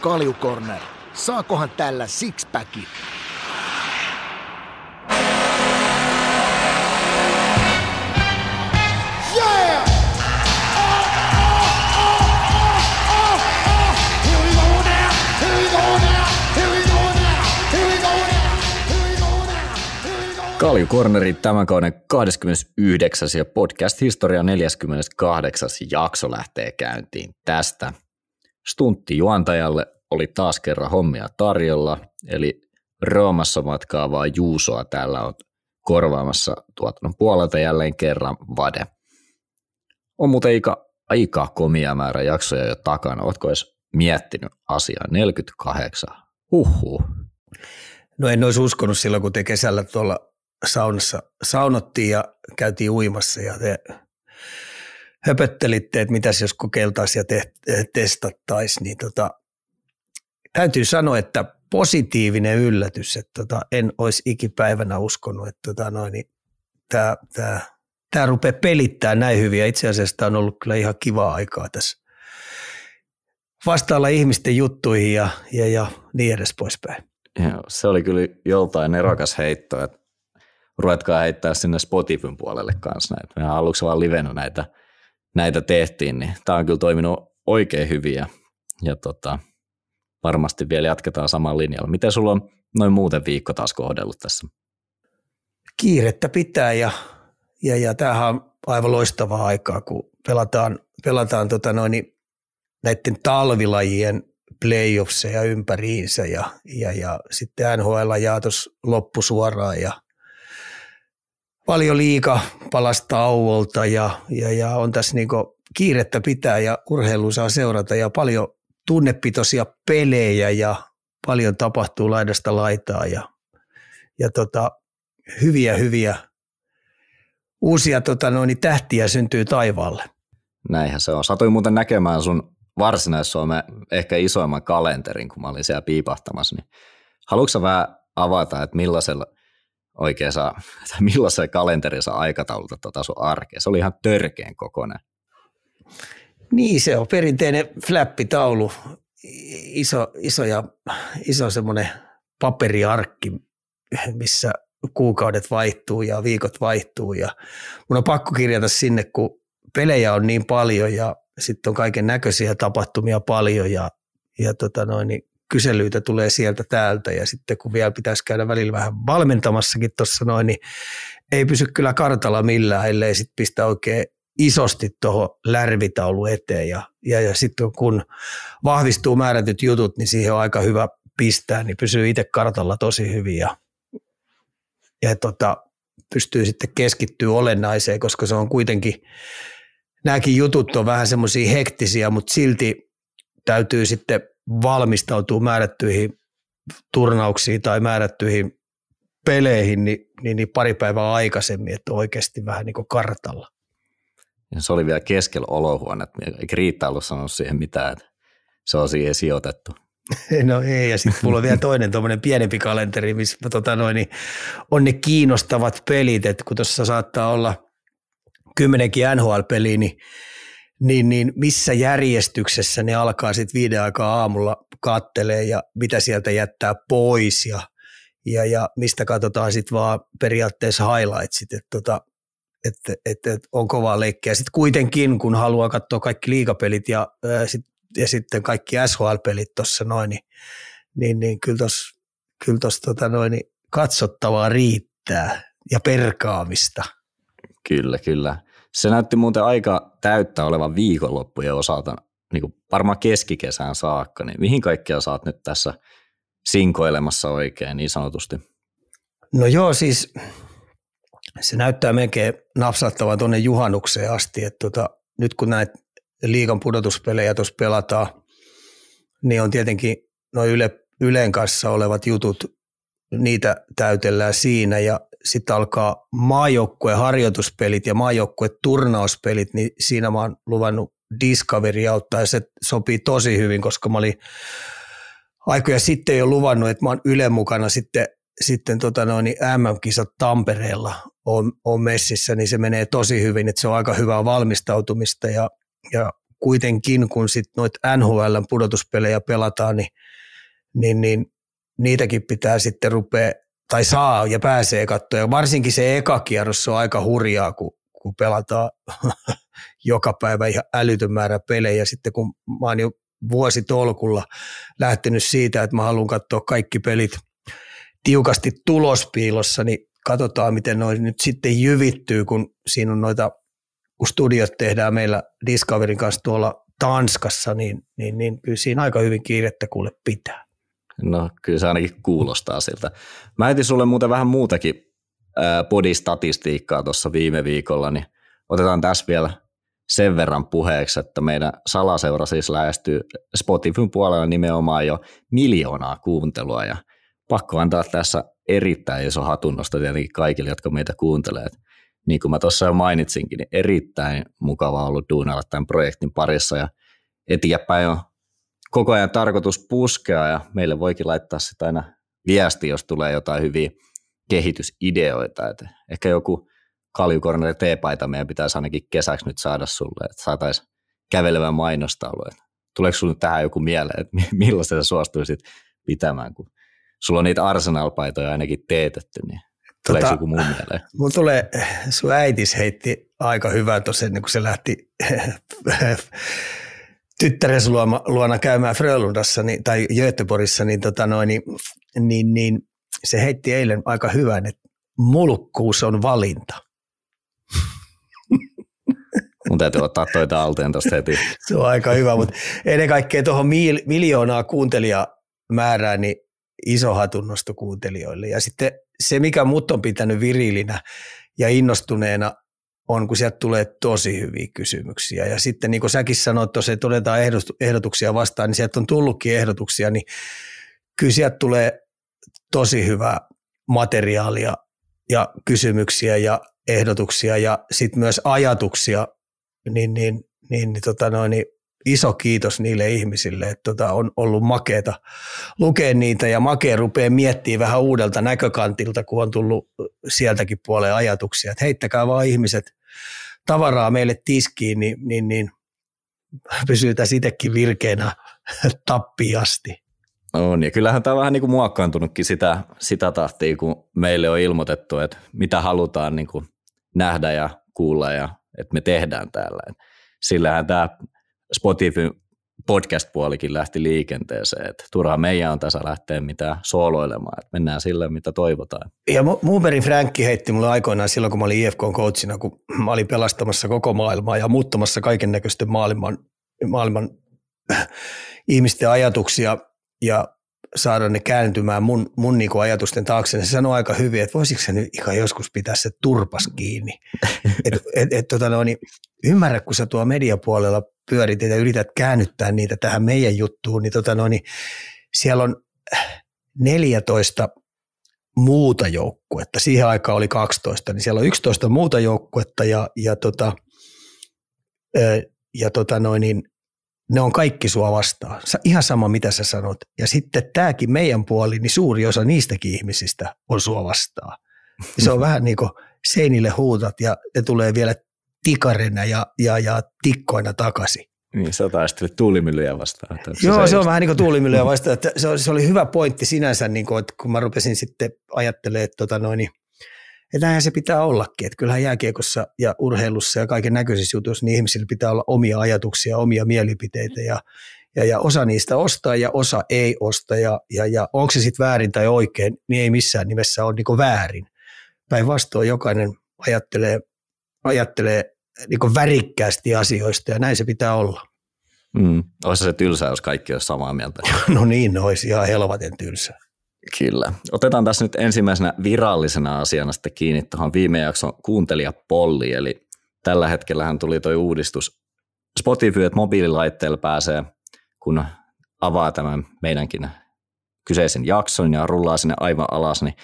Kaljukorner. Saakohan tällä sixpackin? Kalju Cornerin tämän kauden 29. ja podcast historia 48. jakso lähtee käyntiin tästä. Stuntti juontajalle oli taas kerran hommia tarjolla, eli Roomassa matkaavaa Juusoa täällä on korvaamassa tuotannon puolelta jälleen kerran Vade. On muuten aika, aika komia määrä jaksoja jo takana. Oletko edes miettinyt asiaa? 48. Huhhuh. No en olisi uskonut silloin, kun te kesällä tuolla saunassa saunottiin ja käytiin uimassa ja te höpöttelitte, että mitäs jos kokeiltaisiin ja te, testattaisiin, niin tota, täytyy sanoa, että positiivinen yllätys, että tota, en olisi ikipäivänä uskonut, että tota, noin, niin tämä, tämä, tämä rupeaa pelittää näin hyvin ja itse asiassa tämä on ollut kyllä ihan kivaa aikaa tässä vastailla ihmisten juttuihin ja, ja, ja niin edes poispäin. Joo, se oli kyllä joltain erokas heitto, että ruvetkaa heittää sinne Spotifyn puolelle kanssa näitä. Mehän aluksi vaan livenä näitä, näitä tehtiin, niin tämä on kyllä toiminut oikein hyvin ja, ja tota, varmasti vielä jatketaan samalla linjalla. Miten sulla on noin muuten viikko taas kohdellut tässä? Kiirettä pitää ja, ja, ja tämähän on aivan loistavaa aikaa, kun pelataan, pelataan tota noin, näiden talvilajien playoffseja ympäriinsä ja, ja, ja sitten NHL jää tuossa loppusuoraan ja paljon liika palasta tauolta ja, ja, ja on tässä niinku kiirettä pitää ja urheilu saa seurata ja paljon tunnepitoisia pelejä ja paljon tapahtuu laidasta laitaa ja, ja tota, hyviä hyviä uusia tota noin, tähtiä syntyy taivaalle. Näinhän se on. Satuin muuten näkemään sun varsinais-Suomen ehkä isoimman kalenterin, kun mä olin siellä piipahtamassa, niin haluatko vähän avata, että millaisella oikein saa, tai millaisen kalenterin saa aikatauluta tuota sun arkea? Se oli ihan törkeen kokoinen. Niin, se on perinteinen flappitaulu, iso, iso, ja, iso semmoinen paperiarkki, missä kuukaudet vaihtuu ja viikot vaihtuu ja mun on pakko kirjata sinne, kun pelejä on niin paljon ja sitten on kaiken näköisiä tapahtumia paljon ja, ja tota noin, niin kyselyitä tulee sieltä täältä ja sitten kun vielä pitäisi käydä välillä vähän valmentamassakin tuossa noin, niin ei pysy kyllä kartalla millään, ellei sitten pistä oikein isosti tuohon lärvitaulu eteen. Ja, ja, ja sitten kun vahvistuu määrätyt jutut, niin siihen on aika hyvä pistää, niin pysyy itse kartalla tosi hyvin ja, ja tota, pystyy sitten keskittyä olennaiseen, koska se on kuitenkin, nämäkin jutut on vähän semmoisia hektisiä, mutta silti täytyy sitten valmistautuu määrättyihin turnauksiin tai määrättyihin peleihin niin, niin, niin pari päivää aikaisemmin, että oikeasti vähän niin kuin kartalla. Ja se oli vielä keskellä olohuonetta, eikä Riitta ollut sanonut siihen mitään, että se on siihen sijoitettu. No ei, ja sitten mulla on vielä toinen tuommoinen pienempi kalenteri, missä tota noin, niin on ne kiinnostavat pelit, että kun tuossa saattaa olla kymmenenkin NHL-peliä, niin niin, niin missä järjestyksessä ne alkaa sitten viiden aikaa aamulla kattelee ja mitä sieltä jättää pois ja, ja, ja mistä katsotaan sitten vaan periaatteessa highlightsit, että tota, että et, et on kovaa leikkiä. Sitten kuitenkin, kun haluaa katsoa kaikki liikapelit ja, ää, sit, ja sitten kaikki SHL-pelit tuossa noin, niin, niin, niin kyllä tuossa kyllä tota niin katsottavaa riittää ja perkaamista. Kyllä, kyllä. Se näytti muuten aika täyttä olevan viikonloppujen osalta, niin kuin varmaan keskikesään saakka, niin mihin kaikkea saat nyt tässä sinkoilemassa oikein niin sanotusti? No joo, siis se näyttää melkein napsattavan tuonne juhannukseen asti, että tota, nyt kun näitä liikan pudotuspelejä tuossa pelataan, niin on tietenkin noin Yle, Ylen kanssa olevat jutut, niitä täytellään siinä ja sitten alkaa maajoukkueen harjoituspelit ja maajoukkueen turnauspelit, niin siinä mä oon luvannut Discovery auttaa ja se sopii tosi hyvin, koska mä olin aikoja sitten jo luvannut, että mä oon Yle mukana sitten, sitten tota noin, niin MM-kisat Tampereella on, on messissä, niin se menee tosi hyvin, että se on aika hyvää valmistautumista ja, ja kuitenkin, kun sitten noita NHLn pudotuspelejä pelataan, niin, niin, niin niitäkin pitää sitten rupea, tai saa ja pääsee katsoa. Ja varsinkin se eka kierros on aika hurjaa, kun, kun pelataan joka päivä ihan älytön määrä pelejä. Sitten kun mä oon jo vuositolkulla lähtenyt siitä, että mä haluan katsoa kaikki pelit tiukasti tulospiilossa, niin katsotaan, miten noin nyt sitten jyvittyy, kun siinä on noita, kun studiot tehdään meillä Discoverin kanssa tuolla Tanskassa, niin, niin, niin kyllä siinä aika hyvin kiirettä kuule pitää. No kyllä se ainakin kuulostaa siltä. Mä etin sulle muuten vähän muutakin podistatistiikkaa tuossa viime viikolla, niin otetaan tässä vielä sen verran puheeksi, että meidän salaseura siis lähestyy Spotifyn puolella nimenomaan jo miljoonaa kuuntelua ja pakko antaa tässä erittäin iso hatunnosto tietenkin kaikille, jotka meitä kuuntelee. Niin kuin mä tuossa jo mainitsinkin, niin erittäin mukava ollut duunailla tämän projektin parissa ja eteenpäin on koko ajan tarkoitus puskea ja meille voikin laittaa sitä aina viesti, jos tulee jotain hyviä kehitysideoita. Että ehkä joku kaljukorneri teepaita meidän pitäisi ainakin kesäksi nyt saada sulle, että saataisiin kävelevän mainostaulu. Tuleeko sinulle tähän joku mieleen, että millaista sä suostuisit pitämään, kun sulla on niitä Arsenal-paitoja ainakin teetetty, niin tuleeko tota, joku muu mieleen? Mun tulee, sun äitis heitti aika hyvää tuossa ennen kuin se lähti tyttärensä luona, luona käymään Frölundassa niin, tai Göteborgissa, niin, tota noin, niin, niin, niin se heitti eilen aika hyvän, että mulkkuus on valinta. Mun täytyy ottaa toi talteen tuosta heti. Se on aika hyvä, mutta ennen kaikkea tuohon mil, miljoonaa kuuntelijamäärää, niin iso hatunnosto kuuntelijoille. Ja sitten se, mikä mut on pitänyt virilinä ja innostuneena, on, kun sieltä tulee tosi hyviä kysymyksiä. Ja sitten niin kuin säkin sanoit tuossa, että otetaan ehdotuksia vastaan, niin sieltä on tullutkin ehdotuksia, niin kyllä sieltä tulee tosi hyvää materiaalia ja kysymyksiä ja ehdotuksia ja sitten myös ajatuksia, niin, niin, niin, niin, tota noin, niin iso kiitos niille ihmisille, että tota, on ollut makeeta lukea niitä ja makea rupeaa miettimään vähän uudelta näkökantilta, kun on tullut sieltäkin puoleen ajatuksia, että heittäkää vaan ihmiset tavaraa meille tiskiin, niin, niin, niin pysytään itsekin virkeänä tappiasti. On, ja kyllähän tämä on vähän niin kuin muokkaantunutkin sitä, sitä tahtia, kun meille on ilmoitettu, että mitä halutaan niin kuin nähdä ja kuulla ja että me tehdään täällä. Sillähän tämä Spotify podcast-puolikin lähti liikenteeseen. Että turhaan meidän on tässä lähteä mitään sooloilemaan, että mennään sille, mitä toivotaan. Ja Muuberin Frankki heitti mulle aikoinaan silloin, kun mä olin IFK coachina, kun mä olin pelastamassa koko maailmaa ja muuttamassa kaiken näköisten maailman, maailman ihmisten ajatuksia ja saada ne kääntymään mun, mun niinku ajatusten taakse. Se sanoi aika hyvin, että voisiko se nyt ihan joskus pitää se turpas kiinni. et, et, et, tota no, niin, ymmärrä, kun sä tuo mediapuolella pyörit ja yrität käännyttää niitä tähän meidän juttuun, niin, tota no, niin siellä on 14 muuta joukkuetta. Siihen aikaan oli 12, niin siellä on 11 muuta joukkuetta ja, ja, tota, ja tota noin, niin ne on kaikki sua vastaan. Ihan sama, mitä sä sanot. Ja sitten tämäkin meidän puoli, niin suuri osa niistäkin ihmisistä on sua vastaan. Se on vähän niin kuin seinille huutat ja ne tulee vielä tikarena ja, ja, ja tikkoina takaisin. Niin, sä taistelit tuulimyllyjä vastaan. Joo, se, se on vähän niin kuin tuulimyllyjä vastaan. Että se, oli, se oli hyvä pointti sinänsä, niin kuin, että kun mä rupesin sitten ajattelemaan, että tota noin, niin että näinhän se pitää ollakin, että kyllähän jääkiekossa ja urheilussa ja kaiken näköisissä jutuissa niin ihmisillä pitää olla omia ajatuksia, omia mielipiteitä ja, ja, ja osa niistä ostaa ja osa ei osta ja, ja, ja onko se sitten väärin tai oikein, niin ei missään nimessä ole niin väärin. Päinvastoin jokainen ajattelee, ajattelee niin värikkäästi asioista ja näin se pitää olla. Mm. Olisi se tylsää, jos kaikki olisi samaa mieltä. no niin, olisi ihan helvaten tylsää. Kyllä. Otetaan tässä nyt ensimmäisenä virallisena asiana sitten kiinni tuohon viime jakson kuuntelijapolli, eli tällä hetkellähän tuli tuo uudistus Spotify, että mobiililaitteella pääsee, kun avaa tämän meidänkin kyseisen jakson ja rullaa sinne aivan alas, niin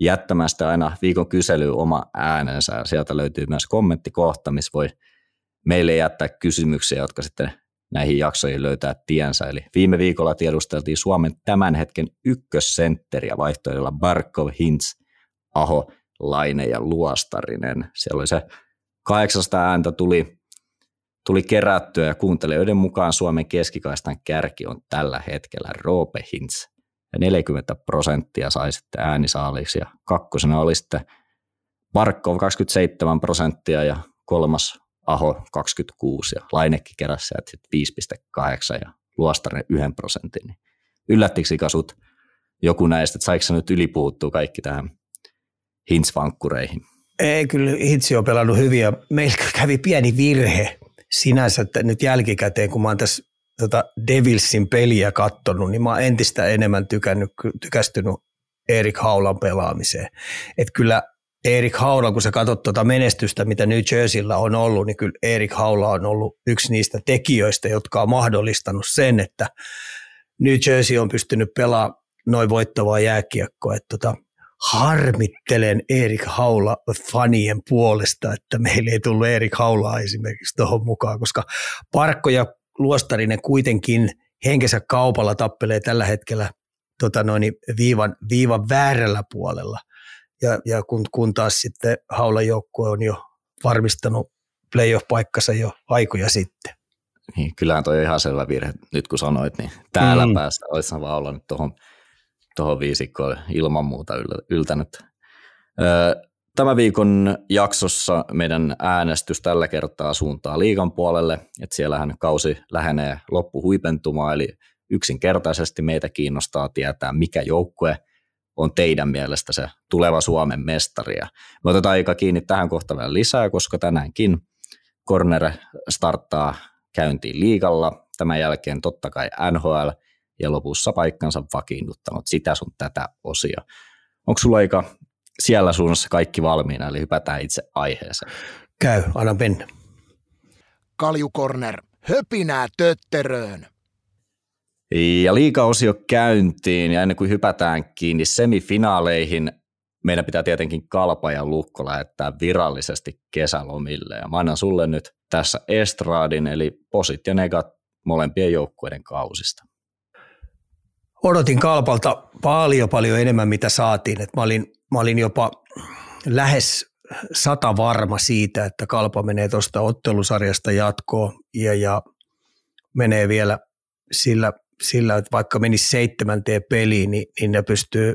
jättämään sitä aina viikon kyselyä oma äänensä. Sieltä löytyy myös kommenttikohta, missä voi meille jättää kysymyksiä, jotka sitten näihin jaksoihin löytää tiensä. Eli viime viikolla tiedusteltiin Suomen tämän hetken ykkössentteriä vaihtoehdolla Barkov, Hintz, Aho, Laine ja Luostarinen. Siellä oli se 800 ääntä tuli tuli kerättyä ja kuuntelijoiden mukaan Suomen keskikaistan kärki on tällä hetkellä Roope Hintz. Ja 40 prosenttia sai sitten äänisaaliksi ja kakkosena oli sitten Barkov 27 prosenttia ja kolmas Aho 26 ja Lainekki keräsi sitten 5,8 ja Luostaren 1 prosentin. Yllättikö sut joku näistä, että saiko nyt ylipuuttua kaikki tähän Hintz-vankkureihin? Ei, kyllä Hintsi on pelannut hyvin ja meillä kävi pieni virhe sinänsä, että nyt jälkikäteen, kun mä oon tässä tota Devilsin peliä kattonut, niin mä oon entistä enemmän tykännyt, tykästynyt Erik Haulan pelaamiseen. Et kyllä Erik Haula, kun sä katsot tuota menestystä, mitä New Jerseyllä on ollut, niin kyllä Erik Haula on ollut yksi niistä tekijöistä, jotka on mahdollistanut sen, että New Jersey on pystynyt pelaamaan noin voittavaa jääkiekkoa. Että tota, harmittelen Erik Haula fanien puolesta, että meille ei tullut Erik Haulaa esimerkiksi tuohon mukaan, koska Parkko ja Luostarinen kuitenkin henkensä kaupalla tappelee tällä hetkellä tota noin, viivan, viivan väärällä puolella. Ja, ja kun, kun taas sitten Haulan joukkue on jo varmistanut playoff-paikkansa jo aikoja sitten. Niin, kyllähän toi on ihan selvä virhe, nyt kun sanoit, niin täällä mm. päästä olisi vaan olla nyt tuohon tuohon viisikkoon ilman muuta yltänyt. Tämän viikon jaksossa meidän äänestys tällä kertaa suuntaa liigan puolelle, että siellähän kausi lähenee loppuhuipentumaan, eli yksinkertaisesti meitä kiinnostaa tietää, mikä joukkue on teidän mielestä se tuleva Suomen mestari. Ja me otetaan aika kiinni tähän kohtaan vielä lisää, koska tänäänkin Corner starttaa käyntiin liigalla, tämän jälkeen totta kai NHL – ja lopussa paikkansa vakiinnuttanut sitä sun tätä osia. Onko sulla aika siellä suunnassa kaikki valmiina, eli hypätään itse aiheeseen? Käy, anna mennä. Kaljukorner, höpinää tötteröön. Ja liikaosio käyntiin, ja ennen kuin hypätään kiinni semifinaaleihin, meidän pitää tietenkin Kalpa ja Lukko lähettää virallisesti kesälomille. Ja mä annan sulle nyt tässä Estradin, eli posit ja negat molempien joukkueiden kausista odotin Kalpalta paljon paljon enemmän, mitä saatiin. Et mä, olin, mä olin jopa lähes sata varma siitä, että Kalpa menee tuosta ottelusarjasta jatkoon ja, ja menee vielä sillä, sillä, että vaikka menisi seitsemänteen peliin, niin, niin ne pystyy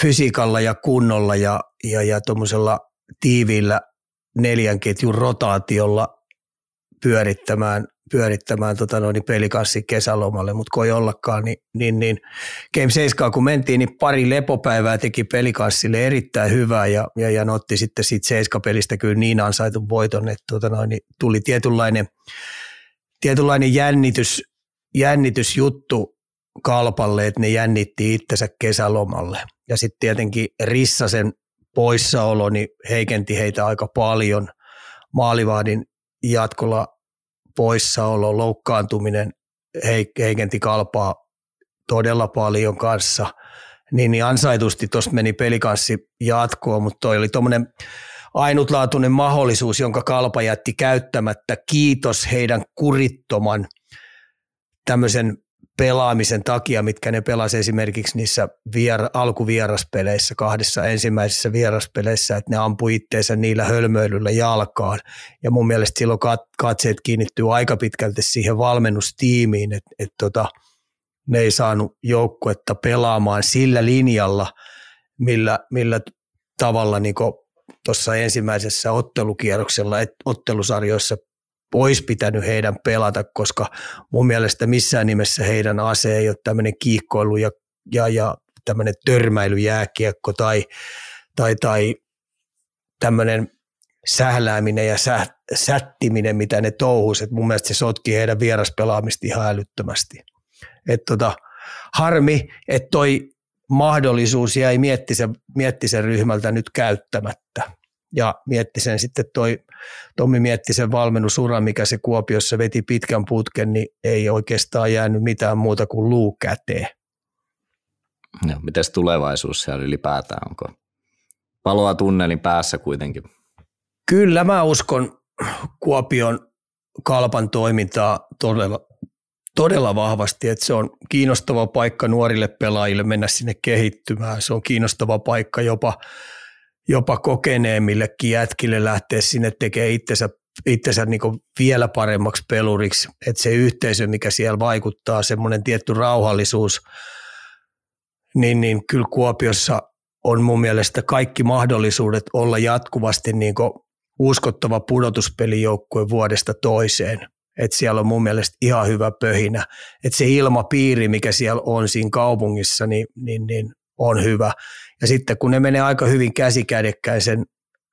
fysiikalla ja kunnolla ja, ja, ja tuommoisella tiiviillä neljän ketjun rotaatiolla pyörittämään pyörittämään tota noin, pelikanssi kesälomalle, mutta kun ei ollakaan, niin, niin, niin Game 7 kun mentiin, niin pari lepopäivää teki pelikanssille erittäin hyvää ja, ja, ja otti sitten siitä 7 pelistä kyllä niin ansaitun voiton, että tota noin, niin tuli tietynlainen, tietynlainen jännitys, jännitysjuttu kalpalle, että ne jännitti itsensä kesälomalle. Ja sitten tietenkin Rissasen poissaolo niin heikenti heitä aika paljon. Maalivahdin jatkolla poissaolo, loukkaantuminen heikenti kalpaa todella paljon kanssa, niin, niin ansaitusti tuosta meni pelikanssi jatkoon, mutta toi oli tuommoinen ainutlaatuinen mahdollisuus, jonka kalpa jätti käyttämättä. Kiitos heidän kurittoman tämmöisen pelaamisen takia, mitkä ne pelasi esimerkiksi niissä viera, alkuvieraspeleissä, kahdessa ensimmäisessä vieraspeleissä, että ne ampui itteensä niillä hölmöilyllä jalkaan. Ja mun mielestä silloin katseet kiinnittyy aika pitkälti siihen valmennustiimiin, että, että tota, ne ei saanut joukkuetta pelaamaan sillä linjalla, millä, millä tavalla niin tuossa ensimmäisessä ottelukierroksella, ottelusarjoissa olisi pitänyt heidän pelata, koska mun mielestä missään nimessä heidän ase ei ole tämmöinen kiikkoilu ja, ja, ja tämmöinen törmäilyjääkiekko tai, tai, tai tämmöinen sählääminen ja sä, sättiminen, mitä ne touhus. Et mun mielestä se sotki heidän vieraspelaamista ihan älyttömästi. Et tota, harmi, että toi mahdollisuus jäi Miettisen, Miettisen ryhmältä nyt käyttämättä. Ja Miettisen sitten toi Tommi mietti sen valmennusura, mikä se Kuopiossa veti pitkän putken, niin ei oikeastaan jäänyt mitään muuta kuin luu käteen. No, mites tulevaisuus siellä ylipäätään, onko paloa tunnelin päässä kuitenkin? Kyllä mä uskon Kuopion kalpan toimintaa todella, todella vahvasti, että se on kiinnostava paikka nuorille pelaajille mennä sinne kehittymään. Se on kiinnostava paikka jopa jopa kokeneemmillekin jätkille lähteä sinne tekemään itsensä itsensä niin vielä paremmaksi peluriksi, että se yhteisö, mikä siellä vaikuttaa, semmoinen tietty rauhallisuus, niin, niin kyllä Kuopiossa on mun mielestä kaikki mahdollisuudet olla jatkuvasti niin uskottava pudotuspelijoukkue vuodesta toiseen. Että siellä on mun mielestä ihan hyvä pöhinä. Että se ilmapiiri, mikä siellä on siinä kaupungissa, niin, niin, niin on hyvä. Ja sitten kun ne menee aika hyvin käsikädekkäin sen,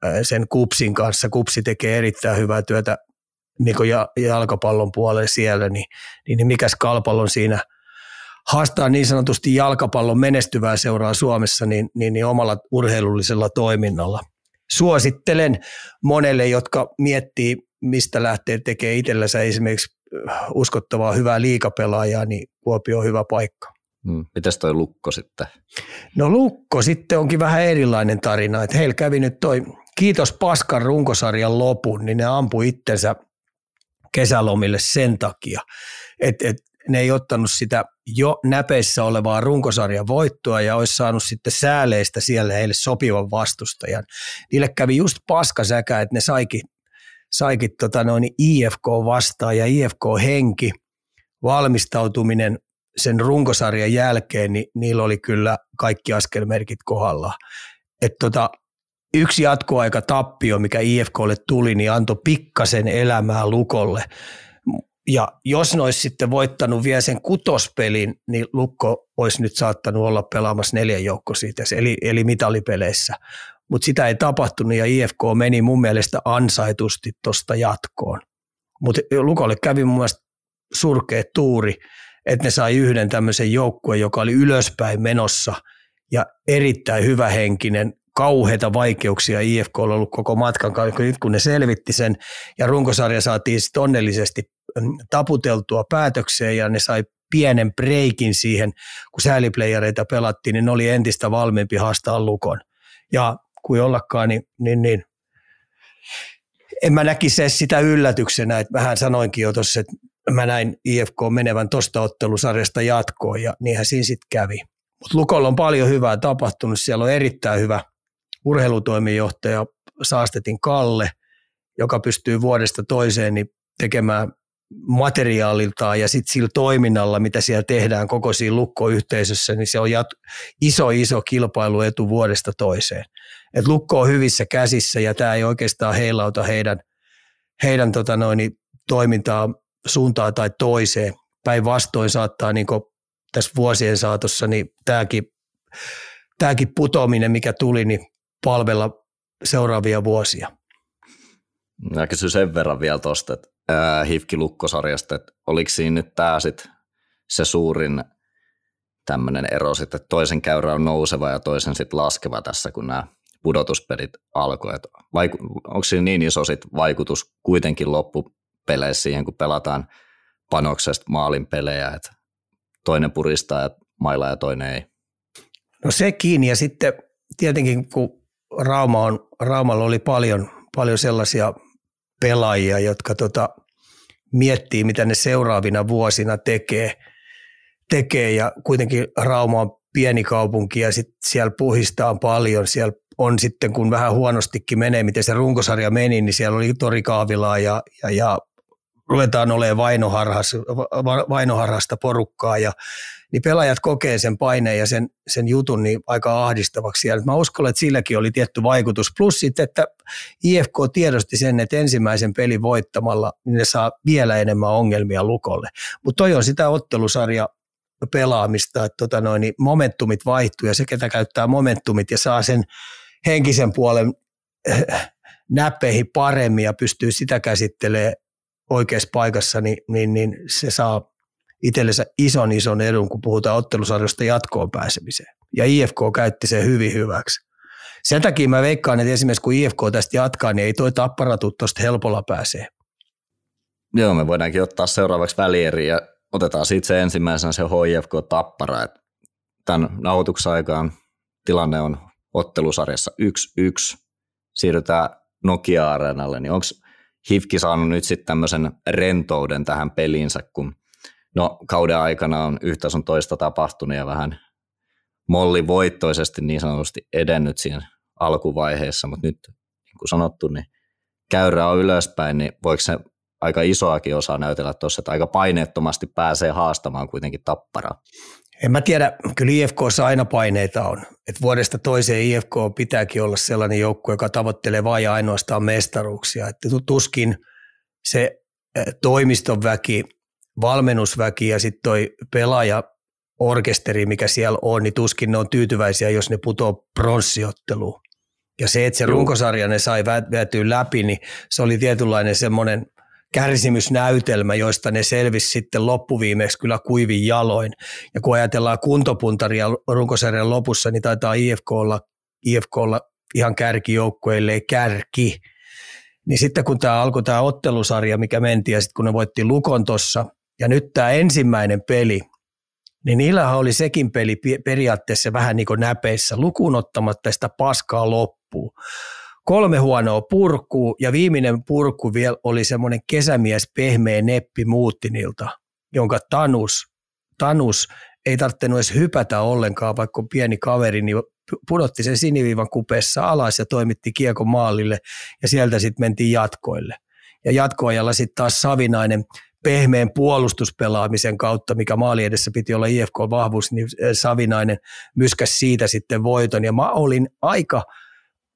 äh, sen kupsin kanssa, kupsi tekee erittäin hyvää työtä niin jalkapallon puolella siellä, niin, niin, niin mikäs kalpallon siinä haastaa niin sanotusti jalkapallon menestyvää seuraa Suomessa niin, niin, niin omalla urheilullisella toiminnalla. Suosittelen monelle, jotka miettii, mistä lähtee tekemään itsellänsä esimerkiksi äh, uskottavaa hyvää liikapelaajaa, niin Kuopio on hyvä paikka. Hmm. Mitäs toi Lukko sitten? No Lukko sitten onkin vähän erilainen tarina, että heillä kävi nyt toi Kiitos Paskan runkosarjan lopun, niin ne ampui itsensä kesälomille sen takia, että et ne ei ottanut sitä jo näpeissä olevaa runkosarjan voittoa ja olisi saanut sitten sääleistä siellä heille sopivan vastustajan. Niille kävi just paskasäkä, että ne saikin, saikin tota noin IFK vastaan ja IFK-henki, valmistautuminen sen runkosarjan jälkeen, niin niillä oli kyllä kaikki askelmerkit kohdalla. Et tota, yksi jatkoaika tappio, mikä IFKlle tuli, niin antoi pikkasen elämää Lukolle. Ja jos ne olisi sitten voittanut vielä sen kutospelin, niin Lukko olisi nyt saattanut olla pelaamassa neljän joukko siitä, eli, eli mitalipeleissä. Mutta sitä ei tapahtunut ja IFK meni mun mielestä ansaitusti tuosta jatkoon. Mutta Lukolle kävi mun mielestä surkea tuuri – että ne sai yhden tämmöisen joukkueen, joka oli ylöspäin menossa ja erittäin hyvähenkinen, kauheita vaikeuksia IFK on ollut koko matkan kun ne selvitti sen ja runkosarja saatiin sitten onnellisesti mm, taputeltua päätökseen ja ne sai pienen breikin siihen, kun sääliplayereita pelattiin, niin ne oli entistä valmiimpi haastaa lukon. Ja kuin ollakaan, niin, niin, niin en mä näkisi sitä yllätyksenä, että vähän sanoinkin jo tuossa, että mä näin IFK menevän tuosta ottelusarjasta jatkoon ja niinhän siinä sitten kävi. Mutta Lukolla on paljon hyvää tapahtunut. Siellä on erittäin hyvä urheilutoimijohtaja Saastetin Kalle, joka pystyy vuodesta toiseen niin tekemään materiaaliltaan ja sitten sillä toiminnalla, mitä siellä tehdään koko siinä lukkoyhteisössä, niin se on jat- iso, iso kilpailuetu vuodesta toiseen. Et lukko on hyvissä käsissä ja tämä ei oikeastaan heilauta heidän, heidän tota noin, toimintaa suuntaan tai toiseen. Päinvastoin saattaa niin tässä vuosien saatossa niin tämäkin, tämäkin putoaminen, mikä tuli, niin palvella seuraavia vuosia. Mä kysyn sen verran vielä tuosta, että Hifki Lukkosarjasta, että oliko siinä nyt tämä sit se suurin tämmöinen ero sitten, että toisen käyrä on nouseva ja toisen sitten laskeva tässä, kun nämä pudotuspelit alkoi. Vaiku- onko siinä niin iso sit vaikutus kuitenkin loppu, peleissä siihen, kun pelataan panoksesta maalin pelejä, että toinen puristaa ja mailla ja toinen ei. No sekin ja sitten tietenkin kun Rauma on, Raumalla oli paljon, paljon sellaisia pelaajia, jotka tota, miettii, mitä ne seuraavina vuosina tekee, tekee ja kuitenkin Rauma on pieni kaupunki ja sit siellä puhistaa paljon, siellä on sitten, kun vähän huonostikin menee, miten se runkosarja meni, niin siellä oli Tori Kaavilaa ja, ja, ja ruvetaan olemaan vainoharhas, vainoharhasta porukkaa ja niin pelaajat kokee sen paineen ja sen, sen jutun niin aika ahdistavaksi. Ja mä uskon, että silläkin oli tietty vaikutus. Plus sitten, että IFK tiedosti sen, että ensimmäisen pelin voittamalla niin ne saa vielä enemmän ongelmia lukolle. Mutta toi on sitä ottelusarja pelaamista, että tota noin, niin momentumit vaihtuu ja se, ketä käyttää momentumit ja saa sen henkisen puolen äh, näppeihin paremmin ja pystyy sitä käsittelemään oikeassa paikassa, niin, niin, niin se saa itsellensä ison ison edun, kun puhutaan ottelusarjosta jatkoon pääsemiseen. Ja IFK käytti sen hyvin hyväksi. Sen takia mä veikkaan, että esimerkiksi kun IFK tästä jatkaa, niin ei toi tapparatu tuosta helpolla pääsee. Joo, me voidaankin ottaa seuraavaksi välieri ja otetaan siitä se ensimmäisenä se HIFK Tappara. Tämän nauhoituksen aikaan tilanne on ottelusarjassa 1-1. Siirrytään Nokia-areenalle, niin onko Hifki saanut nyt sitten tämmöisen rentouden tähän peliinsä, kun no kauden aikana on yhtä sun toista tapahtunut ja vähän molli voittoisesti niin sanotusti edennyt siinä alkuvaiheessa, mutta nyt niin kuin sanottu, niin käyrä on ylöspäin, niin voiko se aika isoakin osaa näytellä tuossa, että aika paineettomasti pääsee haastamaan kuitenkin tapparaa? En mä tiedä, kyllä IFKssa aina paineita on. Et vuodesta toiseen IFK pitääkin olla sellainen joukko, joka tavoittelee vain ja ainoastaan mestaruuksia. Että tuskin se toimiston väki, valmennusväki ja sitten toi pelaaja orkesteri, mikä siellä on, niin tuskin ne on tyytyväisiä, jos ne putoo pronssiotteluun. Ja se, että se runkosarja ne sai väätyä läpi, niin se oli tietynlainen semmoinen kärsimysnäytelmä, joista ne selvisi sitten loppuviimeksi kyllä kuivin jaloin. Ja kun ajatellaan kuntopuntaria runkosarjan lopussa, niin taitaa IFK olla, IFK olla ihan kärkijoukkueille kärki. Niin sitten kun tämä alkoi tämä ottelusarja, mikä menti, ja sitten kun ne voitti Lukon tuossa, ja nyt tämä ensimmäinen peli, niin niillähän oli sekin peli periaatteessa vähän niin kuin näpeissä, lukuun ottamatta sitä paskaa loppuu. Kolme huonoa purkuu ja viimeinen purku vielä oli semmoinen kesämies pehmeä neppi Muuttinilta, jonka Tanus, Tanus ei tarvinnut edes hypätä ollenkaan, vaikka pieni kaveri, niin pudotti sen siniviivan kupeessa alas ja toimitti kiekon maalille ja sieltä sitten mentiin jatkoille. Ja jatkoajalla sitten taas Savinainen pehmeän puolustuspelaamisen kautta, mikä maali edessä piti olla IFK-vahvuus, niin Savinainen myskäsi siitä sitten voiton. Ja mä olin aika –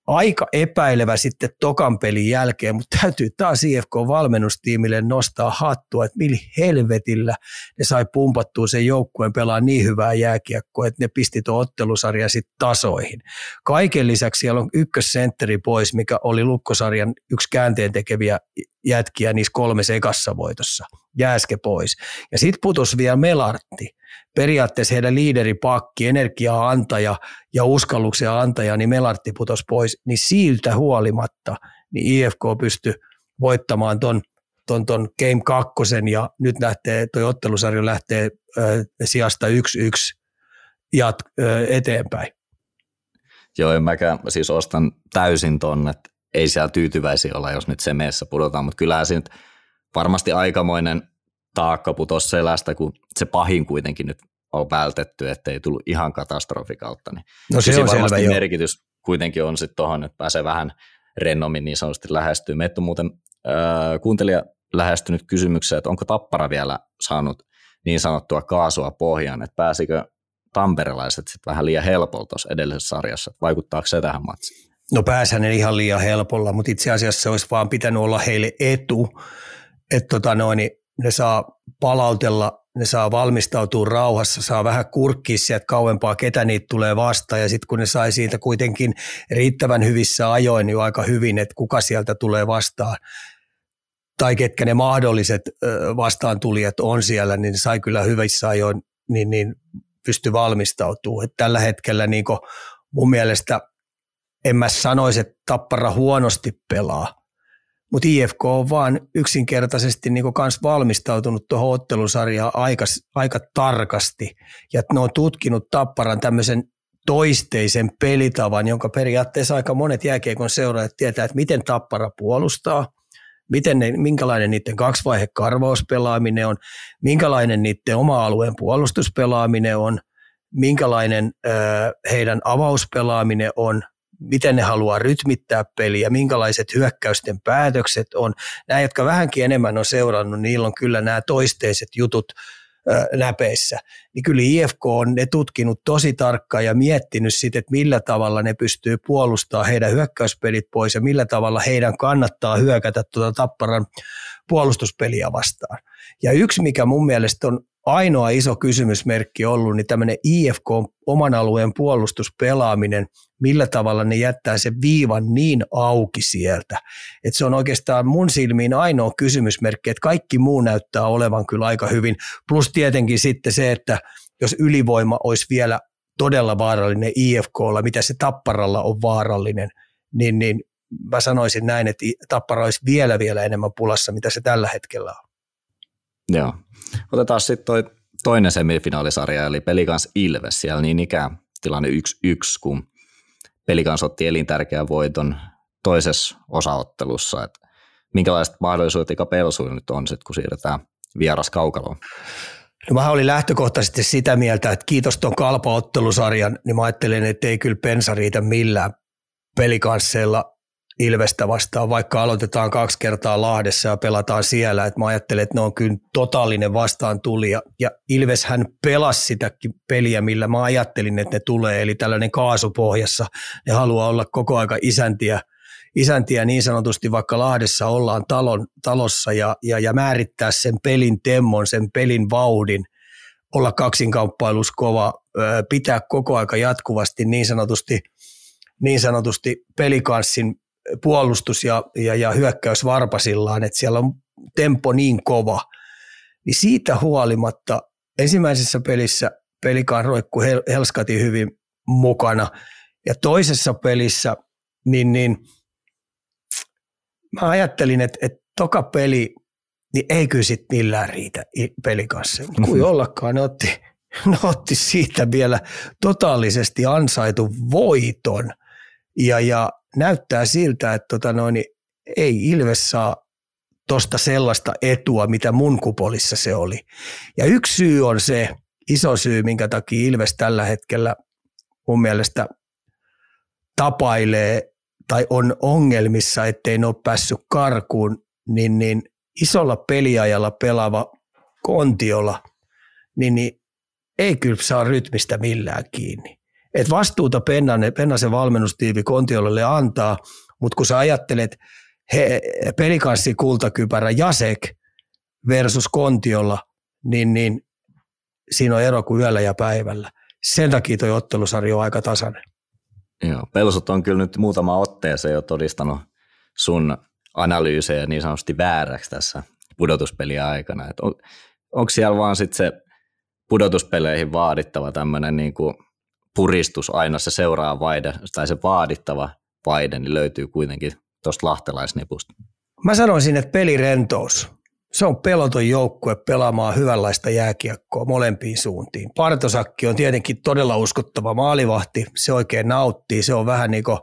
aika epäilevä sitten tokan pelin jälkeen, mutta täytyy taas IFK-valmennustiimille nostaa hattua, että millä helvetillä ne sai pumpattua sen joukkueen pelaa niin hyvää jääkiekkoa, että ne pisti tuon ottelusarjan sitten tasoihin. Kaiken lisäksi siellä on ykkössentteri pois, mikä oli Lukkosarjan yksi käänteen tekeviä jätkiä niissä kolmessa ekassa voitossa. Jääske pois. Ja sitten putos vielä Melartti periaatteessa heidän liideripakki, energiaa antaja ja uskalluksen antaja, niin Melartti putos pois, niin siltä huolimatta niin IFK pystyi voittamaan ton, ton, ton Game 2 ja nyt lähtee, toi ottelusarja lähtee äh, sijasta 1-1 jat, äh, eteenpäin. Joo, en mäkään siis ostan täysin ton, että ei siellä tyytyväisiä olla, jos nyt se meessä pudotaan, mutta se nyt varmasti aikamoinen taakka putosi selästä, kun se pahin kuitenkin nyt on vältetty, ettei tullut ihan katastrofi kautta. Niin no se on varmasti selvä, merkitys jo. kuitenkin on sitten tuohon, että pääsee vähän rennommin niin sanotusti lähestyy. Meitä on muuten äh, kuuntelija lähestynyt kysymykseen, että onko Tappara vielä saanut niin sanottua kaasua pohjaan, että pääsikö tamperelaiset sitten vähän liian helpolla tuossa edellisessä sarjassa, vaikuttaako se tähän matsiin? No pääshän ihan liian helpolla, mutta itse asiassa se olisi vaan pitänyt olla heille etu, että tota noin, niin ne saa palautella, ne saa valmistautua rauhassa, saa vähän kurkkia sieltä kauempaa, ketä niitä tulee vastaan. Ja sitten kun ne sai siitä kuitenkin riittävän hyvissä ajoin, niin aika hyvin, että kuka sieltä tulee vastaan. Tai ketkä ne mahdolliset vastaantulijat on siellä, niin sai kyllä hyvissä ajoin, niin, niin pysty valmistautumaan. Että tällä hetkellä niin mun mielestä en mä sanoisi, että Tappara huonosti pelaa, mutta IFK on vaan yksinkertaisesti niin kans valmistautunut tuohon ottelusarjaan aika, aika tarkasti. Ja ne on tutkinut Tapparan tämmöisen toisteisen pelitavan, jonka periaatteessa aika monet jääkiekon seuraajat tietää, että miten Tappara puolustaa, miten ne, minkälainen niiden kaksivaihe karvauspelaaminen on, minkälainen niiden oma-alueen puolustuspelaaminen on, minkälainen ö, heidän avauspelaaminen on, miten ne haluaa rytmittää peliä, minkälaiset hyökkäysten päätökset on. Nämä, jotka vähänkin enemmän on seurannut, niillä on kyllä nämä toisteiset jutut näpeissä. Niin kyllä IFK on ne tutkinut tosi tarkkaan ja miettinyt sitten, että millä tavalla ne pystyy puolustamaan heidän hyökkäyspelit pois ja millä tavalla heidän kannattaa hyökätä tuota Tapparan puolustuspeliä vastaan. Ja yksi, mikä mun mielestä on ainoa iso kysymysmerkki ollut, niin tämmöinen IFK oman alueen puolustuspelaaminen, millä tavalla ne jättää sen viivan niin auki sieltä. Että se on oikeastaan mun silmiin ainoa kysymysmerkki, että kaikki muu näyttää olevan kyllä aika hyvin. Plus tietenkin sitten se, että jos ylivoima olisi vielä todella vaarallinen IFKlla, mitä se Tapparalla on vaarallinen, niin, niin mä sanoisin näin, että Tappara olisi vielä vielä enemmän pulassa, mitä se tällä hetkellä on. Joo. Otetaan sitten toi toinen semifinaalisarja, eli Pelikans Ilves. Siellä niin ikään tilanne 1-1, kun Pelikans otti elintärkeän voiton toisessa osaottelussa. Et minkälaiset mahdollisuudet Ika Pelsuilla nyt on sitten, kun siirretään vieras kaukaloon? No mä olin lähtökohtaisesti sitä mieltä, että kiitos tuon kalpaottelusarjan, niin mä ajattelen, että ei kyllä pensa riitä millään pelikansseilla Ilvestä vastaan, vaikka aloitetaan kaksi kertaa Lahdessa ja pelataan siellä. Et mä ajattelen, että ne on kyllä totaalinen vastaan tulija. Ja Ilves hän pelasi sitäkin peliä, millä mä ajattelin, että ne tulee. Eli tällainen kaasupohjassa. Ne haluaa olla koko aika isäntiä, isäntiä niin sanotusti, vaikka Lahdessa ollaan talon, talossa ja, ja, ja määrittää sen pelin temmon, sen pelin vauhdin, olla kaksinkamppailus kova, pitää koko aika jatkuvasti niin sanotusti, niin sanotusti pelikanssin puolustus ja, ja, ja hyökkäys varpasillaan, että siellä on tempo niin kova, niin siitä huolimatta ensimmäisessä pelissä pelikaan roikku Helskati hyvin mukana ja toisessa pelissä niin, niin mä ajattelin, että, että toka peli niin ei kyllä sitten millään riitä pelikanssa. Kuin ollakaan, ne otti, ne otti siitä vielä totaalisesti ansaitu voiton. Ja, ja näyttää siltä, että tota noin, ei Ilves saa tosta sellaista etua, mitä mun kupolissa se oli. Ja yksi syy on se, iso syy, minkä takia Ilves tällä hetkellä mun mielestä tapailee tai on ongelmissa, ettei ne ole päässyt karkuun, niin, niin isolla peliajalla pelaava kontiolla, niin, niin ei kyllä saa rytmistä millään kiinni. Et vastuuta Pennanen, Pennasen valmennustiivi Kontiolalle antaa, mutta kun sä ajattelet he, pelikanssi kultakypärä Jasek versus Kontiolla, niin, niin siinä on ero kuin yöllä ja päivällä. Sen takia tuo ottelusarja on aika tasainen. Joo, Pelsut on kyllä nyt muutama otteeseen jo todistanut sun analyysejä niin sanotusti vääräksi tässä pudotuspeliä aikana. On, onko siellä vaan sitten se pudotuspeleihin vaadittava tämmöinen niin kuin puristus aina se seuraava vaide, tai se vaadittava vaide, niin löytyy kuitenkin tuosta lahtelaisnipusta. Mä sanoisin, että pelirentous. Se on peloton joukkue pelaamaan hyvänlaista jääkiekkoa molempiin suuntiin. Partosakki on tietenkin todella uskottava maalivahti. Se oikein nauttii. Se on vähän niin kuin,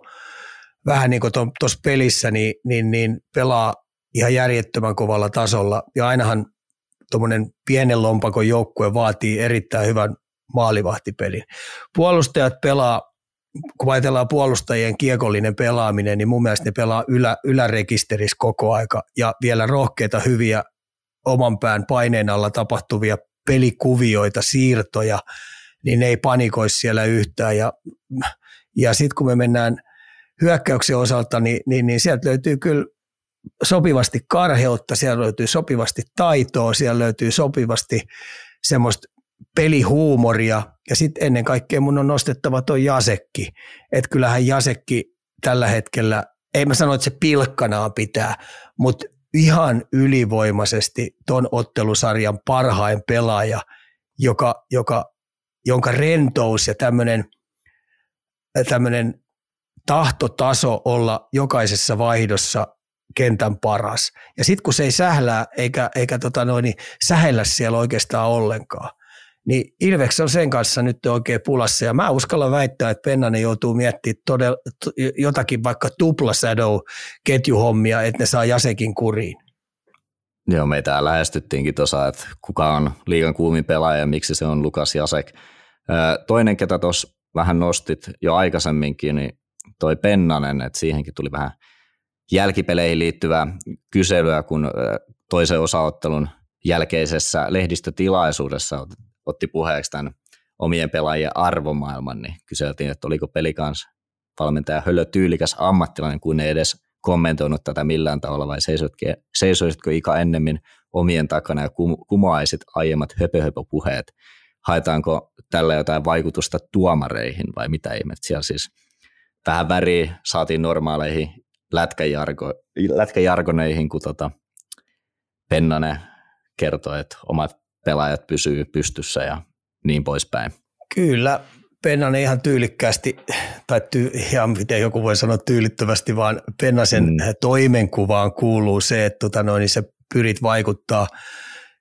vähän niin kuin tuossa pelissä, niin, niin, niin pelaa ihan järjettömän kovalla tasolla. Ja ainahan tuommoinen pienen lompakon joukkue vaatii erittäin hyvän maalivahtipelin. Puolustajat pelaa, kun ajatellaan puolustajien kiekollinen pelaaminen, niin mun mielestä ne pelaa ylä, ylärekisterissä koko aika ja vielä rohkeita hyviä oman pään paineen alla tapahtuvia pelikuvioita, siirtoja, niin ne ei panikoisi siellä yhtään. Ja, ja sitten kun me mennään hyökkäyksen osalta, niin, niin, niin sieltä löytyy kyllä sopivasti karheutta, siellä löytyy sopivasti taitoa, siellä löytyy sopivasti semmoista pelihuumoria ja sitten ennen kaikkea mun on nostettava tuo Jasekki. Että kyllähän Jasekki tällä hetkellä, ei mä sano, että se pilkkanaa pitää, mutta ihan ylivoimaisesti ton ottelusarjan parhain pelaaja, joka, joka, jonka rentous ja tämmöinen tämmöinen tahtotaso olla jokaisessa vaihdossa kentän paras. Ja sitten kun se ei sählää eikä, eikä tota noin, niin sähellä siellä oikeastaan ollenkaan, niin Ilveks on sen kanssa nyt oikein pulassa. Ja mä uskallan väittää, että Pennanen joutuu miettimään todella, jotakin vaikka tupla shadow ketjuhommia, että ne saa Jasekin kuriin. Joo, meitä lähestyttiinkin tuossa, että kuka on liigan kuumin pelaaja ja miksi se on Lukas Jasek. Toinen, ketä tuossa vähän nostit jo aikaisemminkin, niin toi Pennanen, että siihenkin tuli vähän jälkipeleihin liittyvää kyselyä, kun toisen osaottelun jälkeisessä lehdistötilaisuudessa otti puheeksi tämän omien pelaajien arvomaailman, niin kyseltiin, että oliko pelikans valmentaja hölö tyylikäs ammattilainen, kun ei edes kommentoinut tätä millään tavalla, vai seisoisitko Ika ennemmin omien takana ja kumoaisit aiemmat höpö-höpö-puheet? Haetaanko tällä jotain vaikutusta tuomareihin vai mitä ihmettä? Siellä siis vähän väriä saatiin normaaleihin lätkäjargo, lätkäjargoneihin, kun tota Pennanen kertoi, että omat pelaajat pysyy pystyssä ja niin poispäin. Kyllä, Pennanen ihan tyylikkäästi, tai ty, ihan miten joku voi sanoa tyylittävästi, vaan Pennasen mm. toimenkuvaan kuuluu se, että tota noin, niin se pyrit vaikuttaa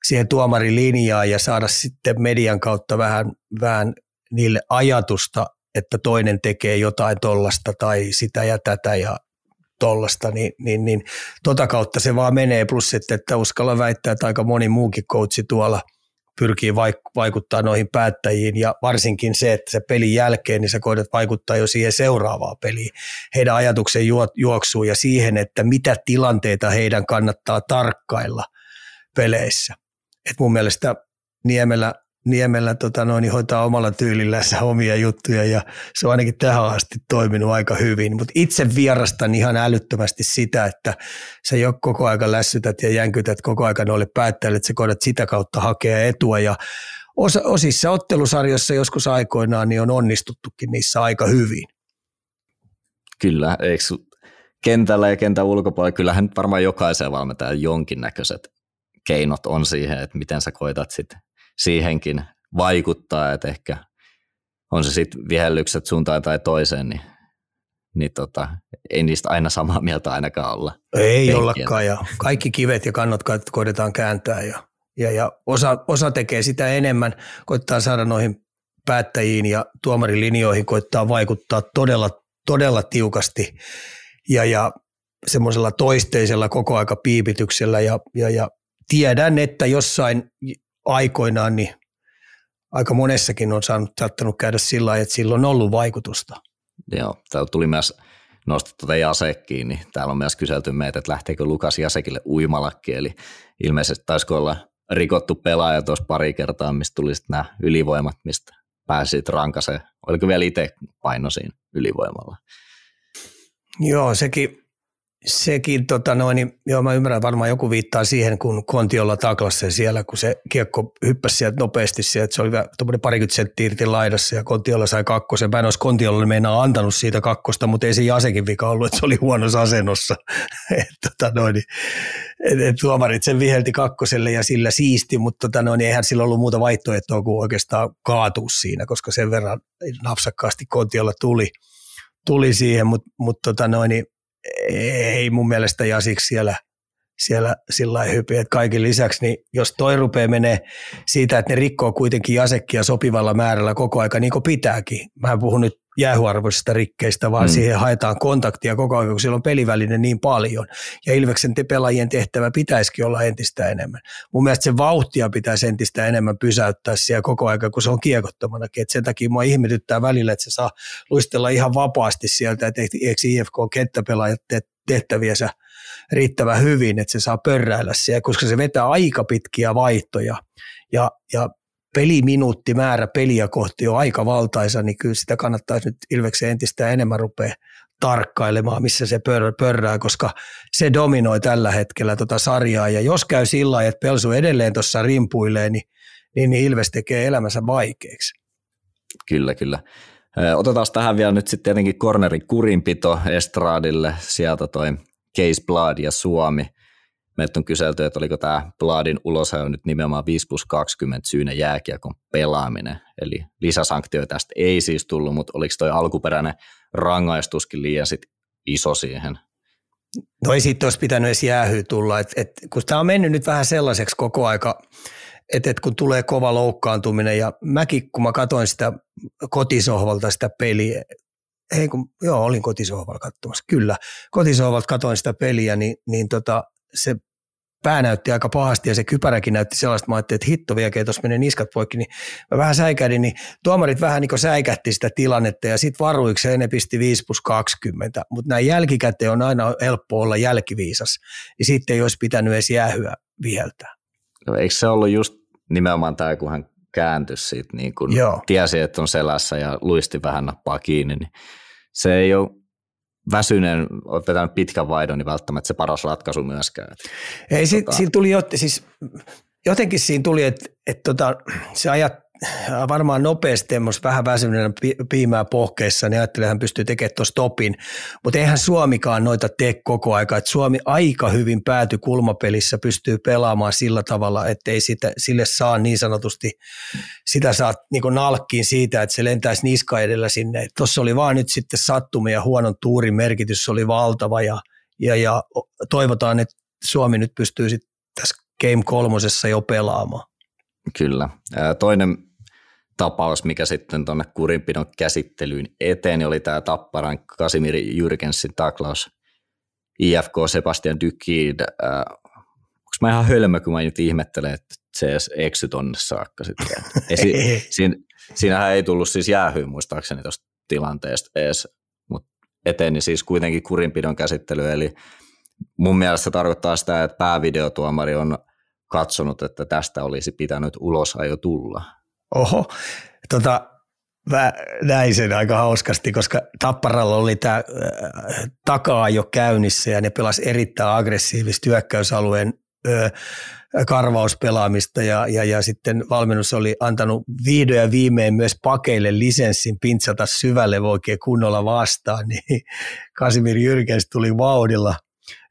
siihen tuomarilinjaan ja saada sitten median kautta vähän, vähän niille ajatusta, että toinen tekee jotain tollasta tai sitä ja tätä ja tollasta, niin, niin, niin tota kautta se vaan menee. Plus, että, että uskalla väittää, että aika moni muukin coachi tuolla pyrkii vaikuttaa noihin päättäjiin ja varsinkin se, että se pelin jälkeen, niin sä koetat vaikuttaa jo siihen seuraavaan peliin, heidän ajatuksen juoksuun ja siihen, että mitä tilanteita heidän kannattaa tarkkailla peleissä. Et mun mielestä Niemelä Niemellä tota noin, niin hoitaa omalla tyylillään omia juttuja ja se on ainakin tähän asti toiminut aika hyvin. Mutta itse vierastan ihan älyttömästi sitä, että sä jo koko aika lässytät ja jänkytät koko aika noille päättäjille, että sä koetat sitä kautta hakea etua ja osa, osissa ottelusarjoissa joskus aikoinaan niin on onnistuttukin niissä aika hyvin. Kyllä, eikö kentällä ja kentän ulkopuolella, kyllähän varmaan jokaisen valmentajan jonkinnäköiset keinot on siihen, että miten sä koetat sitten siihenkin vaikuttaa, että ehkä on se sitten vihellykset suuntaan tai toiseen, niin, niin tota, ei niistä aina samaa mieltä ainakaan olla. Ei Penkiä. ollakaan ja kaikki kivet ja kannot koitetaan kääntää ja, ja, ja osa, osa tekee sitä enemmän, koittaa saada noihin päättäjiin ja tuomarilinjoihin, koittaa vaikuttaa todella, todella tiukasti ja, ja semmoisella toisteisella koko aika piipityksellä ja, ja, ja tiedän, että jossain aikoinaan niin aika monessakin on saanut, saattanut käydä sillä lailla, että sillä on ollut vaikutusta. Joo, täällä tuli myös nostettu tuota Jasekkiin, niin täällä on myös kyselty meitä, että lähteekö Lukas Jasekille uimalakki, eli ilmeisesti taisiko olla rikottu pelaaja tuossa pari kertaa, mistä tuli sitten nämä ylivoimat, mistä pääsit rankaseen. Oliko vielä itse paino siinä ylivoimalla? Joo, sekin, Sekin, tota noin, niin, joo mä ymmärrän, varmaan joku viittaa siihen, kun Kontiolla taklasi siellä, kun se kiekko hyppäsi sieltä nopeasti sieltä, se oli tuommoinen parikymmentä senttiä irti laidassa ja Kontiolla sai kakkosen. Mä en olisi Kontiolla meinaa antanut siitä kakkosta, mutta ei se Jasekin vika ollut, että se oli huonossa asennossa. et, tota noin, niin, et, et, tuomarit sen vihelti kakkoselle ja sillä siisti, mutta tota noin, niin eihän sillä ollut muuta vaihtoehtoa kuin oikeastaan kaatua siinä, koska sen verran napsakkaasti Kontiolla tuli, tuli siihen, mutta mut, tota noin, niin, ei mun mielestä Jasiksi siellä, siellä sillä hypi, että kaiken lisäksi, niin jos toi rupeaa menee siitä, että ne rikkoo kuitenkin Jasekkia sopivalla määrällä koko aika niin kuin pitääkin. Mä puhun nyt jäähuarvoisista rikkeistä, vaan mm. siihen haetaan kontaktia koko ajan, kun siellä on pelivälinen niin paljon. Ja Ilveksen te pelaajien tehtävä pitäisikin olla entistä enemmän. Mun mielestä se vauhtia pitäisi entistä enemmän pysäyttää siellä koko ajan, kun se on kiekottomanakin. Et sen takia mua ihmetyttää välillä, että se saa luistella ihan vapaasti sieltä, että eikö IFK kenttäpelaajat te- tehtäviänsä riittävän hyvin, että se saa pörräillä siellä, koska se vetää aika pitkiä vaihtoja. Ja, ja peliminuutti määrä peliä kohti on aika valtaisa, niin kyllä sitä kannattaisi nyt Ilveksen entistä enemmän rupea tarkkailemaan, missä se pör, pörrää, koska se dominoi tällä hetkellä tota sarjaa. Ja jos käy sillä lailla, että Pelsu edelleen tuossa rimpuilee, niin, niin, niin Ilves tekee elämänsä vaikeaksi. Kyllä, kyllä. Otetaan tähän vielä nyt sitten tietenkin kurinpito Estradille, sieltä toi Case Blood ja Suomi – Meiltä on kyselty, että oliko tämä Bladin ulosajo nyt nimenomaan 5 plus 20 syynä jääkiekon pelaaminen. Eli lisäsanktioita tästä ei siis tullut, mutta oliko toi alkuperäinen rangaistuskin liian sit iso siihen? No ei siitä olisi pitänyt edes jäähyä tulla, et, et, kun tämä on mennyt nyt vähän sellaiseksi koko aika, että et kun tulee kova loukkaantuminen ja mäkin kun mä katsoin sitä kotisohvalta sitä peliä, ei kun, joo, olin kotisohvalla katsomassa, kyllä. Kotisohvalta katsoin sitä peliä, niin, niin tota, se pää näytti aika pahasti ja se kypäräkin näytti sellaista, mä ajattelin, että hitto vieläkin, tuossa menee niskat poikki, niin mä vähän säikädin, niin tuomarit vähän niin säikätti sitä tilannetta ja sitten varuikseen ne pisti 5 plus 20, mutta näin jälkikäteen on aina helppo olla jälkiviisas, niin sitten ei olisi pitänyt edes jäähyä viheltää. No, eikö se ollut just nimenomaan tämä, kun hän kääntyi siitä, niin kun Joo. tiesi, että on selässä ja luisti vähän nappaa kiinni, niin se ei ole väsyneen, olet vetänyt pitkän vaihdon, niin välttämättä se paras ratkaisu myöskään. Ei, tota... siinä tuli jo, siis jotenkin siinä tuli, että, että tota, se ajat, varmaan nopeasti vähän väsyneenä piimää pohkeissa, niin ajattelee, että hän pystyy tekemään tuossa stopin, mutta eihän Suomikaan noita tee koko aika, että Suomi aika hyvin pääty kulmapelissä pystyy pelaamaan sillä tavalla, että ei sitä, sille saa niin sanotusti, sitä saa niin nalkkiin siitä, että se lentäisi niska edellä sinne. Tuossa oli vaan nyt sitten sattumia ja huonon tuurin merkitys oli valtava ja, ja, ja toivotaan, että Suomi nyt pystyy sitten tässä Game kolmosessa jo pelaamaan. Kyllä. Toinen tapaus, mikä sitten tuonne kurinpidon käsittelyyn eteen, oli tämä Tapparan Kasimiri Jyrgensin taklaus IFK Sebastian Dykid. Onko mä ihan hölmö, kun mä nyt ihmettelen, että se edes eksy tonne saakka sitten. si, siinä, siinähän ei tullut siis jäähyä muistaakseni tuosta tilanteesta edes, mutta eteni siis kuitenkin kurinpidon käsittely, eli mun mielestä se tarkoittaa sitä, että päävideotuomari on katsonut, että tästä olisi pitänyt ulosajo tulla. Oho, tota, mä näin sen aika hauskasti, koska Tapparalla oli tämä äh, takaa jo käynnissä ja ne pelas erittäin aggressiivista hyökkäysalueen ö, karvauspelaamista ja, ja, ja sitten valmennus oli antanut vihdoin ja viimein myös pakeille lisenssin pintsata syvälle oikein kunnolla vastaan, niin Kasimir Jyrkens tuli vauhdilla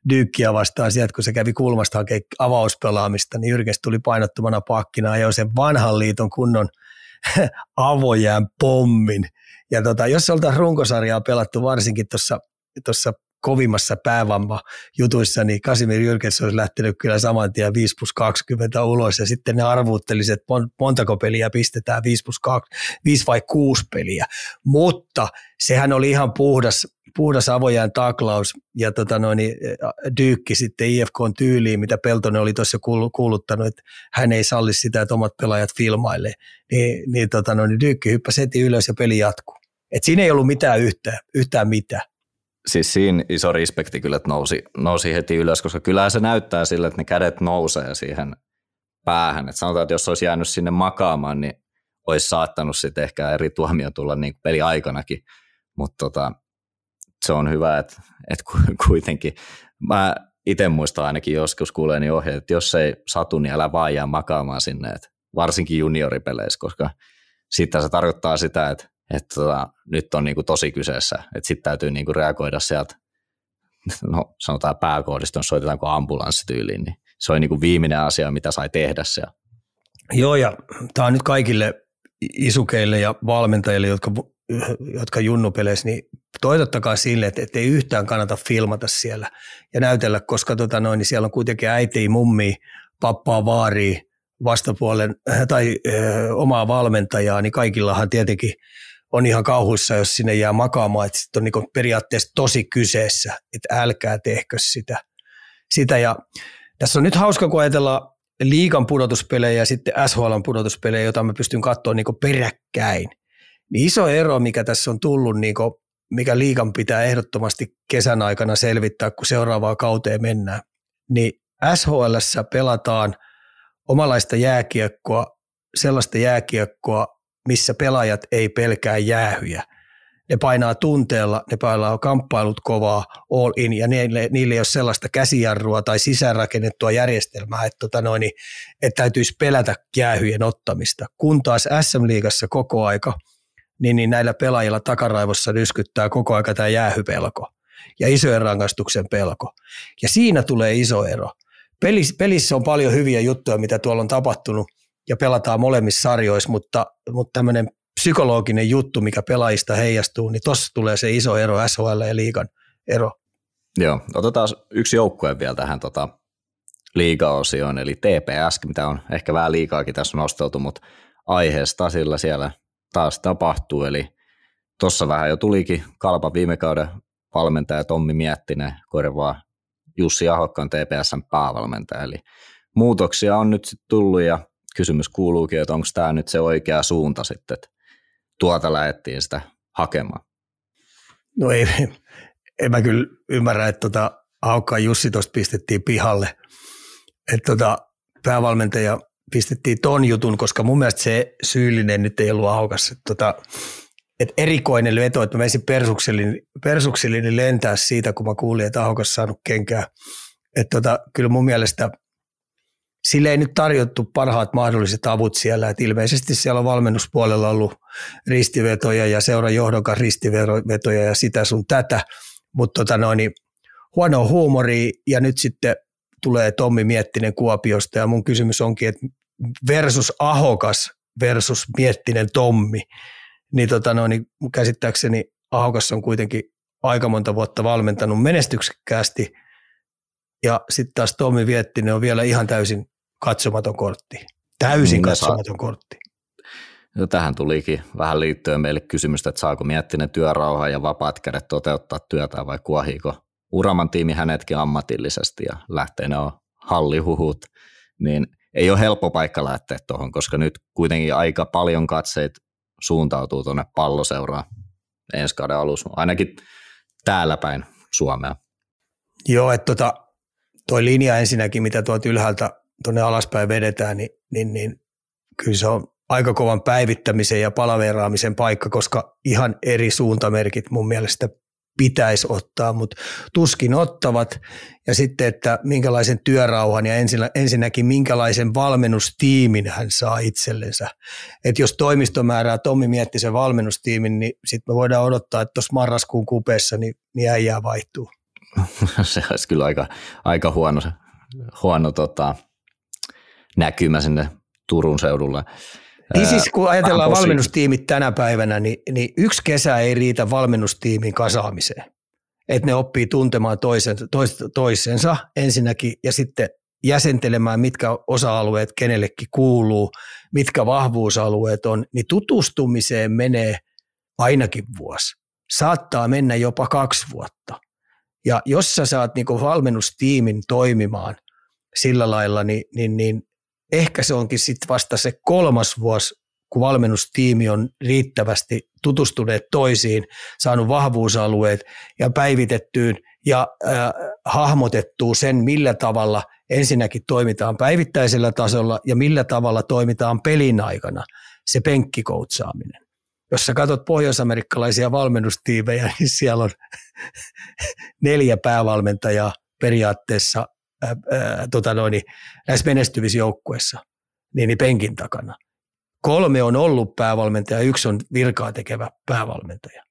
dyykkiä vastaan sieltä, kun se kävi kulmasta hakemaan avauspelaamista, niin Jyrkens tuli painottomana pakkina ja sen vanhan liiton kunnon avojään pommin. Ja tota, jos oltaisiin runkosarjaa pelattu varsinkin tuossa kovimmassa päävamma jutuissa, niin Kasimir Jyrkens olisi lähtenyt kyllä saman tien 5 plus 20 ulos ja sitten ne arvuutteliset, että montako peliä pistetään, 5 plus 2, 5 vai 6 peliä. Mutta sehän oli ihan puhdas, puhdas avojään taklaus ja tota noin, dyykki sitten IFKn tyyliin, mitä Peltonen oli tuossa kuuluttanut, että hän ei salli sitä, että omat pelaajat filmailee. Niin, niin, tota noin, niin dyykki hyppäsi heti ylös ja peli jatkuu. Et siinä ei ollut mitään yhtään, yhtään mitään siis siinä iso respekti kyllä, että nousi, nousi heti ylös, koska kyllähän se näyttää sille, että ne kädet nousee siihen päähän. Että sanotaan, että jos olisi jäänyt sinne makaamaan, niin olisi saattanut sitten ehkä eri tuomio tulla niin peli aikanakin. Mutta tota, se on hyvä, että, että kuitenkin. Mä itse muistan ainakin joskus kuuleeni ohjeet, että jos ei satu, niin älä vaan jää makaamaan sinne, että varsinkin junioripeleissä, koska sitten se tarkoittaa sitä, että että tota, nyt on niinku tosi kyseessä, että sitten täytyy niinku reagoida sieltä, no sanotaan pääkohdista, soitetaanko ambulanssityyliin, niin se on niinku viimeinen asia, mitä sai tehdä siellä. Joo, ja tämä on nyt kaikille isukeille ja valmentajille, jotka, jotka junnupeleissä, niin toitottakaa sille, että ei yhtään kannata filmata siellä ja näytellä, koska tota noin, niin siellä on kuitenkin äiti, mummi, pappaa, vaari, vastapuolen tai ö, omaa valmentajaa, niin kaikillahan tietenkin on ihan kauhuissa, jos sinne jää makaamaan, että sitten on niin periaatteessa tosi kyseessä, että älkää tehkö sitä. sitä. Ja tässä on nyt hauska, kun ajatellaan liikan pudotuspelejä ja sitten SHLn pudotuspelejä, joita mä pystyn katsoa niin peräkkäin. Niin iso ero, mikä tässä on tullut, niin kuin, mikä liikan pitää ehdottomasti kesän aikana selvittää, kun seuraavaa kauteen mennään, niin SHL pelataan omalaista jääkiekkoa, sellaista jääkiekkoa, missä pelaajat ei pelkää jäähyjä. Ne painaa tunteella, ne painaa kamppailut kovaa, all in, ja niille, niille ei ole sellaista käsijarrua tai sisäänrakennettua järjestelmää, että, tota noin, että täytyisi pelätä jäähyjen ottamista. Kun taas SM-liigassa koko aika, niin, niin näillä pelaajilla takaraivossa nyskyttää koko aika tämä jäähypelko ja isojen rangaistuksen pelko. Ja siinä tulee iso ero. Pelissä on paljon hyviä juttuja, mitä tuolla on tapahtunut, ja pelataan molemmissa sarjoissa, mutta, mutta tämmöinen psykologinen juttu, mikä pelaajista heijastuu, niin tuossa tulee se iso ero SHL ja liigan ero. Joo, otetaan yksi joukkue vielä tähän tota, liigaosioon, eli TPS, mitä on ehkä vähän liikaakin tässä nosteltu, mutta aiheesta sillä siellä taas tapahtuu, eli tuossa vähän jo tulikin kalpa viime kauden valmentaja Tommi Miettinen korvaa Jussi Ahokkaan TPSn päävalmentaja, eli muutoksia on nyt tullut ja kysymys kuuluukin, että onko tämä nyt se oikea suunta sitten, että tuota lähdettiin sitä hakemaan. No ei, en mä kyllä ymmärrä, että tota, Haukka Jussi tuosta pistettiin pihalle. Että tota, päävalmentaja pistettiin ton jutun, koska mun mielestä se syyllinen nyt ei ollut Haukas. Että tota, et erikoinen veto, että mä menisin persuksellini, persuksellini lentää siitä, kun mä kuulin, että Haukas saanut kenkää. Että tota, kyllä mun mielestä – sille ei nyt tarjottu parhaat mahdolliset avut siellä. Et ilmeisesti siellä on valmennuspuolella ollut ristivetoja ja seuran johdonkaan ristivetoja ja sitä sun tätä, mutta tota huono huumori ja nyt sitten tulee Tommi Miettinen Kuopiosta ja mun kysymys onkin, että versus Ahokas versus Miettinen Tommi, niin, tota noin, niin käsittääkseni Ahokas on kuitenkin aika monta vuotta valmentanut menestyksekkäästi – ja sitten taas Tommi Viettinen on vielä ihan täysin katsomaton kortti. Täysin niin katsomaton saa... kortti. No, tähän tulikin vähän liittyen meille kysymystä, että saako Miettinen työrauha ja vapaat kädet toteuttaa työtä vai kuohiiko Uraman tiimi hänetkin ammatillisesti ja lähtee ne on hallihuhut, niin ei ole helppo paikka lähteä tuohon, koska nyt kuitenkin aika paljon katseet suuntautuu tuonne palloseuraan ensi kauden alussa, ainakin täällä päin Suomea. Joo, että tota, toi linja ensinnäkin, mitä tuolta ylhäältä tuonne alaspäin vedetään, niin, niin, niin kyllä se on aika kovan päivittämisen ja palaveraamisen paikka, koska ihan eri suuntamerkit mun mielestä pitäisi ottaa, mutta tuskin ottavat. Ja sitten, että minkälaisen työrauhan ja ensinnäkin minkälaisen valmennustiimin hän saa itsellensä. Että jos toimisto määrää Tommi mietti sen valmennustiimin, niin sitten me voidaan odottaa, että tuossa marraskuun kupeessa niin, niin äijää vaihtuu. se olisi kyllä aika, aika huono, huono tota, näkymä sinne Turun seudulle. Niin siis kun ajatellaan valmennustiimit tänä päivänä, niin, niin yksi kesä ei riitä valmennustiimin kasaamiseen. Että ne oppii tuntemaan toisen, tois, toisensa ensinnäkin ja sitten jäsentelemään, mitkä osa-alueet kenellekin kuuluu, mitkä vahvuusalueet on, niin tutustumiseen menee ainakin vuosi. Saattaa mennä jopa kaksi vuotta. Ja jos sä saat niin valmennustiimin toimimaan sillä lailla, niin, niin, niin ehkä se onkin sitten vasta se kolmas vuosi, kun valmennustiimi on riittävästi tutustuneet toisiin, saanut vahvuusalueet ja päivitettyyn ja äh, hahmotettuu sen, millä tavalla ensinnäkin toimitaan päivittäisellä tasolla ja millä tavalla toimitaan pelin aikana, se penkkikoutsaaminen. Jos sä katsot pohjoisamerikkalaisia valmennustiimejä, niin siellä on neljä päävalmentajaa periaatteessa ää, ää, tota noin, näissä menestyvissä joukkueissa niin, niin penkin takana. Kolme on ollut päävalmentaja, yksi on virkaa tekevä päävalmentaja.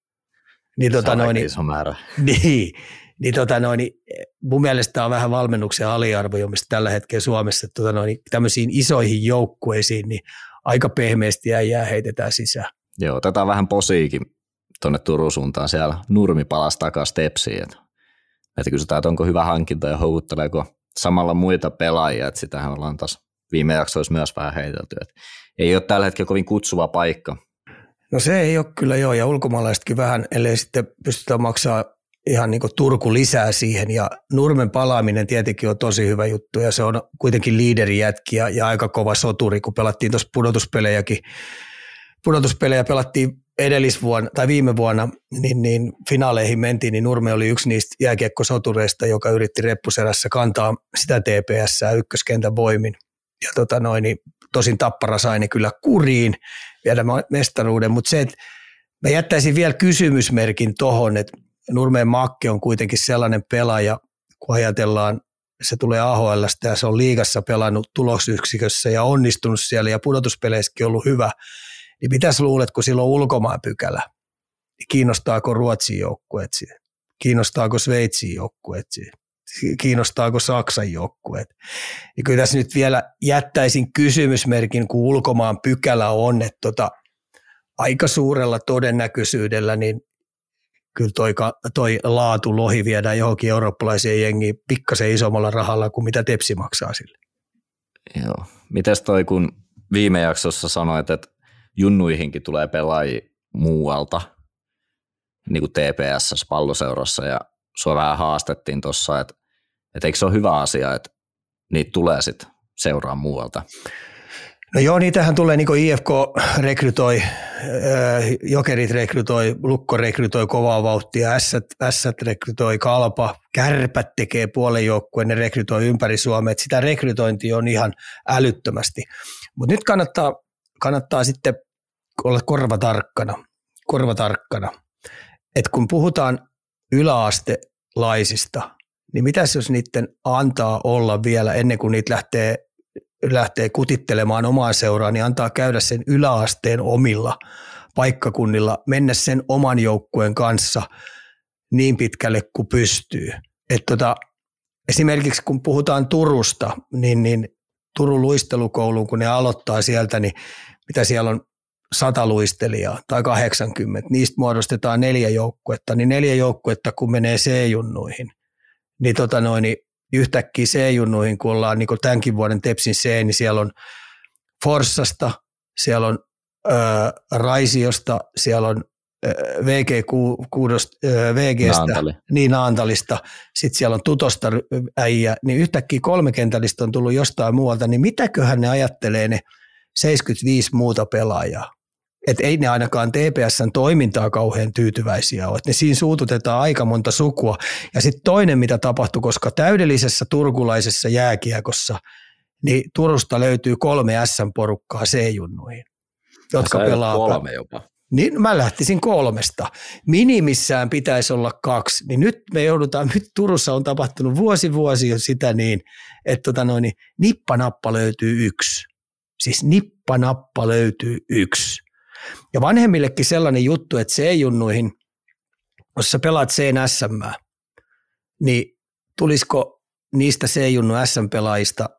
Niin, tota, noin, niin- iso määrä. Niin, niin tota noin, mun mielestä on vähän valmennuksen aliarvioimista tällä hetkellä Suomessa, että tota noin, tämmöisiin isoihin joukkueisiin, niin aika pehmeästi jää heitetään sisään. Joo, tätä vähän posiikin tuonne Turun suuntaan siellä nurmi palasi takaisin stepsiin, että, että kysytään, että onko hyvä hankinta ja houkutteleeko samalla muita pelaajia, että sitähän ollaan taas viime jaksoissa myös vähän heitelty, että ei ole tällä hetkellä kovin kutsuva paikka. No se ei ole kyllä joo, ja ulkomaalaisetkin vähän, ellei sitten pystytä maksaa ihan niin Turku lisää siihen, ja Nurmen palaaminen tietenkin on tosi hyvä juttu, ja se on kuitenkin liiderijätki ja, ja aika kova soturi, kun pelattiin tuossa pudotuspelejäkin, pudotuspelejä pelattiin edellisvuonna tai viime vuonna niin, niin finaaleihin mentiin, niin Nurme oli yksi niistä jääkiekkosotureista, joka yritti reppuserässä kantaa sitä TPS ykköskentän voimin. Ja tota noin, niin tosin Tappara sai ne kyllä kuriin viedä mestaruuden, mutta se, että mä jättäisin vielä kysymysmerkin tohon, että Nurmeen Makke on kuitenkin sellainen pelaaja, kun ajatellaan, se tulee AHLstä ja se on liigassa pelannut tulosyksikössä ja onnistunut siellä ja pudotuspeleissäkin ollut hyvä, niin mitäs luulet, kun sillä on ulkomaan pykälä? Niin kiinnostaako Ruotsin joukkueet Kiinnostaako Sveitsin joukkueet Kiinnostaako Saksan joukkueet? Ja kyllä tässä nyt vielä jättäisin kysymysmerkin, kun ulkomaan pykälä on, että tota, aika suurella todennäköisyydellä niin kyllä toi, toi laatu lohi viedään johonkin eurooppalaiseen jengiin pikkasen isommalla rahalla kuin mitä Tepsi maksaa sille. Joo. Mites toi, kun viime jaksossa sanoit, että junnuihinkin tulee pelaajia muualta, niin kuin TPS palloseurassa, ja sua vähän haastettiin tuossa, että, että eikö se ole hyvä asia, että niitä tulee sitten seuraa muualta? No joo, niitähän tulee, niin kuin IFK rekrytoi, äh, Jokerit rekrytoi, Lukko rekrytoi kovaa vauhtia, S rekrytoi, Kalpa, Kärpät tekee puolen joukkueen, ne rekrytoi ympäri Suomea, että sitä rekrytointia on ihan älyttömästi. Mutta nyt kannattaa, kannattaa sitten olla korvatarkkana, korvatarkkana. että kun puhutaan yläastelaisista, niin mitäs jos niiden antaa olla vielä ennen kuin niitä lähtee lähtee kutittelemaan omaa seuraa, niin antaa käydä sen yläasteen omilla paikkakunnilla, mennä sen oman joukkueen kanssa niin pitkälle kuin pystyy. Et tota, esimerkiksi kun puhutaan Turusta, niin, niin Turun luistelukouluun, kun ne aloittaa sieltä, niin mitä siellä on sata luistelijaa tai 80, niistä muodostetaan neljä joukkuetta, niin neljä joukkuetta kun menee C-junnuihin, niin, tota noin, niin yhtäkkiä C-junnuihin, kun ollaan niin tämänkin vuoden Tepsin C, niin siellä on Forssasta, siellä on ö, Raisiosta, siellä on VG kuudosta, VGstä, Naantali. niin Naantalista, sitten siellä on Tutosta äijä, niin yhtäkkiä kolmekentällistä on tullut jostain muualta, niin mitäköhän ne ajattelee ne 75 muuta pelaajaa? Että ei ne ainakaan TPSn toimintaa kauhean tyytyväisiä ole. Että ne siinä suututetaan aika monta sukua. Ja sitten toinen, mitä tapahtui, koska täydellisessä turkulaisessa jääkiekossa, niin Turusta löytyy kolme S-porukkaa C-junnuihin, jotka pelaa. kolme jopa. Niin mä lähtisin kolmesta. Minimissään pitäisi olla kaksi. Niin nyt me joudutaan, nyt Turussa on tapahtunut vuosi vuosi sitä niin, että tota noin, niin nippanappa löytyy yksi. Siis nippanappa löytyy yksi. Ja vanhemmillekin sellainen juttu, että C-junnuihin, jos sä pelaat CNSM, niin tulisiko niistä C-junnu SM-pelaajista,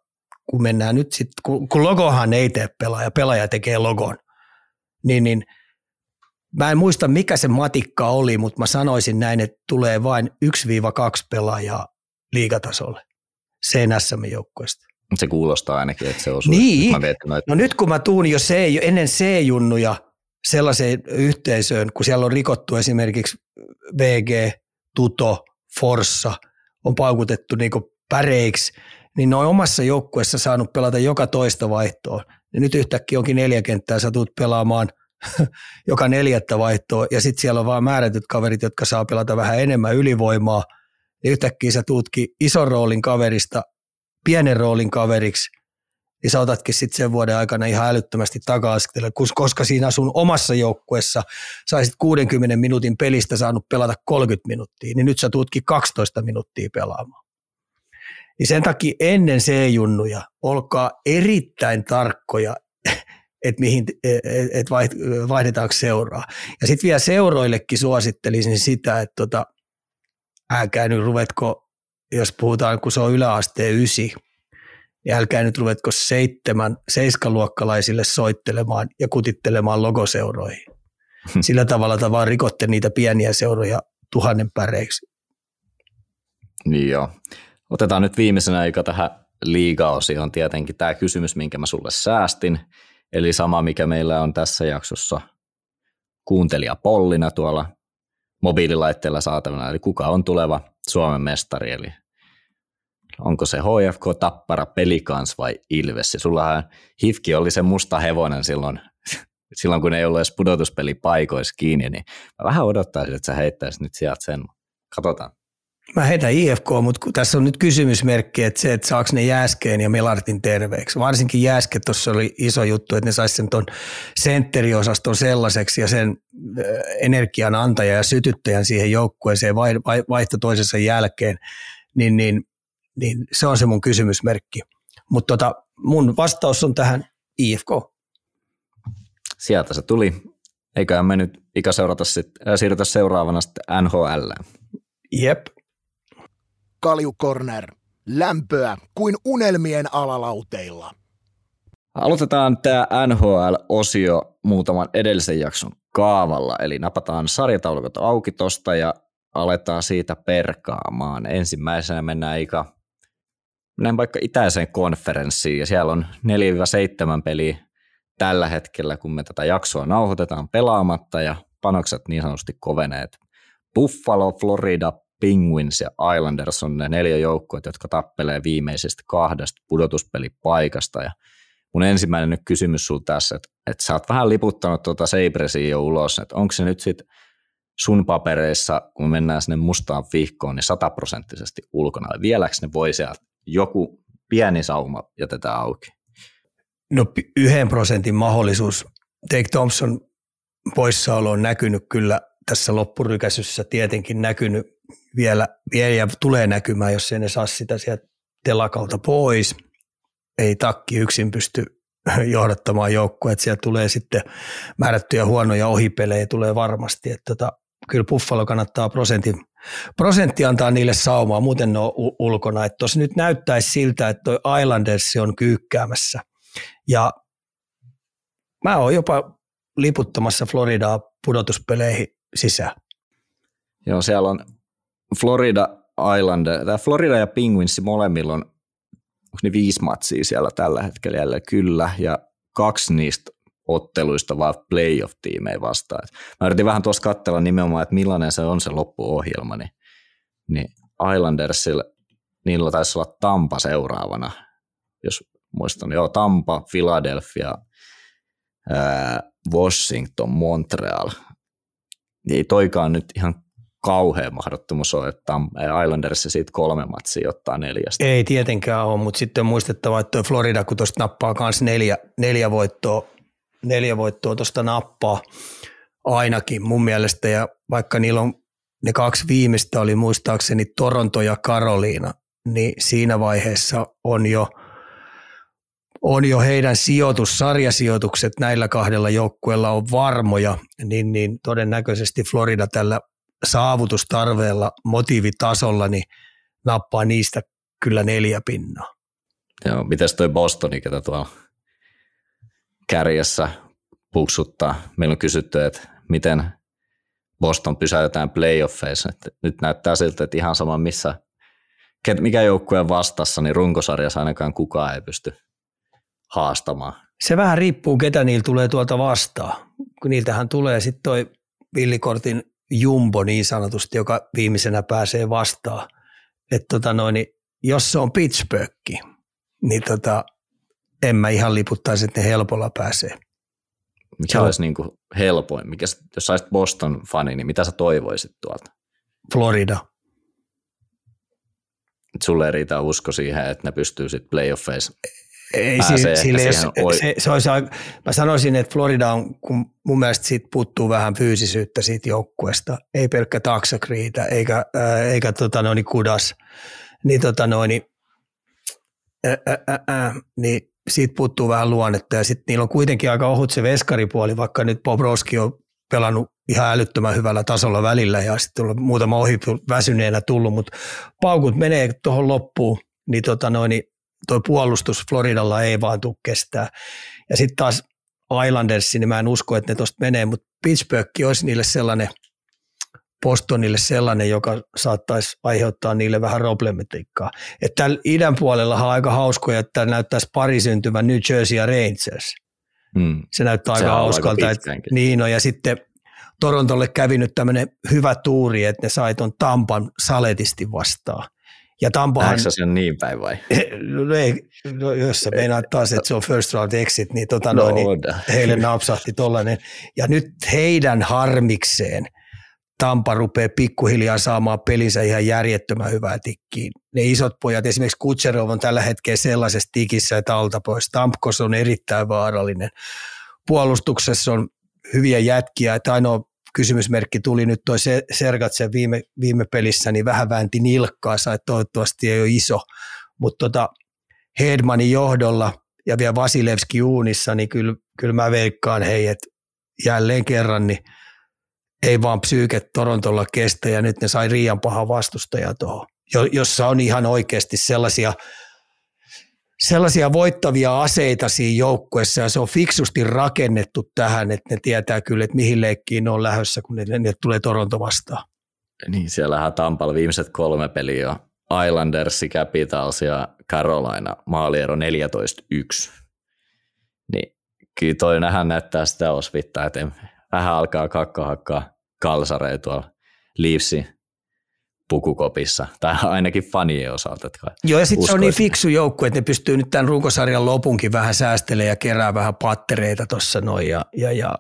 kun mennään nyt sitten, kun, kun logohan ei tee pelaaja, pelaaja tekee logon, niin, niin mä en muista mikä se matikka oli, mutta mä sanoisin näin, että tulee vain 1-2 pelaajaa liigatasolle CNSM-joukkueesta. Se kuulostaa ainakin, että se osuu. Niin. Mä mietin noita. No nyt kun mä tuun jo C, ennen C-junnuja sellaiseen yhteisöön, kun siellä on rikottu esimerkiksi VG, Tuto, Forssa, on paukutettu niin päreiksi, niin ne on omassa joukkueessa saanut pelata joka toista vaihtoa. Ja nyt yhtäkkiä onkin neljä kenttää, sä tulet pelaamaan joka neljättä vaihtoa, ja sitten siellä on vaan määrätyt kaverit, jotka saa pelata vähän enemmän ylivoimaa, ja yhtäkkiä sä tuutkin ison roolin kaverista pienen roolin kaveriksi, niin sä otatkin sitten sen vuoden aikana ihan älyttömästi taka koska siinä sun omassa joukkueessa saisit 60 minuutin pelistä saanut pelata 30 minuuttia, niin nyt sä tuutkin 12 minuuttia pelaamaan. Niin sen takia ennen C-junnuja olkaa erittäin tarkkoja, että mihin, et vaihdetaanko seuraa. Ja sitten vielä seuroillekin suosittelisin sitä, että tota, älkää nyt ruvetko, jos puhutaan, kun se on yläasteen ysi, niin älkää nyt ruvetko seitsemän, seiskaluokkalaisille soittelemaan ja kutittelemaan logoseuroihin. Sillä tavalla te vaan rikotte niitä pieniä seuroja tuhannen päreiksi. Niin joo. Otetaan nyt viimeisenä aika tähän liigaosioon tietenkin tämä kysymys, minkä mä sulle säästin. Eli sama, mikä meillä on tässä jaksossa kuuntelija Pollina tuolla mobiililaitteella saatavana, eli kuka on tuleva Suomen mestari, eli onko se HFK, Tappara, Pelikans vai Ilves. Ja sullahan Hifki oli se musta hevonen silloin, silloin kun ei ollut edes pudotuspeli paikoissa kiinni, niin mä vähän odottaisin, että sä heittäisit nyt sieltä sen. Katsotaan. Mä heitän IFK, mutta tässä on nyt kysymysmerkki, että se, että saako ne Jääskeen ja Melartin terveeksi. Varsinkin Jääske tuossa oli iso juttu, että ne saisi sen tuon sentteriosaston sellaiseksi ja sen energian antaja ja sytyttäjän siihen joukkueeseen vaihto toisensa jälkeen, niin, niin niin se on se mun kysymysmerkki. Mutta tota, mun vastaus on tähän IFK. Sieltä se tuli. Eiköhän me nyt ikä seurata sit, äh, siirrytä seuraavana sitten NHL. Jep. Kalju Corner. Lämpöä kuin unelmien alalauteilla. Aloitetaan tämä NHL-osio muutaman edellisen jakson kaavalla, eli napataan sarjataulukot auki tosta ja aletaan siitä perkaamaan. Ensimmäisenä mennään Ika menen vaikka itäiseen konferenssiin ja siellä on 4-7 peliä tällä hetkellä, kun me tätä jaksoa nauhoitetaan pelaamatta ja panokset niin sanotusti koveneet. Buffalo, Florida, Penguins ja Islanders on ne neljä joukkoa, jotka tappelee viimeisestä kahdesta pudotuspelipaikasta. Ja mun ensimmäinen nyt kysymys sulla tässä, että, että sä oot vähän liputtanut tuota Sabresia jo ulos, että onko se nyt sitten sun papereissa, kun mennään sinne mustaan vihkoon, niin sataprosenttisesti ulkona. Vieläkö ne voi sieltä joku pieni sauma jätetään auki? No yhden prosentin mahdollisuus. Take Thompson poissaolo on näkynyt kyllä tässä loppurykäsyssä tietenkin näkynyt vielä, vielä ja tulee näkymään, jos ei ne saa sitä sieltä telakalta pois. Ei takki yksin pysty johdattamaan joukkoa, että sieltä tulee sitten määrättyjä huonoja ohipelejä tulee varmasti. Että tota, kyllä Buffalo kannattaa prosentin prosentti antaa niille saumaa, muuten ne on ulkona. Että tuossa nyt näyttäisi siltä, että toi Islanders on kyykkäämässä. Ja mä oon jopa liputtamassa Floridaa pudotuspeleihin sisään. Joo, siellä on Florida Island, tämä Florida ja Penguins molemmilla on, onko ne viisi matsia siellä tällä hetkellä? Kyllä, ja kaksi niistä otteluista, vaan playoff-tiimejä vastaan. Et mä yritin vähän tuossa katsella nimenomaan, että millainen se on se loppuohjelma, niin, niin Islandersilla, niillä taisi olla Tampa seuraavana, jos muistan, joo, Tampa, Philadelphia, ää, Washington, Montreal. Ei toikaan nyt ihan kauhean mahdottomuus on, että Islanders siitä kolme matsia ottaa neljästä. Ei tietenkään ole, mutta sitten on muistettava, että Florida, kun tuosta nappaa myös neljä, neljä voittoa, neljä voittoa tuosta nappaa ainakin mun mielestä, ja vaikka niillä on ne kaksi viimeistä oli muistaakseni Toronto ja Karoliina, niin siinä vaiheessa on jo, on jo heidän sijoitus, sarjasijoitukset näillä kahdella joukkueella on varmoja, niin, niin todennäköisesti Florida tällä saavutustarveella, motiivitasolla, niin nappaa niistä kyllä neljä pinnaa. Joo, mitäs toi Bostoni, ketä tuolla kärjessä puksuttaa? Meillä on kysytty, että miten Boston pysäytetään playoffeissa. Että nyt näyttää siltä, että ihan sama missä, mikä joukkue vastassa, niin runkosarjassa ainakaan kukaan ei pysty haastamaan. Se vähän riippuu, ketä niillä tulee tuolta vastaan. Kun niiltähän tulee sitten toi villikortin jumbo niin sanotusti, joka viimeisenä pääsee vastaan. Että tota noin, niin jos se on Pittsburgh, niin tota, en mä ihan liputtaisi, että ne helpolla pääsee. Mikä olisi niin kuin helpoin? Mikä, jos saisit Boston-fani, niin mitä sä toivoisit tuolta? Florida. Sulle ei riitä usko siihen, että ne pystyy sitten playoffeissa ei, pääsee sille, se, se, se olisi, mä sanoisin, että Florida on, kun mun mielestä siitä puuttuu vähän fyysisyyttä siitä joukkueesta, ei pelkkä taksak riitä, eikä, ää, eikä tota noin kudas, niin, tota noin, ää, ää, ää, niin siitä puuttuu vähän luonnetta ja sitten niillä on kuitenkin aika ohut se veskaripuoli, vaikka nyt Bobrovski on pelannut ihan älyttömän hyvällä tasolla välillä ja sitten on muutama ohi väsyneenä tullut, mutta paukut menee tuohon loppuun, niin, tota noin, niin toi puolustus Floridalla ei vaan tule kestää. Ja sitten taas Islanders, niin mä en usko, että ne tuosta menee, mutta Pittsburgh olisi niille sellainen, Bostonille sellainen, joka saattaisi aiheuttaa niille vähän problematiikkaa. Että täällä idän puolella on aika hauskoja, että näyttäisi pari syntyvän New Jersey ja Rangers. Hmm. Se näyttää aika hauskalta. Aika niin on, ja sitten Torontolle kävi nyt tämmöinen hyvä tuuri, että ne sai tuon Tampan saletisti vastaan. Ja Tampahan... se sen niin päin vai? No ei, no, jos sä meinaat taas, että se on first round exit, niin, tota no, noin, niin heille napsahti tollainen. Ja nyt heidän harmikseen Tampa rupeaa pikkuhiljaa saamaan pelinsä ihan järjettömän hyvää tikkiin. Ne isot pojat, esimerkiksi Kutserov on tällä hetkellä sellaisessa tikissä, että alta pois. Tampkos on erittäin vaarallinen. Puolustuksessa on hyviä jätkiä, että ainoa kysymysmerkki tuli nyt toi Sergatsen viime, viime pelissä, niin vähän väänti nilkkaansa, että toivottavasti ei ole iso, mutta tota, Hedmanin johdolla ja vielä Vasilevski uunissa, niin kyllä, kyllä mä veikkaan hei, että jälleen kerran niin ei vaan psyyke Torontolla kestä ja nyt ne sai riian paha vastustaja tuohon, jossa on ihan oikeasti sellaisia – sellaisia voittavia aseita siinä joukkueessa ja se on fiksusti rakennettu tähän, että ne tietää kyllä, että mihin leikkiin ne on lähdössä, kun ne, ne tulee Toronto vastaan. Niin, siellähän Tampalla viimeiset kolme peliä on Islanders, Capitals ja Carolina maaliero 14-1. Niin kyllä toi nähdään näyttää sitä osvittaa, että vähän alkaa kakkohakkaa kalsareja tuolla Leafsin pukukopissa, tai ainakin fanien osalta. Joo, ja sitten se on niin fiksu joukku, että ne pystyy nyt tämän runkosarjan lopunkin vähän säästelemään ja kerää vähän pattereita tuossa noin, ja, ja, ja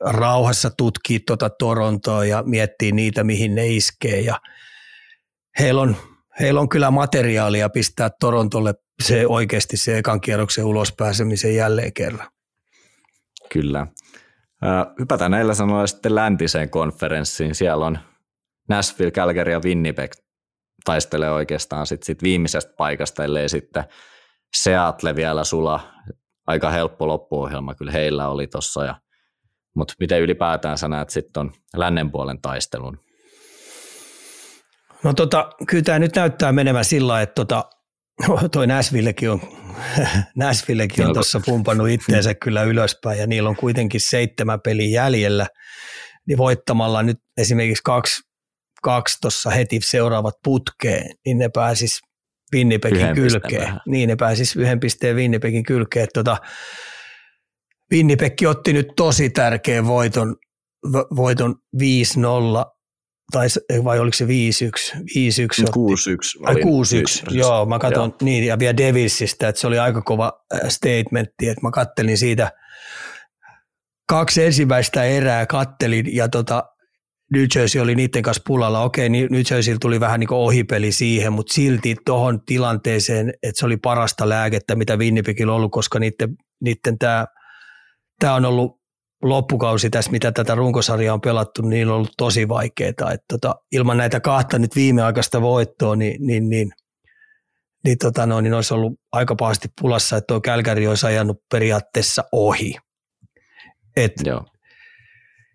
rauhassa tutkii tuota Torontoa ja miettii niitä, mihin ne iskee, ja heillä on, heillä on kyllä materiaalia pistää Torontolle se oikeasti se ekan kierroksen ulospääsemisen jälleen kerran. Kyllä. Hypätään näillä sanoilla sitten läntiseen konferenssiin. Siellä on Nashville, Calgary ja Winnipeg taistelee oikeastaan sit, sit viimeisestä paikasta, ellei sitten Seattle vielä sula. Aika helppo loppuohjelma kyllä heillä oli tuossa. Mutta miten ylipäätään sä näet sitten on lännen puolen taistelun? No tota, kyllä tämä nyt näyttää menevän sillä että tota, toi Nashvillekin on, Nashvillekin on tuossa pumpannut itteensä kyllä ylöspäin ja niillä on kuitenkin seitsemän peli jäljellä, niin voittamalla nyt esimerkiksi kaksi kaksi tuossa heti seuraavat putkeen, niin ne pääsis Winnipegin kylkeen. Niin, ne pääsis yhden pisteen Winnipegin kylkeen. Tota, Winnipekki otti nyt tosi tärkeän voiton, voiton 5-0, tai, vai oliko se 5-1? 5-1 6-1. Ai 6-1, joo, mä katson niin, ja vielä Devilsistä, että se oli aika kova äh, statementti, että mä kattelin siitä kaksi ensimmäistä erää, kattelin, ja tota, New Jersey oli niiden kanssa pulalla. Okei, New Jersey tuli vähän niin kuin ohipeli siihen, mutta silti tuohon tilanteeseen, että se oli parasta lääkettä, mitä Winnipegillä on ollut, koska niiden, niiden tämä, tämä on ollut loppukausi tässä, mitä tätä runkosarjaa on pelattu, niin on ollut tosi vaikeaa. Että tota, ilman näitä kahta nyt viimeaikaista voittoa, niin, niin, niin, niin, tota, no, niin olisi ollut aika pahasti pulassa, että tuo Kälkäri olisi ajanut periaatteessa ohi. Et, Joo.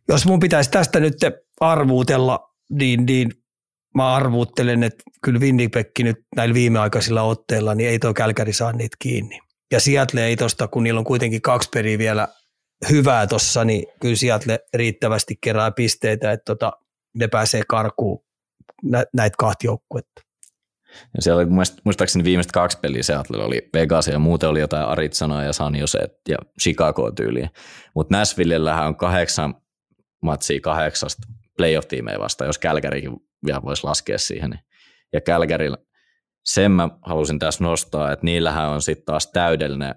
Jos mun pitäisi tästä nyt arvuutella, niin, niin mä arvuuttelen, että kyllä Winnipeg nyt näillä viimeaikaisilla otteilla, niin ei tuo Kälkäri saa niitä kiinni. Ja Seattle ei tosta, kun niillä on kuitenkin kaksi peliä vielä hyvää tuossa, niin kyllä Seattle riittävästi kerää pisteitä, että tota, ne pääsee karkuun nä, näitä kahta joukkuetta. Ja siellä oli muistaakseni viimeiset kaksi peliä Seattle oli Vegas ja muuten oli jotain Arizonaa ja San Jose ja Chicago tyyliä. Mutta Nashvillellähän on kahdeksan matsia kahdeksasta playoff-tiimejä vastaan, jos Kälkärikin vielä voisi laskea siihen. Niin. Ja Kälkärillä, sen mä halusin tässä nostaa, että niillähän on sitten taas täydellinen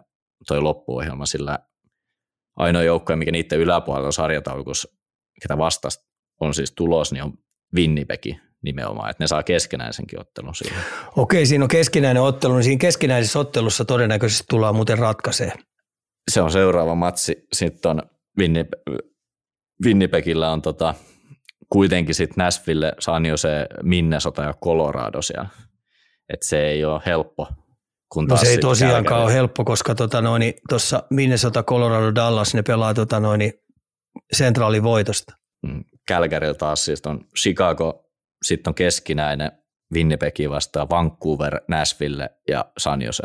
toi loppuohjelma, sillä ainoa joukko, mikä niiden yläpuolella on sarjataulukossa, ketä vastasta on siis tulos, niin on Winnipegi nimenomaan, että ne saa keskenäisenkin ottelun siihen. Okei, siinä on keskinäinen ottelu, niin siinä keskinäisessä ottelussa todennäköisesti tullaan muuten ratkaisee. Se on seuraava matsi. Sitten on Winnipegillä on tota, kuitenkin sitten Nashville, San Jose, Minnesota ja Colorado siellä. Et se ei ole helppo. Kun no se ei tosiaankaan ole helppo, koska tuossa tota Minnesota, Colorado, Dallas, ne pelaa tota noin, sentraalivoitosta. Mm, Calgarylla taas siis on Chicago, sitten on keskinäinen Winnipegi vastaan Vancouver, Nashville ja San Jose.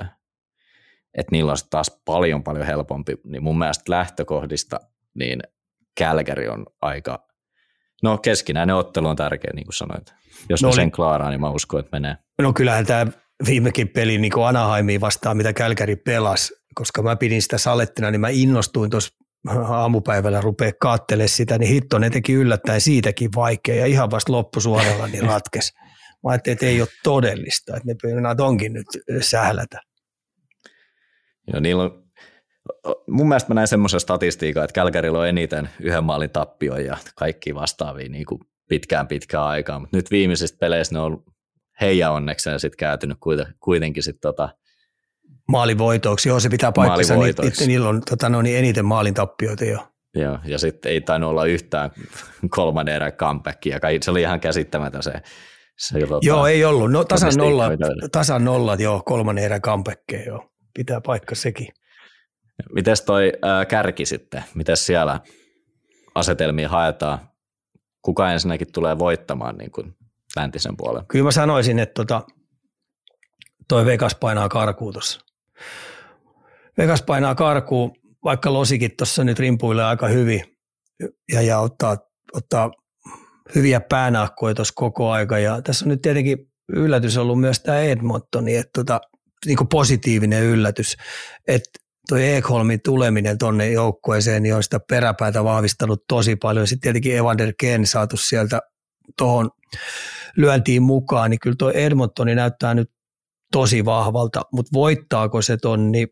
Et niillä on taas paljon paljon helpompi, niin mun mielestä lähtökohdista niin Calgary on aika No keskinäinen ottelu on tärkeä, niin kuin sanoit. Jos no ne sen klaaraa, niin mä uskon, että menee. No kyllähän tämä viimekin peli niin kuin Anaheimiin vastaan, mitä Kälkäri pelasi, koska mä pidin sitä salettina, niin mä innostuin tuossa aamupäivällä rupea kaattele sitä, niin hitto ne teki yllättäen siitäkin vaikea ja ihan vasta loppusuoralla niin ratkes. Mä ajattelin, että ei ole todellista, että ne pyynnät onkin nyt sählätä. Joo, niillä on mun mielestä mä näin semmoisen statistiikan, että Kälkärillä on eniten yhden maalin tappio ja kaikki vastaavia niin kuin pitkään pitkään aikaa, mutta nyt viimeisistä peleissä ne on heidän onnekseen sitten kääntynyt kuitenkin sitten tota, Maalivoitoiksi, joo se pitää paikkansa, niitä, niillä on tota, no, niin eniten maalin tappioita jo. Joo, ja sitten ei tainnut olla yhtään kolmannen erän comebackia, se oli ihan käsittämätön se. se tota, joo, ei ollut, no, tasan, nolla, tasan nollat, joo, kolmannen erän comebackia, joo, pitää paikka sekin. Mites toi ää, kärki sitten? Miten siellä asetelmia haetaan? Kuka ensinnäkin tulee voittamaan niin kuin läntisen puolen? Kyllä mä sanoisin, että tota, toi Vegas painaa karkuun tuossa. Vegas painaa karkuun, vaikka Losikin tuossa nyt rimpuilee aika hyvin ja, ja ottaa, ottaa hyviä päänahkoja tuossa koko aika. Ja tässä on nyt tietenkin yllätys ollut myös tämä Edmontoni, että tota, niin positiivinen yllätys, että toi Ekholmin tuleminen tuonne joukkueeseen niin on sitä peräpäätä vahvistanut tosi paljon. Sitten tietenkin Evander Ken saatu sieltä tuohon lyöntiin mukaan, niin kyllä tuo Edmontoni näyttää nyt tosi vahvalta, mutta voittaako se ton, niin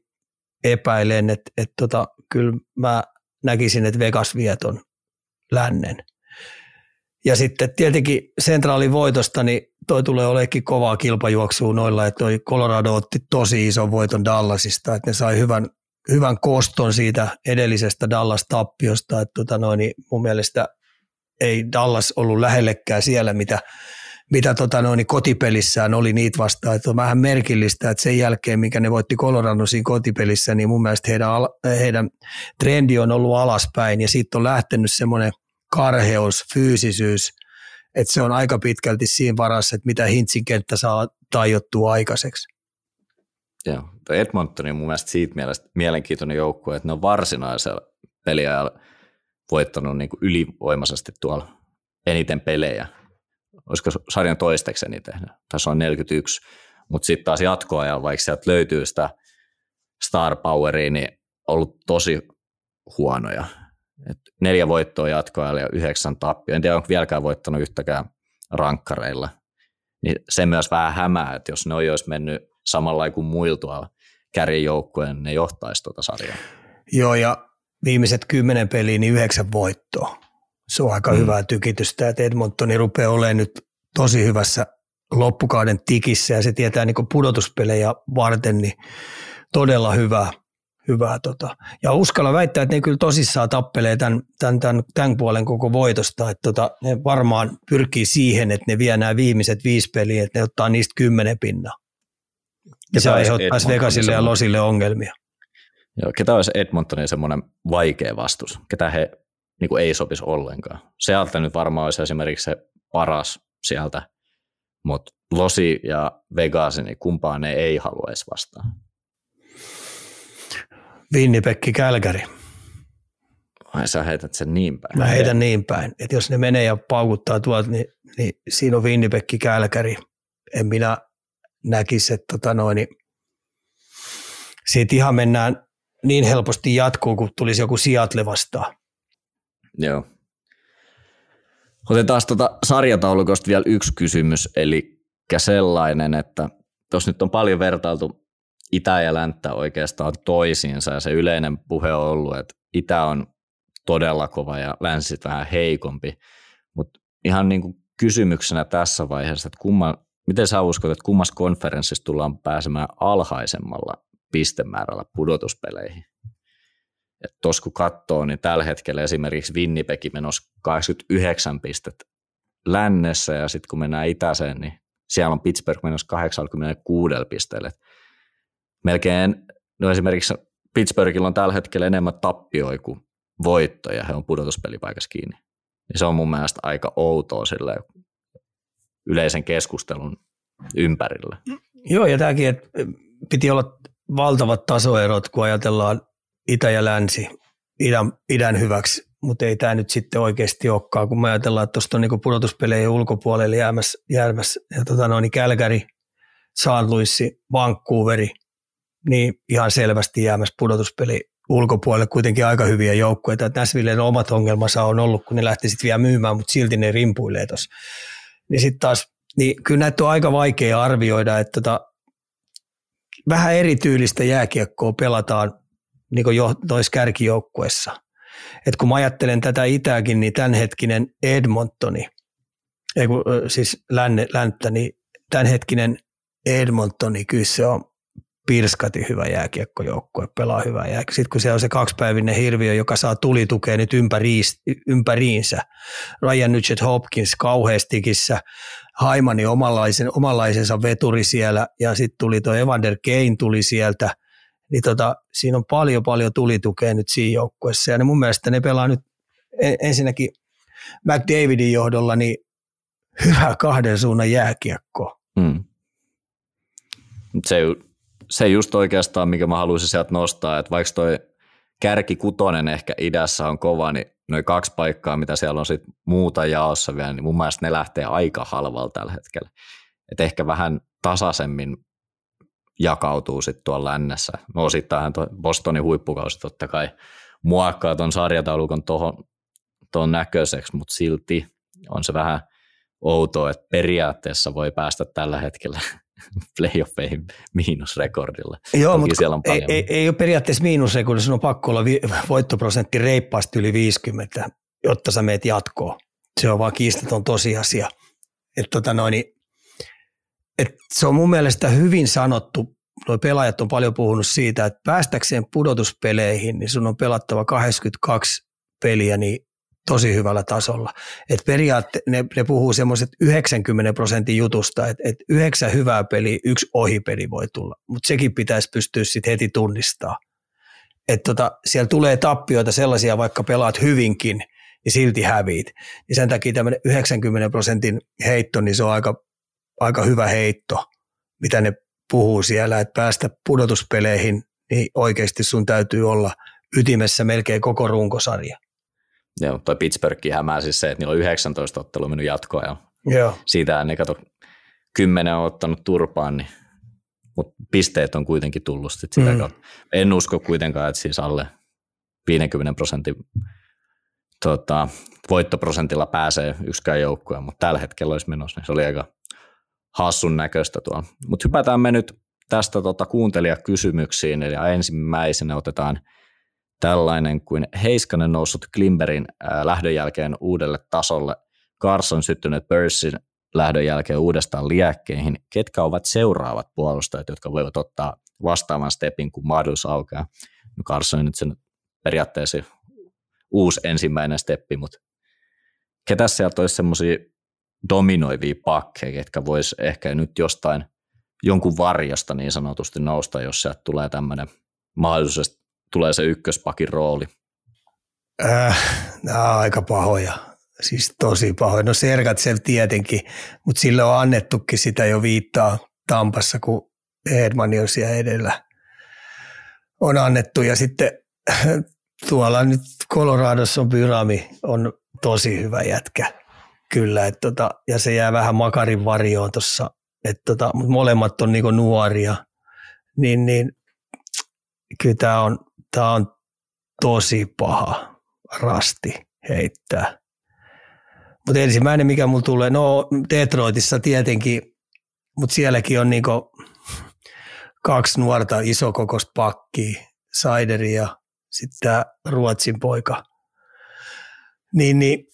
epäilen, että, että tota, kyllä mä näkisin, että Vegas vieton lännen. Ja sitten tietenkin sentraalin voitosta, niin toi tulee olekin kovaa kilpajuoksua noilla, että toi Colorado otti tosi ison voiton Dallasista, että ne sai hyvän hyvän koston siitä edellisestä Dallas-tappiosta, että tota noin, niin mun mielestä ei Dallas ollut lähellekään siellä, mitä, mitä tota noin, kotipelissään oli niitä vastaan. Että on vähän merkillistä, että sen jälkeen, mikä ne voitti Colorado siinä kotipelissä, niin mun mielestä heidän, heidän trendi on ollut alaspäin ja siitä on lähtenyt semmoinen karheus, fyysisyys, että se on aika pitkälti siinä varassa, että mitä Hintsin kenttä saa tajottua aikaiseksi. Joo, Edmonton on mun mielestä siitä mielestä mielenkiintoinen joukkue, että ne on varsinaisella peliajalla voittanut niin kuin ylivoimaisesti tuolla eniten pelejä. Olisiko sarjan toisteksi eniten? Tässä on 41, mutta sitten taas jatkoajalla, vaikka sieltä löytyy sitä star poweria, niin ollut tosi huonoja. Et neljä voittoa jatkoajalla ja yhdeksän tappia. En tiedä, onko vieläkään voittanut yhtäkään rankkareilla. Niin se myös vähän hämää, että jos ne olisi mennyt samalla kuin muiltua kärjijoukkueen, niin ne johtaisi tuota sarjaa. Joo, ja viimeiset kymmenen peliä, niin yhdeksän voittoa. Se on aika mm. hyvää tykitystä, että Edmontoni rupeaa olemaan nyt tosi hyvässä loppukauden tikissä ja se tietää niin pudotuspelejä varten, niin todella hyvää. hyvää tota. Ja uskalla väittää, että ne kyllä tosissaan tappelee tämän, tämän, tämän, tämän puolen koko voitosta, että tota, ne varmaan pyrkii siihen, että ne vie nämä viimeiset viisi peliä, että ne ottaa niistä kymmenen pinnaa. Ja se aiheuttaisi Vegasille ja Losille ongelmia. Joo, ketä olisi Edmontonin semmoinen vaikea vastus? Ketä he niin kuin ei sopisi ollenkaan? Sieltä nyt varmaan olisi esimerkiksi se paras sieltä, mutta Losi ja Vegas, niin kumpaan ne ei haluaisi vastaan. Winnipekki Kälkäri. Ai sä heität sen niin päin. Mä heitän niin päin, että jos ne menee ja paukuttaa tuolta, niin, niin siinä on Winnipekki Kälkäri. En minä näkisi, että tota noin, niin siitä ihan mennään niin helposti jatkuu, kun tulisi joku Seattle vastaan. Joo. Otetaan tuota sarjataulukosta vielä yksi kysymys, eli sellainen, että tuossa nyt on paljon vertailtu itä ja länttä oikeastaan toisiinsa, ja se yleinen puhe on ollut, että itä on todella kova ja länsi vähän heikompi, mutta ihan niin kuin kysymyksenä tässä vaiheessa, että kumma, miten sä uskot, että kummassa konferenssissa tullaan pääsemään alhaisemmalla pistemäärällä pudotuspeleihin. Tuossa kun katsoo, niin tällä hetkellä esimerkiksi Winnipeg menossa 89 pistettä lännessä ja sitten kun mennään itäiseen, niin siellä on Pittsburgh menossa 86 pisteelle. Melkein, no esimerkiksi Pittsburghilla on tällä hetkellä enemmän tappioita kuin voittoja, he on pudotuspelipaikassa kiinni. Ja se on mun mielestä aika outoa sille yleisen keskustelun ympärillä. Joo, ja tämäkin, että piti olla valtavat tasoerot, kun ajatellaan itä ja länsi idän, idän hyväksi, mutta ei tämä nyt sitten oikeasti olekaan, kun me ajatellaan, että tuosta on niin pudotuspelejä ulkopuolelle jäämässä, jäämässä ja tota noin, niin Kälkäri, St. Louis, Vancouveri, niin ihan selvästi jäämässä pudotuspeli ulkopuolelle kuitenkin aika hyviä joukkueita. Näsvilleen omat ongelmansa on ollut, kun ne lähti sitten vielä myymään, mutta silti ne rimpuilee tuossa. Niin sitten taas, niin kyllä näitä on aika vaikea arvioida, että tota, vähän erityylistä jääkiekkoa pelataan niin tois kärkijoukkuessa. Et kun mä ajattelen tätä itääkin, niin tämänhetkinen Edmontoni, ei kun, siis länne, länttä, niin tämänhetkinen Edmontoni, kyllä se on pirskati hyvä jääkiekkojoukkue, pelaa hyvää jääkiekkoa. Sitten kun siellä on se kaksipäivinen hirviö, joka saa tulitukea nyt ympäriis, ympäriinsä, Ryan Nugent Hopkins kauheastikissä, Haimani omanlaisen, omanlaisensa veturi siellä ja sitten tuli tuo Evander Kane tuli sieltä, niin tota, siinä on paljon paljon tulitukea nyt siinä joukkueessa ja ne mun mielestä ne pelaa nyt ensinnäkin McDavidin johdolla niin hyvä kahden suunnan jääkiekko. Hmm. Se, se just oikeastaan, mikä mä haluaisin sieltä nostaa, että vaikka toi kärki kutonen ehkä idässä on kova, niin noin kaksi paikkaa, mitä siellä on sit muuta jaossa vielä, niin mun mielestä ne lähtee aika halvalla tällä hetkellä. Et ehkä vähän tasaisemmin jakautuu sitten tuolla lännessä. No osittainhan Bostonin huippukausi totta kai muokkaa tuon sarjataulukon tuohon tuon näköiseksi, mutta silti on se vähän outoa, että periaatteessa voi päästä tällä hetkellä playoffeihin miinusrekordilla. Joo, Toki mutta siellä on ei, ei, ei, ole periaatteessa miinusrekordilla, sun on pakko olla vi- voittoprosentti reippaasti yli 50, jotta sä meet jatkoon. Se on vaan kiistaton tosiasia. Että tota noin, et se on mun mielestä hyvin sanottu, nuo pelaajat on paljon puhunut siitä, että päästäkseen pudotuspeleihin, niin sun on pelattava 82 peliä, niin tosi hyvällä tasolla. Et periaatte, ne, ne puhuu semmoiset 90 prosentin jutusta, että et yhdeksän hyvää peliä, yksi ohipeli voi tulla, mutta sekin pitäisi pystyä sitten heti tunnistaa. Että tota, siellä tulee tappioita sellaisia, vaikka pelaat hyvinkin, niin silti häviit. Niin sen takia tämmöinen 90 prosentin heitto, niin se on aika, aika hyvä heitto, mitä ne puhuu siellä, että päästä pudotuspeleihin, niin oikeasti sun täytyy olla ytimessä melkein koko runkosarja. Joo, toi Pittsburgh hämää siis se, että niillä on 19 ottelua mennyt jatkoa ja Joo. siitä ne kato, kymmenen on ottanut turpaan, niin, mutta pisteet on kuitenkin tullut sit sitä mm. kautta. En usko kuitenkaan, että siis alle 50 prosentin tota, voittoprosentilla pääsee yksikään joukkue, mutta tällä hetkellä olisi menossa, niin se oli aika hassun näköistä tuolla. Mutta hypätään me nyt tästä tota, kuuntelijakysymyksiin, eli ensimmäisenä otetaan tällainen kuin Heiskanen noussut Klimberin lähdön jälkeen uudelle tasolle, Carson syttyneet Bursin lähdön jälkeen uudestaan liekkeihin. Ketkä ovat seuraavat puolustajat, jotka voivat ottaa vastaavan stepin, kun mahdollisuus aukeaa? No Carson nyt sen periaatteessa uusi ensimmäinen steppi, mutta ketä sieltä olisi semmoisia dominoivia pakkeja, ketkä vois ehkä nyt jostain jonkun varjosta niin sanotusti nousta, jos sieltä tulee tämmöinen mahdollisesti tulee se ykköspakin rooli? Äh, nämä on aika pahoja. Siis tosi pahoja. No Sergatsev tietenkin, mutta sille on annettukin sitä jo viittaa Tampassa, kun Edman on siellä edellä on annettu. Ja sitten tuolla nyt Coloradossa on Pyrami, on tosi hyvä jätkä. Kyllä, et tota, ja se jää vähän makarin varjoon tuossa, tota, mutta molemmat on niinku nuoria, niin, niin kyllä tämä on, tää on tosi paha rasti heittää. Mutta ensimmäinen, mikä mulla tulee, no Detroitissa tietenkin, mutta sielläkin on niinku kaksi nuorta isokokoista pakkia, Saideri ja sitten tämä Ruotsin poika. Niin, niin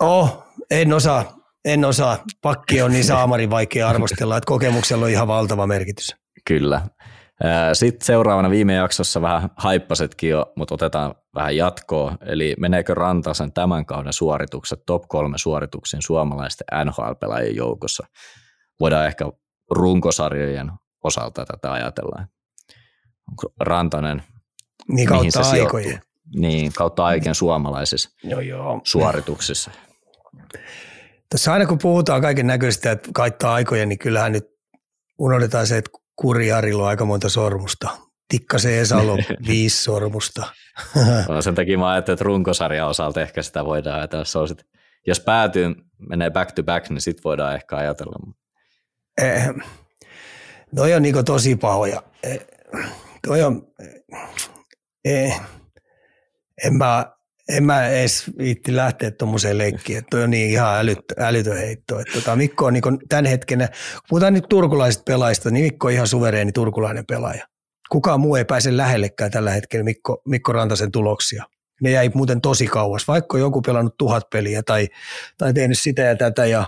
oh, en osaa, en osaa. Pakki on niin saamari vaikea arvostella, että kokemuksella on ihan valtava merkitys. Kyllä. Sitten seuraavana viime jaksossa vähän haippasetkin jo, mutta otetaan vähän jatkoa. Eli meneekö Rantasen tämän kauden suoritukset top kolme suorituksiin suomalaisten NHL-pelaajien joukossa? Voidaan ehkä runkosarjojen osalta tätä ajatella. Onko Rantanen niin kautta mihin se aikojen. Sijoittuu. Niin, kautta aikien suomalaisissa joo, joo. suorituksissa. Tässä aina kun puhutaan kaiken näköistä, että kaittaa aikoja, niin kyllähän nyt unohdetaan se, että Kuriarilla on aika monta sormusta. Tikkasen Esalo viisi sormusta. no, sen takia mä ajattelin, että runkosarjan osalta ehkä sitä voidaan ajatella. Se on sit, jos päätyy, menee back to back, niin sit voidaan ehkä ajatella. Eh, noi on niinku tosi pahoja. Eh, toi on, eh, en mä, en mä edes viitti lähteä tuommoiseen leikkiin, että toi on niin ihan älyt, älytön heitto. Että tota, Mikko on niin tämän hetken, kun puhutaan nyt turkulaisista pelaajista, niin Mikko on ihan suvereeni turkulainen pelaaja. Kukaan muu ei pääse lähellekään tällä hetkellä Mikko, Mikko Rantasen tuloksia. Ne jäi muuten tosi kauas, vaikka joku pelannut tuhat peliä tai, tai tehnyt sitä ja tätä ja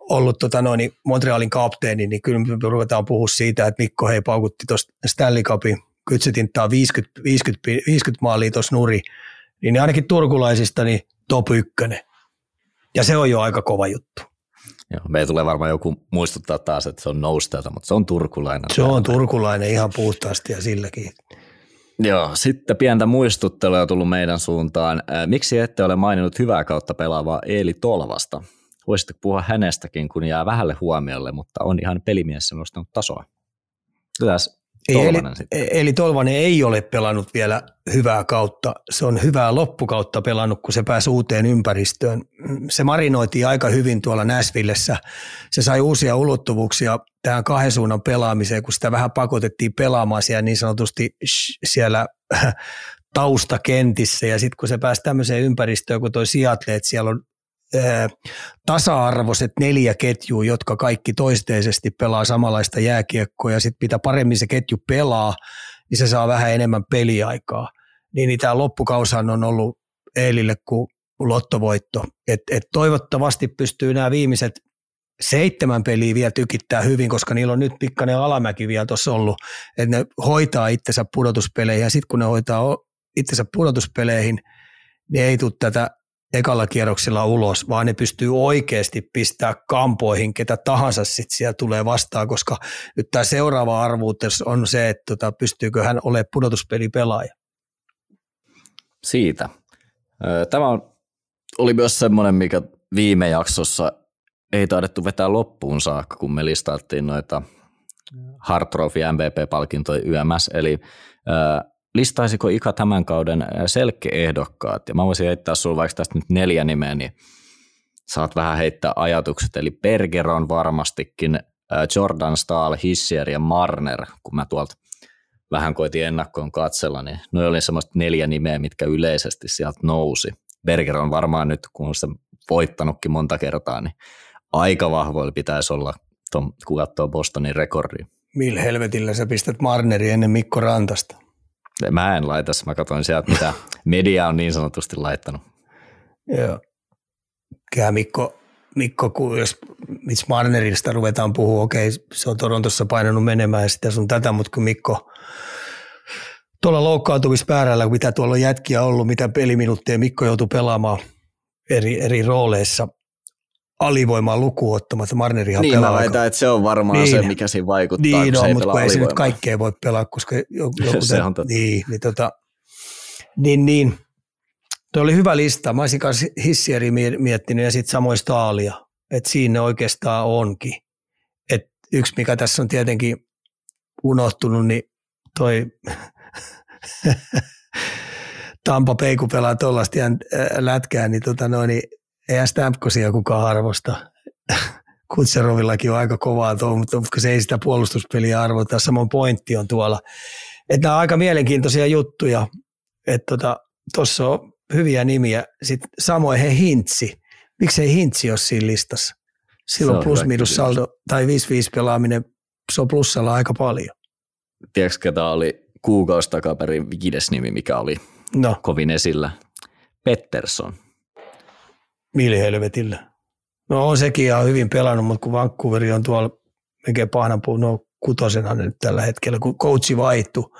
ollut tota noin, Montrealin kapteeni, niin kyllä me ruvetaan puhua siitä, että Mikko hei paukutti tuosta Stanley Cupin kytsetinttaa 50, 50, 50 maalia tuossa nuri, niin ainakin turkulaisista niin top ykkönen. Ja se on jo aika kova juttu. Joo, meillä tulee varmaan joku muistuttaa taas, että se on noustelta, mutta se on turkulainen. Se on turkulainen ihan puhtaasti ja silläkin. Joo, sitten pientä muistuttelua on tullut meidän suuntaan. Miksi ette ole maininnut hyvää kautta pelaavaa Eeli Tolvasta? Voisitte puhua hänestäkin, kun jää vähälle huomiolle, mutta on ihan pelimiessä nostanut tasoa. Tässä Tolvanen eli, eli Tolvanen ei ole pelannut vielä hyvää kautta. Se on hyvää loppukautta pelannut, kun se pääsi uuteen ympäristöön. Se marinoitiin aika hyvin tuolla Näsvillessä. Se sai uusia ulottuvuuksia tähän kahden suunnan pelaamiseen, kun sitä vähän pakotettiin pelaamaan siellä niin sanotusti siellä taustakentissä. Ja sitten kun se pääsi tämmöiseen ympäristöön, kun toi Seattle, että siellä on tasa-arvoiset neljä ketjua, jotka kaikki toisteisesti pelaa samanlaista jääkiekkoa ja sitten mitä paremmin se ketju pelaa, niin se saa vähän enemmän peliaikaa. Niin, niin tämä loppukausahan on ollut Eelille kuin lottovoitto. Et, et toivottavasti pystyy nämä viimeiset seitsemän peliä vielä tykittää hyvin, koska niillä on nyt pikkainen alamäki vielä tuossa ollut, että ne hoitaa itsensä pudotuspeleihin ja sitten kun ne hoitaa itsensä pudotuspeleihin, niin ei tule tätä ekalla kierroksella ulos, vaan ne pystyy oikeasti pistää kampoihin, ketä tahansa sitten siellä tulee vastaan, koska nyt tämä seuraava arvuutus on se, että tota, pystyykö hän olemaan pudotuspelipelaaja. Siitä. Tämä oli myös semmoinen, mikä viime jaksossa ei taidettu vetää loppuun saakka, kun me listattiin noita Hard Trophy MVP-palkintoja YMS, eli listaisiko Ika tämän kauden selkeäehdokkaat? Ja mä voisin heittää sinulle vaikka tästä nyt neljä nimeä, niin saat vähän heittää ajatukset. Eli Bergeron varmastikin, Jordan Stahl, Hissier ja Marner, kun mä tuolta vähän koitin ennakkoon katsella, niin noin oli semmoista neljä nimeä, mitkä yleisesti sieltä nousi. Berger on varmaan nyt, kun on sitä voittanutkin monta kertaa, niin aika vahvoilla pitäisi olla, kun katsoo Bostonin rekordi. Millä helvetillä sä pistät Marneri ennen Mikko Rantasta? Mä en laita, mä katsoin sieltä, mitä media on niin sanotusti laittanut. Joo. Kyllä Mikko, Mikko kun jos Mitch Marnerista ruvetaan puhua, okei, se on Torontossa painanut menemään ja sitä sun tätä, mutta kun Mikko tuolla loukkaantumispäärällä, mitä tuolla on jätkiä ollut, mitä peliminuutteja Mikko joutui pelaamaan eri, eri rooleissa, alivoimaa lukuun ottamatta. Marnerihan niin, pelaa mä väitän, että se on varmaan niin, se, mikä siinä vaikuttaa. Niin, no, se mutta kun ei se nyt kaikkea voi pelaa, koska joku, se on totta. Niin, niin, tota, niin, niin. Tuo oli hyvä lista. Mä olisin kanssa hissieri miettinyt ja sitten samoin Staalia, että siinä oikeastaan onkin. Et yksi, mikä tässä on tietenkin unohtunut, niin toi Tampa Peiku pelaa tuollaista lätkää, niin, tota noin, niin eihän Stampkosia kukaan arvosta. Kutserovillakin on aika kovaa tuo, mutta se ei sitä puolustuspeliä arvota. Samoin pointti on tuolla. Että nämä on aika mielenkiintoisia juttuja. Että tuossa tota, on hyviä nimiä. Sitten samoin he Hintsi. Miksi ei Hintsi ole siinä listassa? Silloin plus minus saldo tai 5-5 pelaaminen, se on plussalla aika paljon. Tiedätkö, ketä oli kuukausi takaperin viides nimi, mikä oli no. kovin esillä? Pettersson. Mille helvetillä? No on sekin ihan hyvin pelannut, mutta kun Vancouveri on tuolla melkein pahnanpuu, no kutosena nyt tällä hetkellä, kun coachi vaihtuu.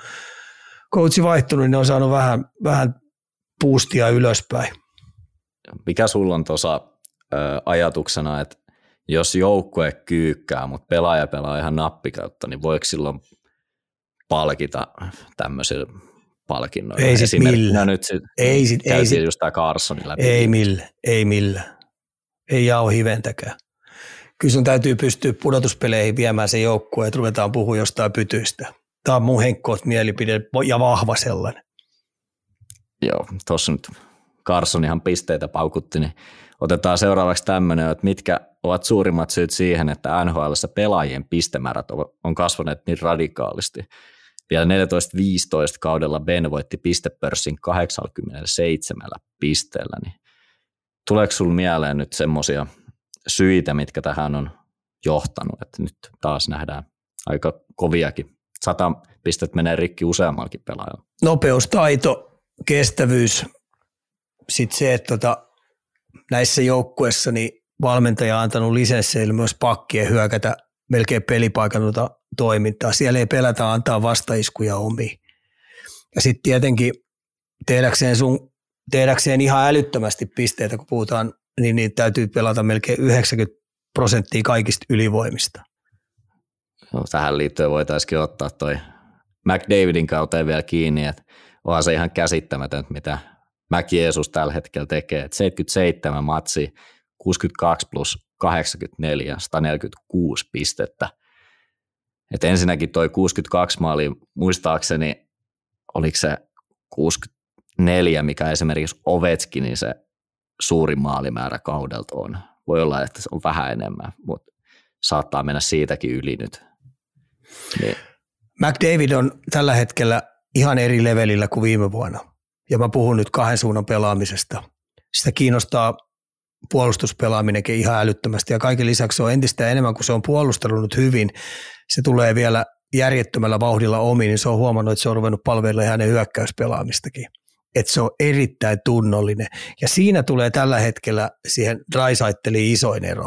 Coachi vaihtunut, niin ne on saanut vähän, vähän puustia ylöspäin. Mikä sulla on tuossa ajatuksena, että jos joukkue kyykkää, mutta pelaaja pelaa ihan nappikautta, niin voiko silloin palkita tämmöisillä palkinnoilla? Ei sit millä. Nyt sit ei sit, ei sit, just tämä Carsonin läpi. Ei millä, ei millä. Ei jao hiventäkään. Kyllä sun täytyy pystyä pudotuspeleihin viemään se joukkue, että ruvetaan puhua jostain pytyistä. Tämä on mun henkkoot mielipide ja vahva sellainen. Joo, tuossa nyt Carsonihan pisteitä paukutti, niin otetaan seuraavaksi tämmöinen, että mitkä ovat suurimmat syyt siihen, että NHL pelaajien pistemäärät on kasvaneet niin radikaalisti. Vielä 14-15 kaudella Ben voitti pistepörssin 87 pisteellä, niin tuleeko sinulle mieleen nyt semmoisia syitä, mitkä tähän on johtanut, että nyt taas nähdään aika koviakin. Sata pistet menee rikki useammallakin pelaajalla. Nopeus, taito, kestävyys, sitten se, että tota, näissä joukkueissa niin valmentaja on antanut lisensseille myös pakkien hyökätä melkein pelipaikannuta toimintaa. Siellä ei pelätä antaa vastaiskuja omiin. Ja sitten tietenkin tehdäkseen, sun, tehdäkseen ihan älyttömästi pisteitä, kun puhutaan, niin, niin täytyy pelata melkein 90 prosenttia kaikista ylivoimista. No, tähän liittyen voitaisiin ottaa toi McDavidin kautta vielä kiinni, että onhan se ihan käsittämätön, mitä Jeesus tällä hetkellä tekee. Että 77 matsi, 62 plus 84, 146 pistettä. Et ensinnäkin toi 62 maali, muistaakseni, oliko se 64, mikä esimerkiksi Ovechkinin se suuri maalimäärä kaudelta on. Voi olla, että se on vähän enemmän, mutta saattaa mennä siitäkin yli nyt. Niin. McDavid on tällä hetkellä ihan eri levelillä kuin viime vuonna. Ja mä puhun nyt kahden suunnan pelaamisesta. Sitä kiinnostaa puolustuspelaaminenkin ihan älyttömästi ja kaiken lisäksi se on entistä enemmän, kun se on puolustellut hyvin, se tulee vielä järjettömällä vauhdilla omiin, niin se on huomannut, että se on ruvennut palvelemaan hänen hyökkäyspelaamistakin. Että se on erittäin tunnollinen. Ja siinä tulee tällä hetkellä siihen Draisaitteliin isoin ero.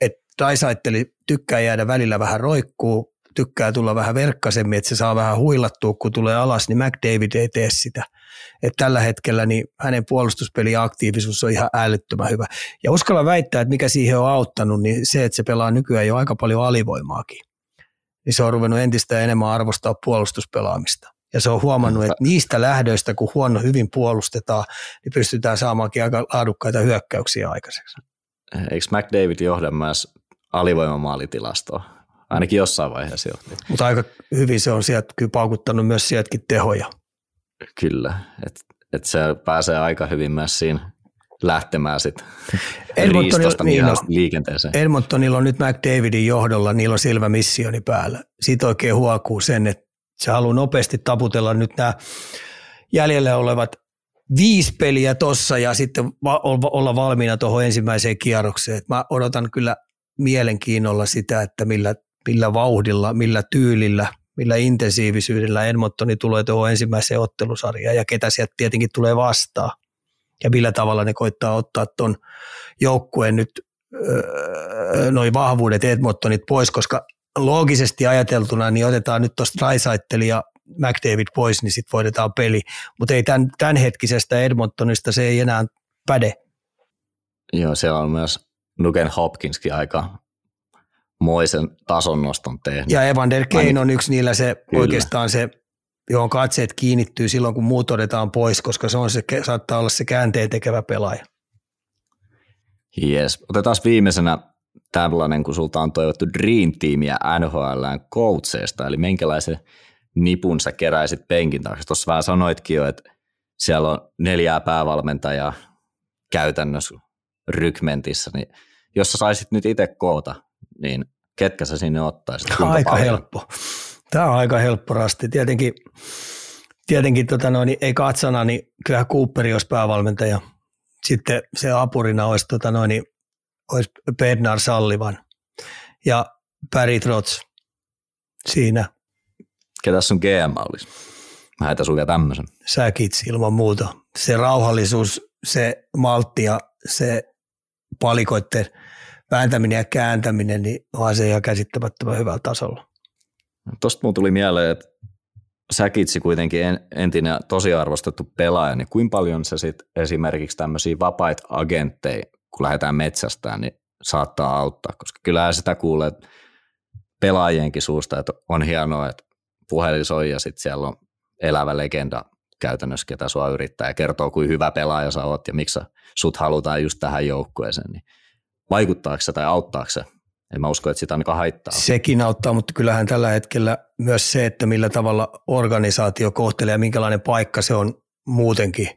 Että Draisaitteli tykkää jäädä välillä vähän roikkuu, tykkää tulla vähän verkkaisemmin, että se saa vähän huilattua, kun tulee alas, niin McDavid ei tee sitä. Että tällä hetkellä niin hänen puolustuspeli ja aktiivisuus on ihan älyttömän hyvä. Ja uskalla väittää, että mikä siihen on auttanut, niin se, että se pelaa nykyään jo aika paljon alivoimaakin. Niin se on ruvennut entistä enemmän arvostaa puolustuspelaamista. Ja se on huomannut, että niistä lähdöistä, kun huono hyvin puolustetaan, niin pystytään saamaankin aika laadukkaita hyökkäyksiä aikaiseksi. Eikö McDavid johda myös alivoimamaalitilastoa? Ainakin jossain vaiheessa johti. Mutta aika hyvin se on sieltä kyllä paukuttanut myös sieltäkin tehoja. Kyllä, että et se pääsee aika hyvin myös siinä lähtemään sitten riistosta niin, no, liikenteeseen. Edmontonilla on nyt McDavidin johdolla, niillä on selvä missioni päällä. Siitä oikein huokuu sen, että se haluaa nopeasti taputella nyt nämä jäljellä olevat viisi peliä tossa ja sitten olla valmiina tuohon ensimmäiseen kierrokseen. Mä odotan kyllä mielenkiinnolla sitä, että millä, millä vauhdilla, millä tyylillä, millä intensiivisyydellä Edmontoni tulee tuohon ensimmäiseen ottelusarjaan ja ketä sieltä tietenkin tulee vastaan ja millä tavalla ne koittaa ottaa tuon joukkueen nyt öö, noin vahvuudet Edmontonit pois, koska loogisesti ajateltuna niin otetaan nyt tuosta Raisaitteli ja McDavid pois, niin sitten voitetaan peli. Mutta ei tämän, tämänhetkisestä Edmontonista se ei enää päde. Joo, siellä on myös Nuken Hopkinskin aika moisen tason noston tehnyt. Ja Evander Kane on yksi niillä se Kyllä. oikeastaan se, johon katseet kiinnittyy silloin, kun muut otetaan pois, koska se, on se saattaa olla se käänteen tekevä pelaaja. Yes. Otetaan viimeisenä tällainen, kun sulta on toivottu Dream Teamia NHLn coacheista, eli minkälaisen nipun sä keräisit penkin taakse. Tuossa vähän sanoitkin jo, että siellä on neljää päävalmentajaa käytännössä rykmentissä, niin jos sä saisit nyt itse koota, niin ketkä sä sinne ottaisit? Tämä on aika paljon? helppo. Tämä on aika helppo rasti. Tietenkin, tietenkin tota noin, ei katsona, niin kyllä Cooperi olisi päävalmentaja. Sitten se apurina olisi, tota noin, olisi Bednar Sallivan ja Barry Trotz siinä. Ketä sun GM olisi? Mä heitän sun vielä tämmöisen. Säkits ilman muuta. Se rauhallisuus, se maltti ja se palikoitten vääntäminen ja kääntäminen, niin on se ihan käsittämättömän hyvällä tasolla. Tuosta mun tuli mieleen, että Säkitsi kuitenkin entinen tosi arvostettu pelaaja, niin kuinka paljon se sitten esimerkiksi tämmöisiä vapaita agentteja, kun lähdetään metsästään, niin saattaa auttaa, koska kyllähän sitä kuulee pelaajienkin suusta, että on hienoa, että puhelin soi ja sitten siellä on elävä legenda käytännössä, ketä sua yrittää ja kertoo, kuin hyvä pelaaja sä oot ja miksi sut halutaan just tähän joukkueeseen, niin vaikuttaako se tai auttaako se? En mä usko, että sitä ainakaan haittaa. Sekin auttaa, mutta kyllähän tällä hetkellä myös se, että millä tavalla organisaatio kohtelee ja minkälainen paikka se on muutenkin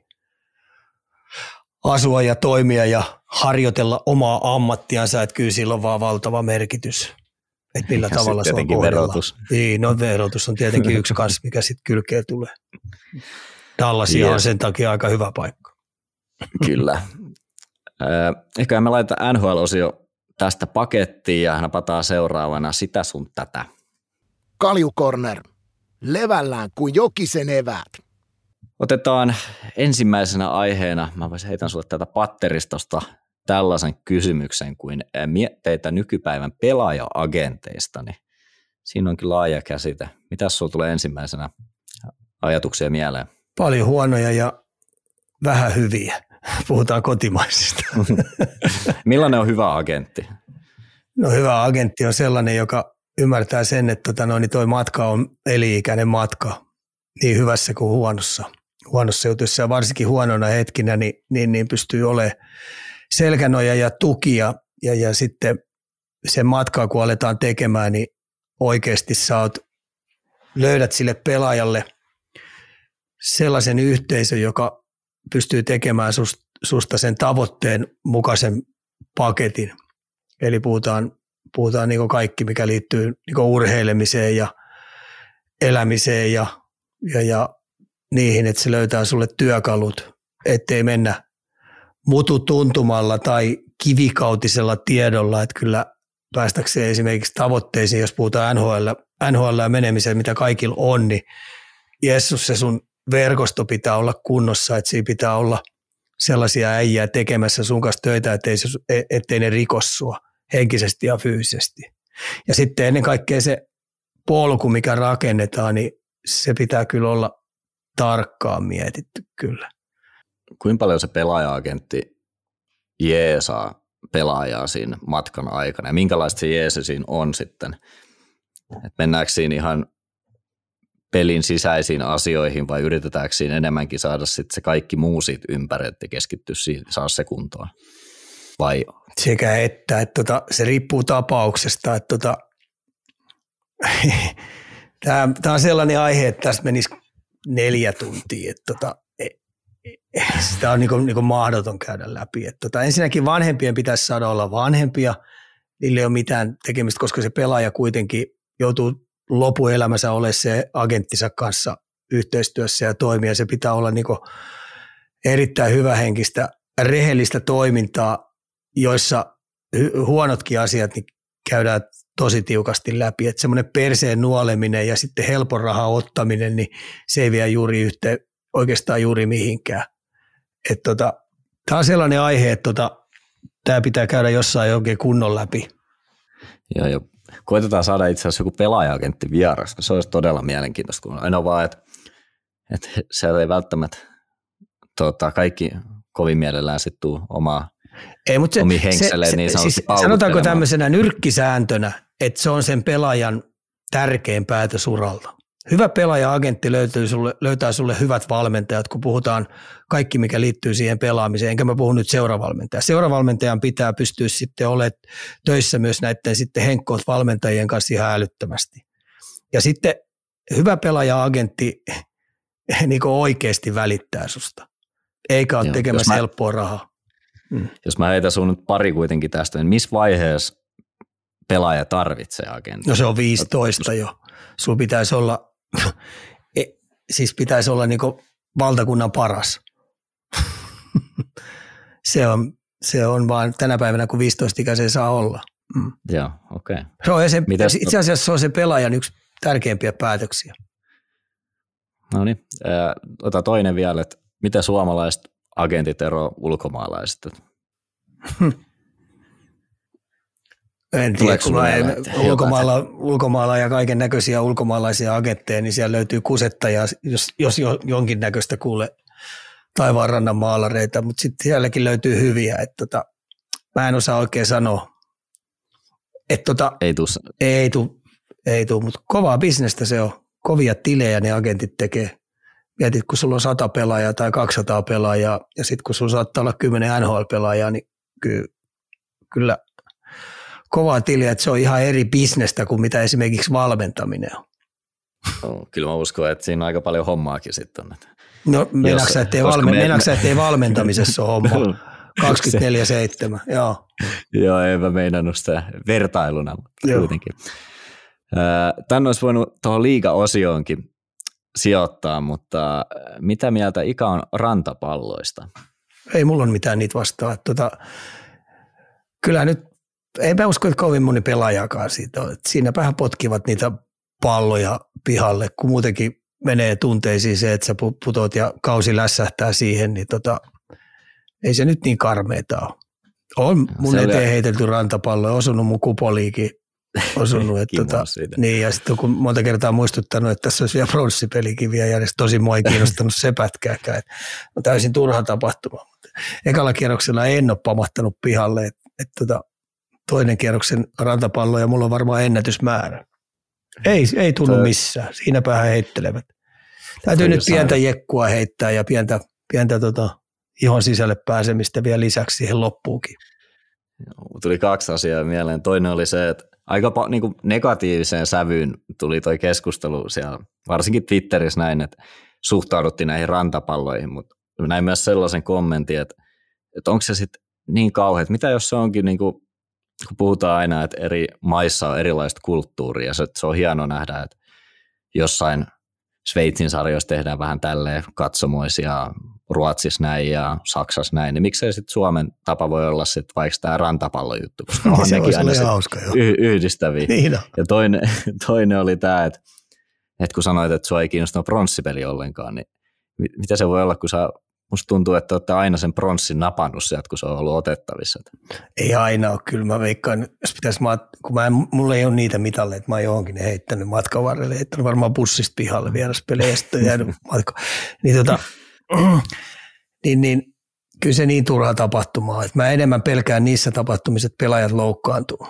asua ja toimia ja harjoitella omaa ammattiansa, että kyllä sillä on vaan valtava merkitys että millä ja tavalla se on verotus. Niin, no verotus on tietenkin yksi kanssa, mikä sitten kylkeen tulee. Dallas yes. on sen takia aika hyvä paikka. Kyllä. Ehkä me laitetaan NHL-osio tästä pakettiin ja napataan seuraavana sitä sun tätä. Kaljukorner. Levällään kuin jokisen eväät. Otetaan ensimmäisenä aiheena, mä voisin heitän sulle tätä patteristosta tällaisen kysymyksen kuin mietteitä nykypäivän pelaaja-agenteista, niin siinä onkin laaja käsite. Mitä sinulla tulee ensimmäisenä ajatuksia mieleen? Paljon huonoja ja vähän hyviä. Puhutaan kotimaisista. Millainen on hyvä agentti? No hyvä agentti on sellainen, joka ymmärtää sen, että tota, no, niin toi matka on eli-ikäinen matka niin hyvässä kuin huonossa. Huonossa jutussa ja varsinkin huonona hetkinä niin, niin, niin pystyy olemaan selkänoja ja tukia ja, ja sitten sen matkaa kun aletaan tekemään, niin oikeasti sä oot, löydät sille pelaajalle sellaisen yhteisön, joka pystyy tekemään susta sen tavoitteen mukaisen paketin. Eli puhutaan, puhutaan niin kaikki, mikä liittyy niin urheilemiseen ja elämiseen ja, ja, ja niihin, että se löytää sulle työkalut, ettei mennä mututuntumalla tai kivikautisella tiedolla, että kyllä päästäkseen esimerkiksi tavoitteisiin, jos puhutaan NHL, NHL menemiseen, mitä kaikilla on, niin Jessus, se sun verkosto pitää olla kunnossa, että siinä pitää olla sellaisia äijää tekemässä sun kanssa töitä, ettei, se, e, ettei ne rikossua henkisesti ja fyysisesti. Ja sitten ennen kaikkea se polku, mikä rakennetaan, niin se pitää kyllä olla tarkkaan mietitty kyllä kuinka paljon se pelaaja-agentti jeesaa pelaajaa siinä matkan aikana ja minkälaista se jeesi siinä on sitten? Et mennäänkö siinä ihan pelin sisäisiin asioihin vai yritetäänkö siinä enemmänkin saada sitten se kaikki muu siitä ympäri, että keskittyä siihen, saa se kuntoon? Vai? Sekä että, että tota, se riippuu tapauksesta. Että tota, tämä, on sellainen aihe, että tästä menisi neljä tuntia. Että tota, sitä on niin kuin, niin kuin mahdoton käydä läpi. Että tota, ensinnäkin vanhempien pitäisi saada olla vanhempia, niille ei ole mitään tekemistä, koska se pelaaja kuitenkin joutuu lopuelämänsä ole se agenttinsa kanssa yhteistyössä ja toimia. Se pitää olla niin erittäin hyvähenkistä, rehellistä toimintaa, joissa huonotkin asiat niin käydään tosi tiukasti läpi. Että semmoinen perseen nuoleminen ja sitten helpon rahan ottaminen, niin se ei vie juuri yhteen, oikeastaan juuri mihinkään. Tota, tämä on sellainen aihe, että tota, tämä pitää käydä jossain oikein kunnon läpi. Joo, ja koitetaan saada itse asiassa joku pelaaja-agentti vieras. Se olisi todella mielenkiintoista, kun aina vaan, että, että siellä ei välttämättä tota, kaikki kovin mielellään sitten tuu omaa ei, mutta se, se, se, niin siis sanotaanko tämmöisenä nyrkkisääntönä, että se on sen pelaajan tärkein päätös uralta. Hyvä pelaaja-agentti löytyy sulle, löytää sulle hyvät valmentajat, kun puhutaan kaikki, mikä liittyy siihen pelaamiseen. Enkä mä puhu nyt seuravalmentaja. Seuravalmentajan pitää pystyä sitten olemaan töissä myös näiden sitten henkkoot valmentajien kanssa ihan älyttömästi. Ja sitten hyvä pelaaja-agentti niin oikeasti välittää susta, eikä ole Joo, tekemässä mä, helppoa rahaa. Mm. Jos mä heitän sun nyt pari kuitenkin tästä, niin missä vaiheessa pelaaja tarvitsee agentin? No se on 15 jo. Sulla pitäisi olla, siis pitäisi olla niin valtakunnan paras. se, on, se on vaan tänä päivänä, kun 15-ikäisen saa olla. Mm. Joo, okei. Okay. Se on se, itse asiassa se on se pelaajan yksi tärkeimpiä päätöksiä. No niin, ota toinen vielä, että mitä suomalaiset agentit ero ulkomaalaisista? En tiedä, kun ulkomailla, ulkomailla ja kaiken näköisiä ulkomaalaisia agentteja, niin siellä löytyy kusetta ja jos, jos jonkinnäköistä kuule taivaanrannan maalareita, mutta sitten sielläkin löytyy hyviä. että tota, mä en osaa oikein sanoa. Et tota, ei tuu. Ei tuu, ei tuu mutta kovaa bisnestä se on. Kovia tilejä ne agentit tekee. Mietit, kun sulla on 100 pelaajaa tai 200 pelaajaa ja sitten kun sulla saattaa olla 10 NHL-pelaajaa, niin kyllä, kyllä kovaa tiliä, että se on ihan eri bisnestä kuin mitä esimerkiksi valmentaminen on. No, kyllä mä uskon, että siinä on aika paljon hommaakin sitten. No meinaksä, ettei, valme, me, me... ettei valmentamisessa ole homma 24-7, joo. joo, en mä meinannut sitä vertailuna, mutta joo. kuitenkin. Tänne olisi voinut tuohon liiga-osioonkin sijoittaa, mutta mitä mieltä Ika on rantapalloista? Ei mulla ole mitään niitä vastaa. Tota, kyllä nyt ei mä usko, että kovin moni pelaajakaan siitä on. Siinäpähän potkivat niitä palloja pihalle, kun muutenkin menee tunteisiin se, että sä putot ja kausi lässähtää siihen, niin tota, ei se nyt niin karmeeta ole. On mun se eteen oli... heitelty rantapallo, osunut mun kupoliikin, osunut. että tota, niin, ja sitten kun monta kertaa muistuttanut, että tässä olisi vielä pronssipelikin vielä järjestä, tosi mua ei kiinnostanut se pätkääkään. Että on täysin turha tapahtuma. Ekalla kierroksella en ole pamahtanut pihalle, että, että tota, toinen kierroksen rantapallo ja mulla on varmaan ennätysmäärä. Ei, ei tunnu missään. Siinäpä he heittelevät. Täytyy nyt pientä jekkua heittää ja pientä, pientä tota, ihon sisälle pääsemistä vielä lisäksi siihen loppuukin. Tuli kaksi asiaa mieleen. Toinen oli se, että aika niin kuin negatiiviseen sävyyn tuli toi keskustelu siellä, varsinkin Twitterissä näin, että suhtauduttiin näihin rantapalloihin, mutta näin myös sellaisen kommentin, että, että onko se sitten niin kauhean, että mitä jos se onkin niin kuin kun puhutaan aina, että eri maissa on erilaista kulttuuria, se, se on hieno nähdä, että jossain Sveitsin sarjoissa tehdään vähän tälleen katsomoisia, Ruotsissa näin ja Saksassa näin, niin miksei sitten Suomen tapa voi olla sitten vaikka tämä rantapallojuttu, koska on nekin aina hauska, y- yhdistäviä. Niin ja toinen, toinen oli tämä, että, että kun sanoit, että sua ei kiinnostanut pronssipeli ollenkaan, niin mitä se voi olla, kun sä Musta tuntuu, että olette aina sen pronssin napannut sieltä, kun se on ollut otettavissa. Ei aina ole, kyllä mä veikkaan, jos pitäisi, kun mä en, mulla ei ole niitä mitalleja, että mä oon johonkin ne heittänyt matkan varrelle, heittänyt varmaan bussista pihalle vieraspeleistä ja jäänyt matko. Niin, tota, niin, niin, kyllä se niin turhaa tapahtumaa, että mä enemmän pelkään niissä tapahtumissa, että pelaajat loukkaantuu.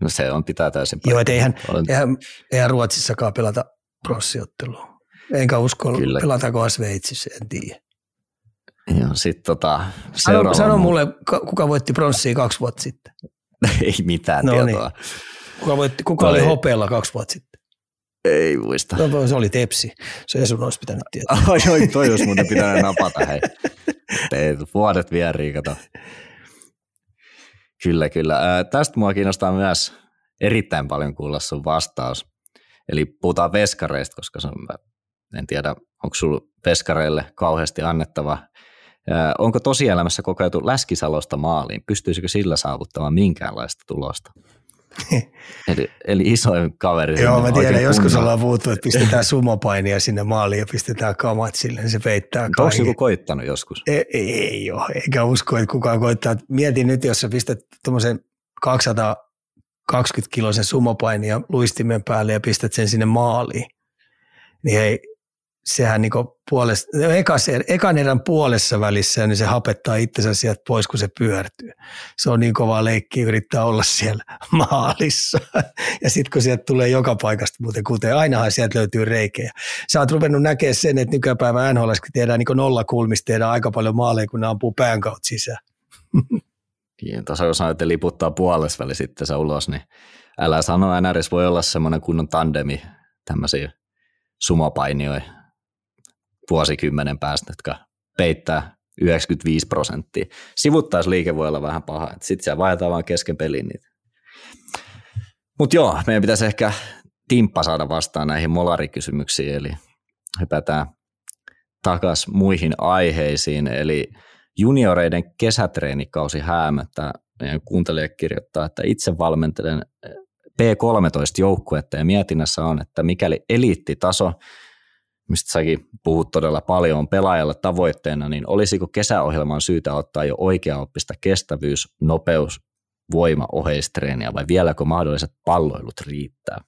No se on pitää täysin. Joo, että eihän, eihän, eihän Ruotsissakaan pelata pronssiottelua. Enkä usko, Kyllä. pelataanko Sveitsissä, en tiedä. Joo, sit tota, sano, sano mulle, kuka voitti pronssia kaksi vuotta sitten? Ei mitään no tietoa. Niin. Kuka, voitti, kuka Toi... oli hopeella kaksi vuotta sitten? Ei muista. No, se oli Tepsi. Se sun olisi pitänyt tietää. Ai, oi, toi olisi muuten pitänyt napata, hei. Teet vuodet vierii, kato. Kyllä, kyllä. Äh, tästä mua kiinnostaa myös erittäin paljon kuulla sun vastaus. Eli puhutaan veskareista, koska se on, en tiedä, onko sulla veskareille kauheasti annettava. Onko tosielämässä kokeiltu Läskisalosta maaliin? Pystyisikö sillä saavuttamaan minkäänlaista tulosta? eli, eli isoin kaveri. Joo, mä tiedän, joskus ollaan puhuttu, että pistetään sumopainia sinne maaliin ja pistetään kamat sille, niin se peittää kaiken. Onko joku koittanut joskus? Ei, ei ole, eikä usko, että kukaan koittaa. Mieti nyt, jos sä pistät tuommoisen 220 kiloisen sumopainia luistimen päälle ja pistät sen sinne maaliin, niin hei, sehän niin puolesta, ekas, ekan erän puolessa välissä, niin se hapettaa itsensä sieltä pois, kun se pyörtyy. Se on niin kova leikki yrittää olla siellä maalissa. Ja sitten kun sieltä tulee joka paikasta muuten, kuten ainahan sieltä löytyy reikejä. Sä oot ruvennut näkemään sen, että nykypäivän NHL, kun tehdään niin nolla kulmista, tehdään aika paljon maaleja, kun ne ampuu pään kautta sisään. Niin, tuossa jos että liputtaa puolesväli sitten se ulos, niin älä sano, NRS voi olla semmoinen kunnon tandemi tämmöisiä sumopainioja vuosikymmenen päästä, jotka peittää 95 prosenttia. Sivuttaisliike voi olla vähän paha, sitten siellä vaihdetaan vaan kesken pelin niitä. Mutta joo, meidän pitäisi ehkä timppa saada vastaan näihin molarikysymyksiin, eli hypätään takaisin muihin aiheisiin, eli junioreiden kesätreenikausi häämöttää. Meidän kuuntelija kirjoittaa, että itse valmentelen P13-joukkuetta ja mietinnässä on, että mikäli eliittitaso – mistä säkin puhut todella paljon, on pelaajalle tavoitteena, niin olisiko kesäohjelman syytä ottaa jo oikeaoppista kestävyys, nopeus, voima, oheistreeniä vai vieläkö mahdolliset palloilut riittää?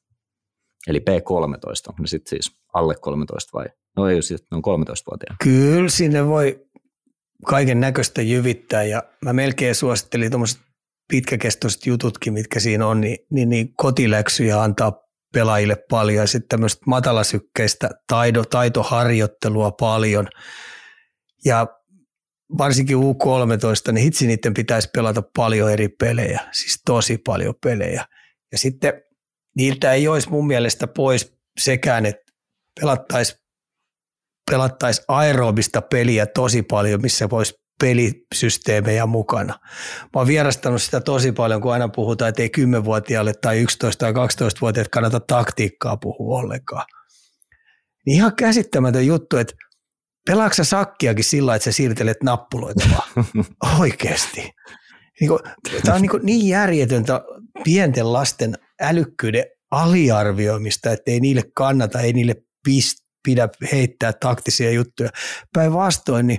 Eli P13, onko ne sitten siis alle 13 vai? No ei, siis ne on 13-vuotiaana. Kyllä sinne voi kaiken näköistä jyvittää ja mä melkein suosittelin tuommoiset pitkäkestoiset jututkin, mitkä siinä on, niin, niin, niin kotiläksyjä antaa pelaajille paljon ja sitten tämmöistä matalasykkeistä taito, taitoharjoittelua paljon. Ja varsinkin U13, niin hitsi niiden pitäisi pelata paljon eri pelejä, siis tosi paljon pelejä. Ja sitten niiltä ei olisi mun mielestä pois sekään, että pelattaisiin pelattais aerobista peliä tosi paljon, missä voisi pelisysteemejä mukana. Mä oon vierastanut sitä tosi paljon, kun aina puhutaan, että ei 10-vuotiaalle tai 11- tai 12-vuotiaat kannata taktiikkaa puhua ollenkaan. Niin ihan käsittämätön juttu, että pelaaksa sakkiakin sillä, että sä siirtelet nappuloita vaan. Oikeasti. Niin Tämä on niin, niin järjetöntä pienten lasten älykkyyden aliarvioimista, että ei niille kannata, ei niille pist, pidä heittää taktisia juttuja. Päinvastoin, niin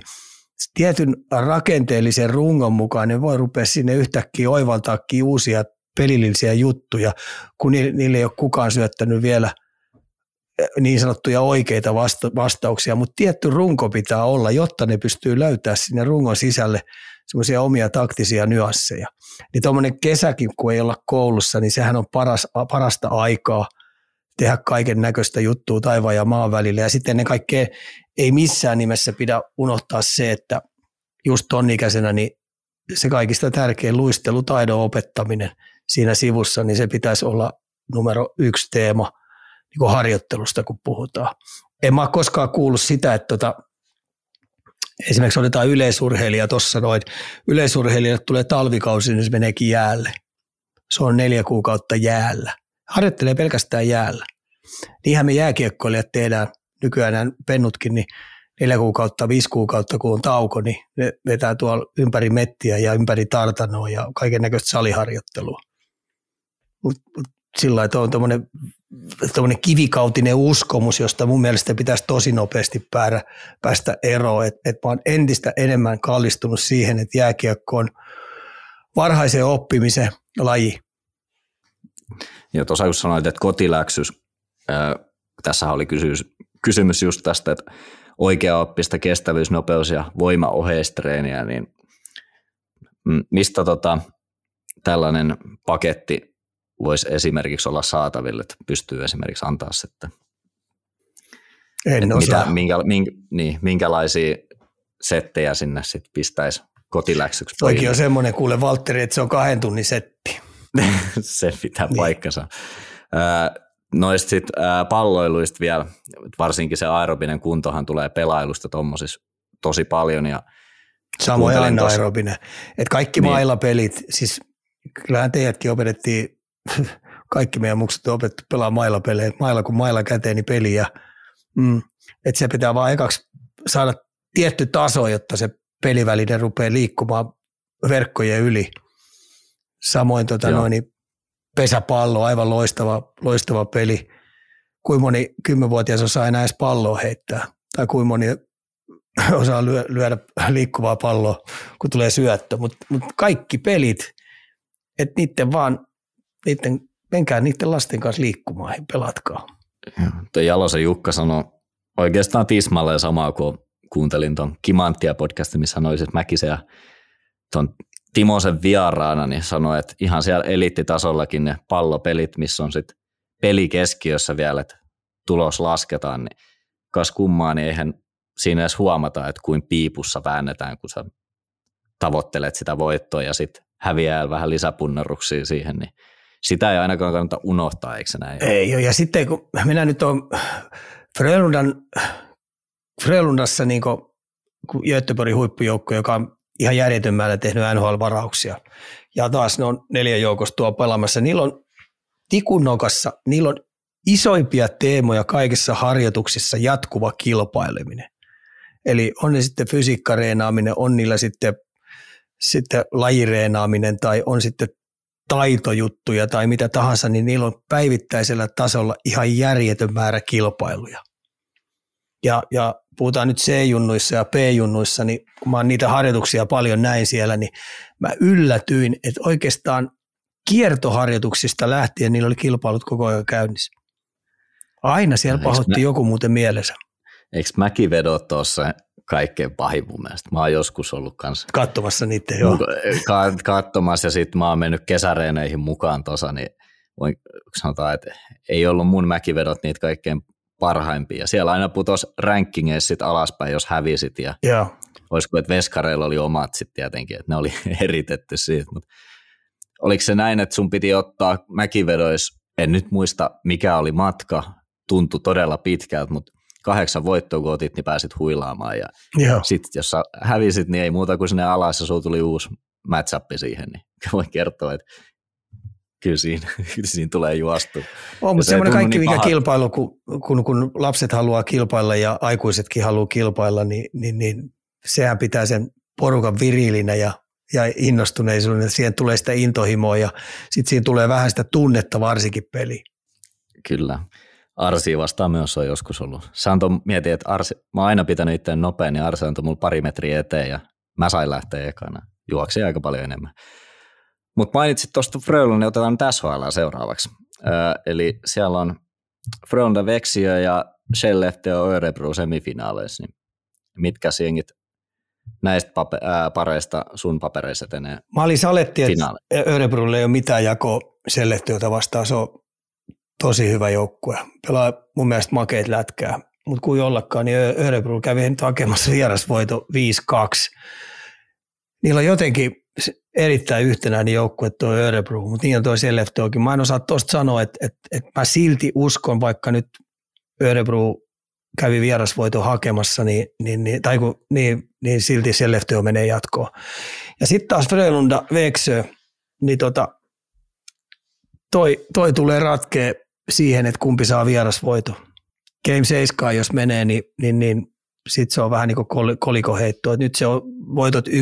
tietyn rakenteellisen rungon mukaan ne voi rupea sinne yhtäkkiä oivaltaakin uusia pelillisiä juttuja, kun niille ei ole kukaan syöttänyt vielä eh, niin sanottuja oikeita vasta- vastauksia, mutta tietty runko pitää olla, jotta ne pystyy löytämään sinne rungon sisälle semmoisia omia taktisia nyansseja. Niin tuommoinen kesäkin, kun ei olla koulussa, niin sehän on paras, parasta aikaa – tehdä kaiken näköistä juttua taivaan ja maan välillä. Ja sitten ne kaikkea ei missään nimessä pidä unohtaa se, että just ton ikäisenä niin se kaikista tärkein luistelutaidon opettaminen siinä sivussa, niin se pitäisi olla numero yksi teema niin kuin harjoittelusta, kun puhutaan. En mä ole koskaan kuullut sitä, että tota, esimerkiksi otetaan yleisurheilija tuossa noin, yleisurheilijalle tulee talvikausi, niin se meneekin jäälle. Se on neljä kuukautta jäällä harjoittelee pelkästään jäällä. Niinhän me jääkiekkoilijat tehdään nykyään pennutkin, niin neljä kuukautta, viisi kuukautta, kun on tauko, niin ne vetää tuolla ympäri mettiä ja ympäri tartanoa ja kaiken näköistä saliharjoittelua. Mut, mut sillä lailla on tämmöinen kivikautinen uskomus, josta mun mielestä pitäisi tosi nopeasti päästä, päästä eroon. Että et mä oon entistä enemmän kallistunut siihen, että jääkiekko on varhaisen oppimisen laji. Ja tuossa kun sanoit, että kotiläksys, tässä oli kysymys, kysymys just tästä, että oikea-oppista kestävyys, nopeus ja voima oheistreeniä, niin mistä tota, tällainen paketti voisi esimerkiksi olla saatavilla, että pystyy esimerkiksi antaa sitten? En osaa. Mitä, minkä, minkä, niin, minkälaisia settejä sinne sitten pistäisi kotiläksyksi? Toikin on semmoinen kuule Valtteri, että se on kahden tunnin setti. se pitää niin. paikkansa. Noista sitten palloiluista vielä, varsinkin se aerobinen kuntohan tulee pelailusta tuommoisissa tosi paljon. Ja Samoin aina tos... aerobinen. Et kaikki niin. mailapelit, siis kyllähän teidätkin opetettiin kaikki meidän mukset on opettu pelaa mailapelejä, mailla kuin mailla käteeni peliä. Mm. Että se pitää vaan ekaksi saada tietty taso, jotta se peliväline rupeaa liikkumaan verkkojen yli. Samoin tota noin, pesäpallo, aivan loistava, loistava peli. Kuinka moni kymmenvuotias osaa enää edes palloa heittää, tai kuinka moni osaa lyö, lyödä liikkuvaa palloa, kun tulee syöttö. Mutta mut kaikki pelit, että niiden vaan, niiden, menkää niiden lasten kanssa liikkumaan ja pelatkaa. Tuo Jalosen Jukka sanoi oikeastaan tismalleen samaa, kun kuuntelin tuon Kimanttia podcastin, missä sanoi, että Mäkisen ja tuon Timosen vieraana, niin sanoi, että ihan siellä eliittitasollakin ne pallopelit, missä on sitten peli keskiössä vielä, että tulos lasketaan, niin kas kummaa, niin eihän siinä edes huomata, että kuin piipussa väännetään, kun sä tavoittelet sitä voittoa ja sitten häviää vähän lisäpunnerruksia siihen, niin sitä ei ainakaan kannata unohtaa, eikö se näin? Ei ole, ja sitten kun minä nyt on Frölundan, Frölundassa niin Göteborgin huippujoukko, joka on ihan järjetön määrä tehnyt NHL-varauksia. Ja taas ne on neljä joukosta tuo pelaamassa. Niillä on tikunnokassa, niillä on isoimpia teemoja kaikissa harjoituksissa jatkuva kilpaileminen. Eli on ne sitten fysiikkareenaaminen, on niillä sitten, sitten lajireenaaminen tai on sitten taitojuttuja tai mitä tahansa, niin niillä on päivittäisellä tasolla ihan järjetön määrä kilpailuja. Ja, ja puhutaan nyt C-junnuissa ja P-junnuissa, niin kun mä niitä harjoituksia paljon näin siellä, niin mä yllätyin, että oikeastaan kiertoharjoituksista lähtien niillä oli kilpailut koko ajan käynnissä. Aina siellä no, pahoitti mä, joku muuten mielensä. Eikö mäkin vedo tuossa kaikkein pahin mun mielestä? Mä oon joskus ollut kanssa. Katsomassa niitä, joo. Ka- katsomassa ja sitten mä oon mennyt kesäreeneihin mukaan tuossa, niin voin sanoa, että ei ollut mun mäkivedot niitä kaikkein parhaimpia. Ja siellä aina putosi rankingeissa sit alaspäin, jos hävisit. Ja Joo. Olisiko, että veskareilla oli omat sitten tietenkin, että ne oli eritetty siitä. Mutta oliko se näin, että sun piti ottaa mäkivedois, en nyt muista mikä oli matka, tuntui todella pitkältä, mutta kahdeksan voittoa kun otit, niin pääsit huilaamaan. Ja sitten jos sä hävisit, niin ei muuta kuin sinne alas ja sulla tuli uusi match siihen, niin voin kertoa, että kyllä siinä, siinä tulee juostu. On, mutta semmoinen kaikki, niin mikä paha. kilpailu, kun, kun, kun, lapset haluaa kilpailla ja aikuisetkin haluaa kilpailla, niin, niin, niin sehän pitää sen porukan virilinä ja, ja innostuneisuuden, että siihen tulee sitä intohimoa ja sitten siinä tulee vähän sitä tunnetta varsinkin peli. Kyllä. Arsi vastaan myös on joskus ollut. Santo mieti, että Arsi, mä oon aina pitänyt itse nopein, niin Arsi antoi mulle pari metriä eteen ja mä sain lähteä ekana. Juoksi aika paljon enemmän. Mutta mainitsit tuosta Frölunda, niin otetaan SHL seuraavaksi. Öö, eli siellä on Frölunda Vexio ja Skellefteå Örebro semifinaaleissa. Niin mitkä siengit näistä pape- ää, pareista sun papereissa etenee Mä olin saletti, että Örebrolle ei ole mitään jakoa Skellefteåta vastaan. Se on tosi hyvä joukkue. Pelaa mun mielestä makeet lätkää. Mutta kuin jollakaan, niin Örebro kävi nyt hakemassa vierasvoito 5-2. Niillä on jotenkin erittäin yhtenäinen joukkue tuo Örebro, mutta niin on tuo Seleftoakin. Mä en osaa tuosta sanoa, että, että, että mä silti uskon, vaikka nyt Örebro kävi vierasvoito hakemassa, niin, niin, niin, tai kun, niin, niin silti Selleftö menee jatkoon. Ja sitten taas Frölunda Veksö, niin tota, toi, toi tulee ratkea siihen, että kumpi saa vierasvoito. Game 7, jos menee, niin, niin, niin sitten se on vähän niin kuin kolikoheitto. Nyt se on voitot 1-1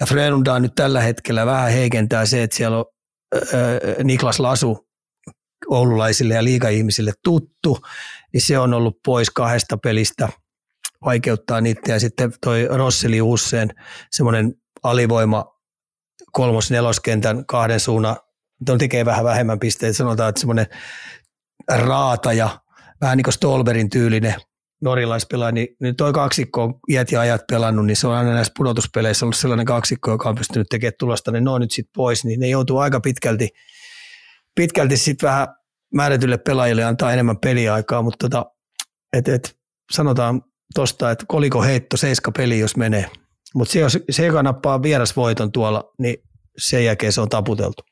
ja Frölunda on nyt tällä hetkellä vähän heikentää se, että siellä on Niklas Lasu oululaisille ja liiga-ihmisille tuttu, niin se on ollut pois kahdesta pelistä, vaikeuttaa niitä ja sitten toi Rosseli Usseen semmoinen alivoima kolmos neloskentän kahden suunnan, on tekee vähän vähemmän pisteitä, sanotaan, että semmoinen raata ja vähän niin kuin Stolberin tyylinen norjalaispelaaja, niin, niin toi kaksikko on iät ja ajat pelannut, niin se on aina näissä pudotuspeleissä ollut sellainen kaksikko, joka on pystynyt tekemään tulosta, niin ne on nyt sitten pois, niin ne joutuu aika pitkälti, pitkälti sitten vähän määrätylle pelaajille antaa enemmän peliaikaa, mutta tota, et, et, sanotaan tuosta, että koliko heitto seiska peli, jos menee. Mutta se, jos se, joka nappaa vierasvoiton tuolla, niin sen jälkeen se on taputeltu.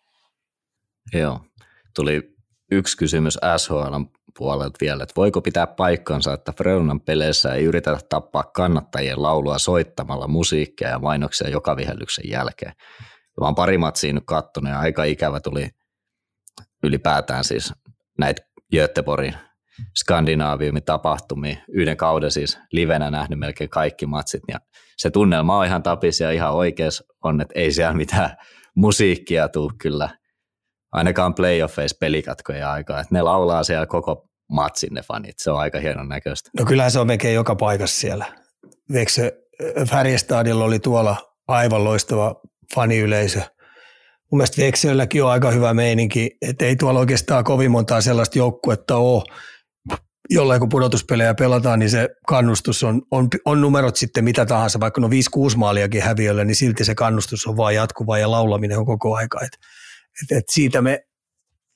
Joo. Tuli yksi kysymys SHL puolelta vielä, että voiko pitää paikkansa, että Freunan peleissä ei yritetä tappaa kannattajien laulua soittamalla musiikkia ja mainoksia joka vihellyksen jälkeen. Mä oon pari matsia nyt kattonut ja aika ikävä tuli ylipäätään siis näitä Göteborgin skandinaaviumin tapahtumia. Yhden kauden siis livenä nähnyt melkein kaikki matsit ja se tunnelma on ihan tapis ja ihan oikeas on, että ei siellä mitään musiikkia tuu kyllä ainakaan playoffeissa pelikatkojen aikaa, että ne laulaa siellä koko matsin ne fanit, se on aika hienon näköistä. No kyllähän se on melkein joka paikassa siellä. Veikö Färjestadilla oli tuolla aivan loistava faniyleisö. Mun mielestä Vekselläkin on aika hyvä meininki, että ei tuolla oikeastaan kovin montaa sellaista joukkuetta ole, jollain kun pudotuspelejä pelataan, niin se kannustus on, on, on numerot sitten mitä tahansa, vaikka no 5-6 maaliakin häviöllä, niin silti se kannustus on vaan jatkuva ja laulaminen on koko aika. Et, et, et siitä me,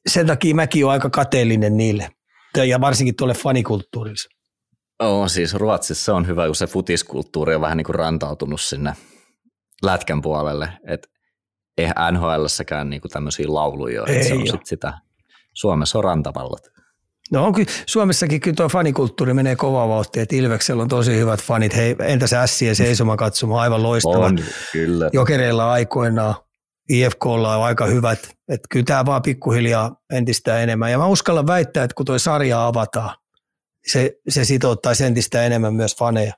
sen takia mäkin olen aika kateellinen niille, ja varsinkin tuolle fanikulttuurille. On siis Ruotsissa on hyvä, kun se futiskulttuuri on vähän niin kuin rantautunut sinne lätkän puolelle, että ei NHLssäkään niin kuin tämmöisiä lauluja, että se on sit sitä, Suomessa on rantapallot. No on kyllä, Suomessakin kyllä tuo fanikulttuuri menee kovaa vauhtia, että Ilveksellä on tosi hyvät fanit. Hei, entäs Ässien seisoma katsomaan, aivan loistava. On, kyllä. Jokereilla aikoinaan, IFKlla on aika hyvät, että kyllä tämä vaan pikkuhiljaa entistä enemmän. Ja mä uskallan väittää, että kun tuo sarja avataan, se, se sitouttaisi entistä enemmän myös faneja.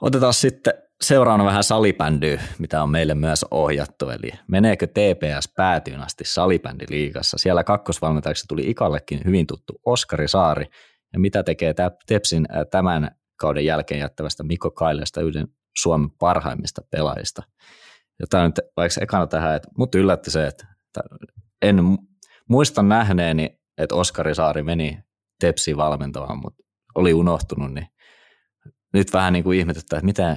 Otetaan sitten seuraavana vähän salibändyä, mitä on meille myös ohjattu. Eli meneekö TPS päätyyn asti salibändiliigassa? Siellä kakkosvalmentajaksi tuli Ikallekin hyvin tuttu Oskari Saari. Ja mitä tekee Tepsin tämän kauden jälkeen jättävästä Mikko Kailesta yhden Suomen parhaimmista pelaajista? Jotain nyt vaikka ekana tähän, että mut yllätti se, että en muista nähneeni, että Oskari Saari meni Tepsiin valmentamaan, mutta oli unohtunut, niin nyt vähän niin kuin ihmetyttää, että miten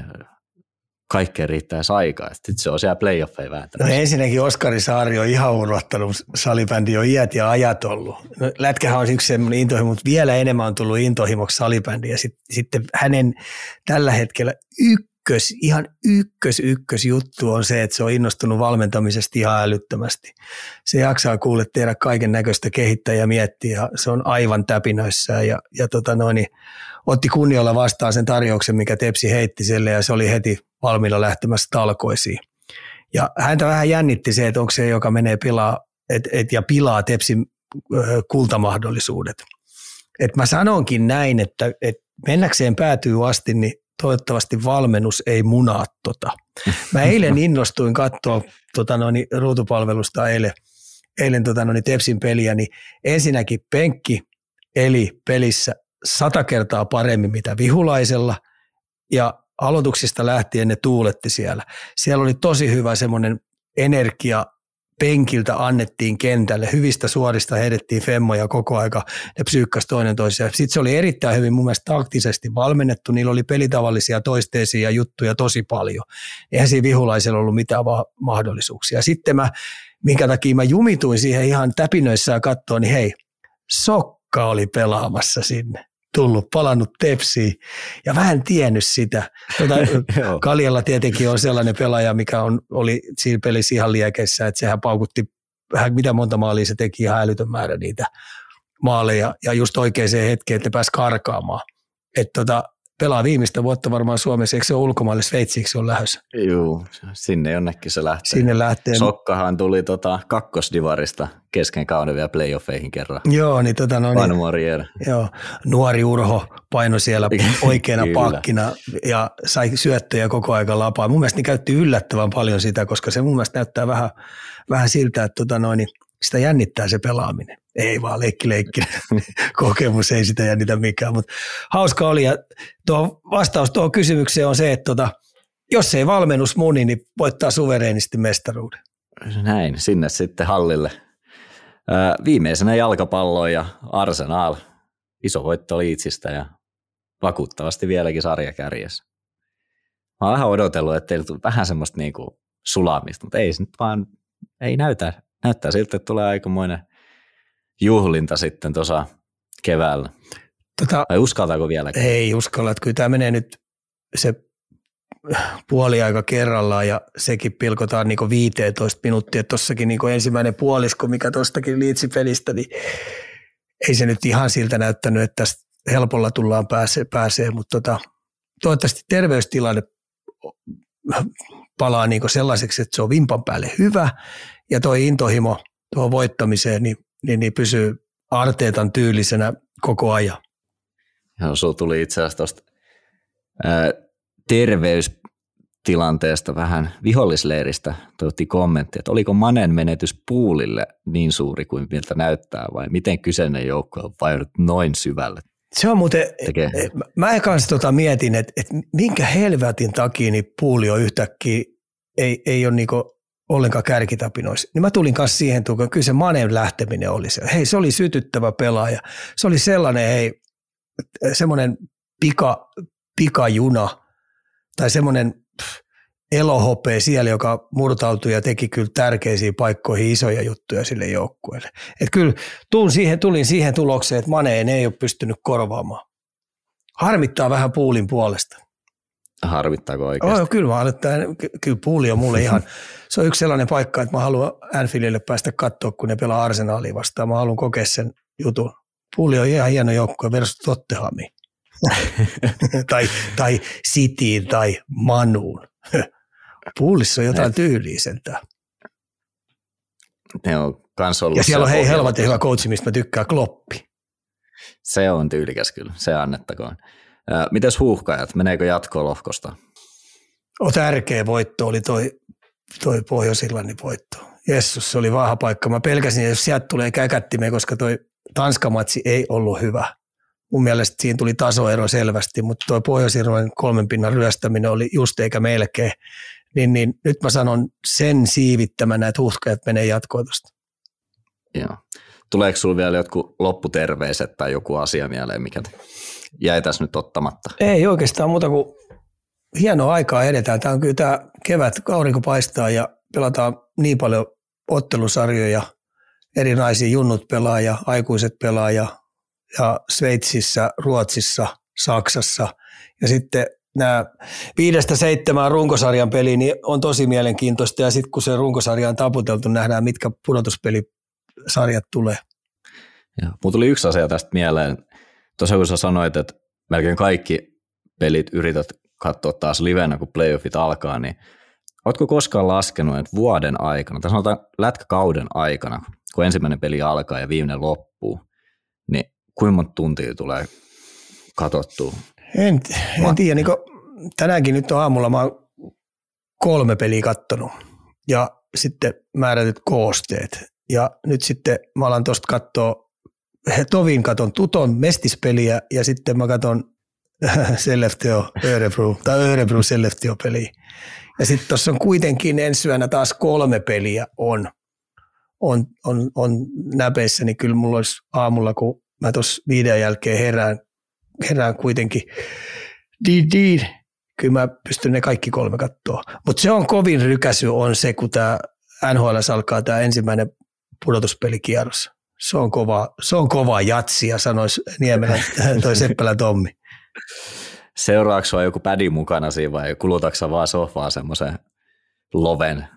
kaikkeen riittää aikaa. Sitten se on siellä playoffeja vääntänyt. No ensinnäkin Oskari Saari on ihan unohtanut salibändi on iät ja ajat ollut. No, lätkähän on yksi semmoinen intohimo, mutta vielä enemmän on tullut intohimoksi salibändi. Ja sit, sitten hänen tällä hetkellä ykkös, ihan ykkös, ykkös juttu on se, että se on innostunut valmentamisesta ihan älyttömästi. Se jaksaa kuulle tehdä kaiken näköistä kehittää ja miettiä ja se on aivan täpinöissään ja, ja tota noin, niin otti kunnialla vastaan sen tarjouksen, mikä Tepsi heitti sille ja se oli heti valmiina lähtemässä talkoisiin. Ja häntä vähän jännitti se, että onko se, joka menee pilaa et, et, ja pilaa Tepsin kultamahdollisuudet. Et mä sanonkin näin, että et mennäkseen päätyy asti, niin toivottavasti valmennus ei munaa tota. Mä eilen innostuin katsoa tota noin, ruutupalvelusta eilen, eilen tota noin, Tepsin peliä, niin ensinnäkin penkki eli pelissä sata kertaa paremmin mitä vihulaisella ja aloituksista lähtien ne tuuletti siellä. Siellä oli tosi hyvä semmoinen energia penkiltä annettiin kentälle, hyvistä suorista heidettiin femmoja koko aika, ne psyykkäs toinen toisiaan. Sitten se oli erittäin hyvin mun mielestä taktisesti valmennettu, niillä oli pelitavallisia toisteisia juttuja tosi paljon. Eihän siinä vihulaisella ollut mitään mahdollisuuksia. Sitten mä, minkä takia mä jumituin siihen ihan täpinöissään katsoa, niin hei, Sokka oli pelaamassa sinne tullut, palannut tepsiin ja vähän tiennyt sitä. Tuota, Kaljalla tietenkin on sellainen pelaaja, mikä on, oli siinä pelissä ihan liekeissä, että sehän paukutti vähän mitä monta maalia se teki ihan älytön määrä niitä maaleja ja just oikeaan hetkeen, että ne pääsi karkaamaan. Että tota, pelaa viimeistä vuotta varmaan Suomessa, eikö se ole ulkomaille Sveitsiksi on lähdössä? Joo, sinne jonnekin se lähtee. Sinne lähtee. Sokkahan tuli tota kakkosdivarista kesken kauden vielä playoffeihin kerran. Joo, niin tota no niin, Joo, nuori Urho paino siellä oikeana pakkina ja sai syöttöjä koko aika lapaa. Mun mielestä ne käytti yllättävän paljon sitä, koska se mun mielestä näyttää vähän, vähän siltä, että tota noin, sitä jännittää se pelaaminen. Ei vaan leikki leikki. Kokemus ei sitä jännitä mikään, mutta hauska oli. Ja tuo vastaus tuohon kysymykseen on se, että tota, jos ei valmennus muni, niin voittaa suvereenisti mestaruuden. Näin, sinne sitten hallille. viimeisenä jalkapallo ja Arsenal. Iso voitto Liitsistä ja vakuuttavasti vieläkin sarjakärjessä. Mä oon vähän odotellut, että teillä tuli vähän semmoista niinku sulamista, mutta ei se nyt vaan, ei näytä, näyttää siltä, että tulee aikamoinen juhlinta sitten tuossa keväällä. Tota, Vai uskaltaako vielä? Ei uskalla, että kyllä tämä menee nyt se puoliaika kerrallaan ja sekin pilkotaan niin 15 minuuttia. Tuossakin niin ensimmäinen puolisko, mikä tuostakin liitsipelistä, niin ei se nyt ihan siltä näyttänyt, että tästä helpolla tullaan pääsee, pääsee mutta tota, toivottavasti terveystilanne palaa niin sellaiseksi, että se on vimpan päälle hyvä ja toi intohimo tuohon voittamiseen, niin niin, niin pysyy Arteetan tyylisenä koko ajan. Joo, sulla tuli itse asiassa tuosta terveystilanteesta vähän vihollisleiristä tuotti kommentti, että oliko Manen menetys puulille niin suuri kuin miltä näyttää vai miten kyseinen joukko on vajonnut noin syvälle? Se on muuten, tekee. Eh, mä kanssa tota mietin, että, että minkä helvetin takia niin puuli on yhtäkkiä, ei, ei ole niinku ollenkaan kärkitapinoissa. Niin mä tulin kanssa siihen, että kyllä se Manen lähteminen oli se. Hei, se oli sytyttävä pelaaja. Se oli sellainen, hei, semmoinen pika, pikajuna tai semmoinen elohopea siellä, joka murtautui ja teki kyllä tärkeisiin paikkoihin isoja juttuja sille joukkueelle. Et kyllä tulin siihen, tulin siihen tulokseen, että Maneen ei ole pystynyt korvaamaan. Harmittaa vähän puulin puolesta. Harmittaako oikeasti? Oh, kyllä, mä kyllä puuli on mulle ihan, se on yksi sellainen paikka, että mä haluan Anfieldille päästä katsoa, kun ne pelaa Arsenalia vastaan. Mä haluan kokea sen jutun. Puuli on ihan hieno joukkue versus Tottenhamiin. tai, tai Cityin tai Manuun. Puulissa on jotain tyyliä sentään. Ne on kans ollut ja siellä on hei helvetin hyvä coachi, mistä mä tykkään, Kloppi. Se on tyylikäs kyllä, se annettakoon. Mites huuhkajat, meneekö jatkoon lohkosta? O, tärkeä voitto oli toi, toi Pohjois-Irlannin voitto. Jessus, se oli vahva paikka. Mä pelkäsin, jos sieltä tulee käkättimeen, koska toi Tanskamatsi ei ollut hyvä. Mun mielestä siinä tuli tasoero selvästi, mutta tuo pohjois kolmen pinnan ryöstäminen oli just eikä melkein. Niin, niin nyt mä sanon sen siivittämänä, että huhkajat menee jatkoon tuosta. Joo. Tuleeko sinulla vielä jotkut lopputerveiset tai joku asia mieleen, mikä jäi tässä nyt ottamatta? Ei oikeastaan muuta kuin hienoa aikaa edetään. Tämä on kyllä tämä kevät, aurinko paistaa ja pelataan niin paljon ottelusarjoja, erinäisiä junnut pelaa ja aikuiset pelaa ja ja Sveitsissä, Ruotsissa, Saksassa. Ja sitten nämä viidestä seitsemään runkosarjan peliä niin on tosi mielenkiintoista. Ja sitten kun se runkosarja on taputeltu, nähdään mitkä pudotuspelisarjat tulee. Mulla tuli yksi asia tästä mieleen. Tosiaan kun sä sanoit, että melkein kaikki pelit yrität katsoa taas livenä, kun playoffit alkaa, niin ootko koskaan laskenut, että vuoden aikana, tai sanotaan lätkäkauden aikana, kun ensimmäinen peli alkaa ja viimeinen loppuu, niin kuinka monta tuntia tulee katsottua? En, en tiedä, niin tänäänkin nyt on aamulla mä oon kolme peliä kattonut ja sitten määrätyt koosteet. Ja nyt sitten mä alan tuosta katsoa, tovin katon Tuton mestispeliä ja sitten mä katon Selleftio Örebro tai Örebro Selleftio peliä. Ja sitten tuossa on kuitenkin ensi yönä taas kolme peliä on, on, on, on näpeissä, niin kyllä mulla olisi aamulla, kun mä tuossa viiden jälkeen herään, herään kuitenkin, di, di, kyllä mä pystyn ne kaikki kolme katsoa. Mutta se on kovin rykäsy on se, kun tämä NHL alkaa tämä ensimmäinen pudotuspelikierros. Se on kova, se on kova jatsia, sanoisi Niemelä toi Seppälä Tommi. Seuraavaksi joku pädi mukana siinä vai kulutaksa vaan sofaa semmoisen loven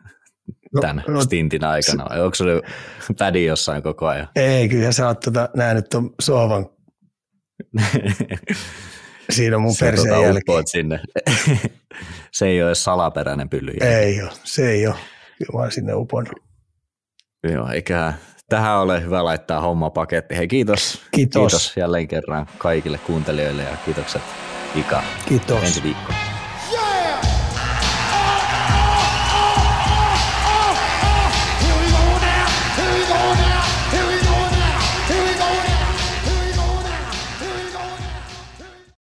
tämän no, no, stintin aikana, vai onko se pädi jossain koko ajan? Ei, kyllä sä oot tota, nähnyt tuon sohvan. Siinä on mun se perseen tota jälkeen. sinne. se ei ole salaperäinen pylly. Ei ole, se ei ole. Kyllä mä sinne uponnut. Joo, eikä tähän ole hyvä laittaa homma paketti. Hei kiitos. Kiitos. Kiitos jälleen kerran kaikille kuuntelijoille ja kiitokset Ika. Kiitos. Ensi viikko.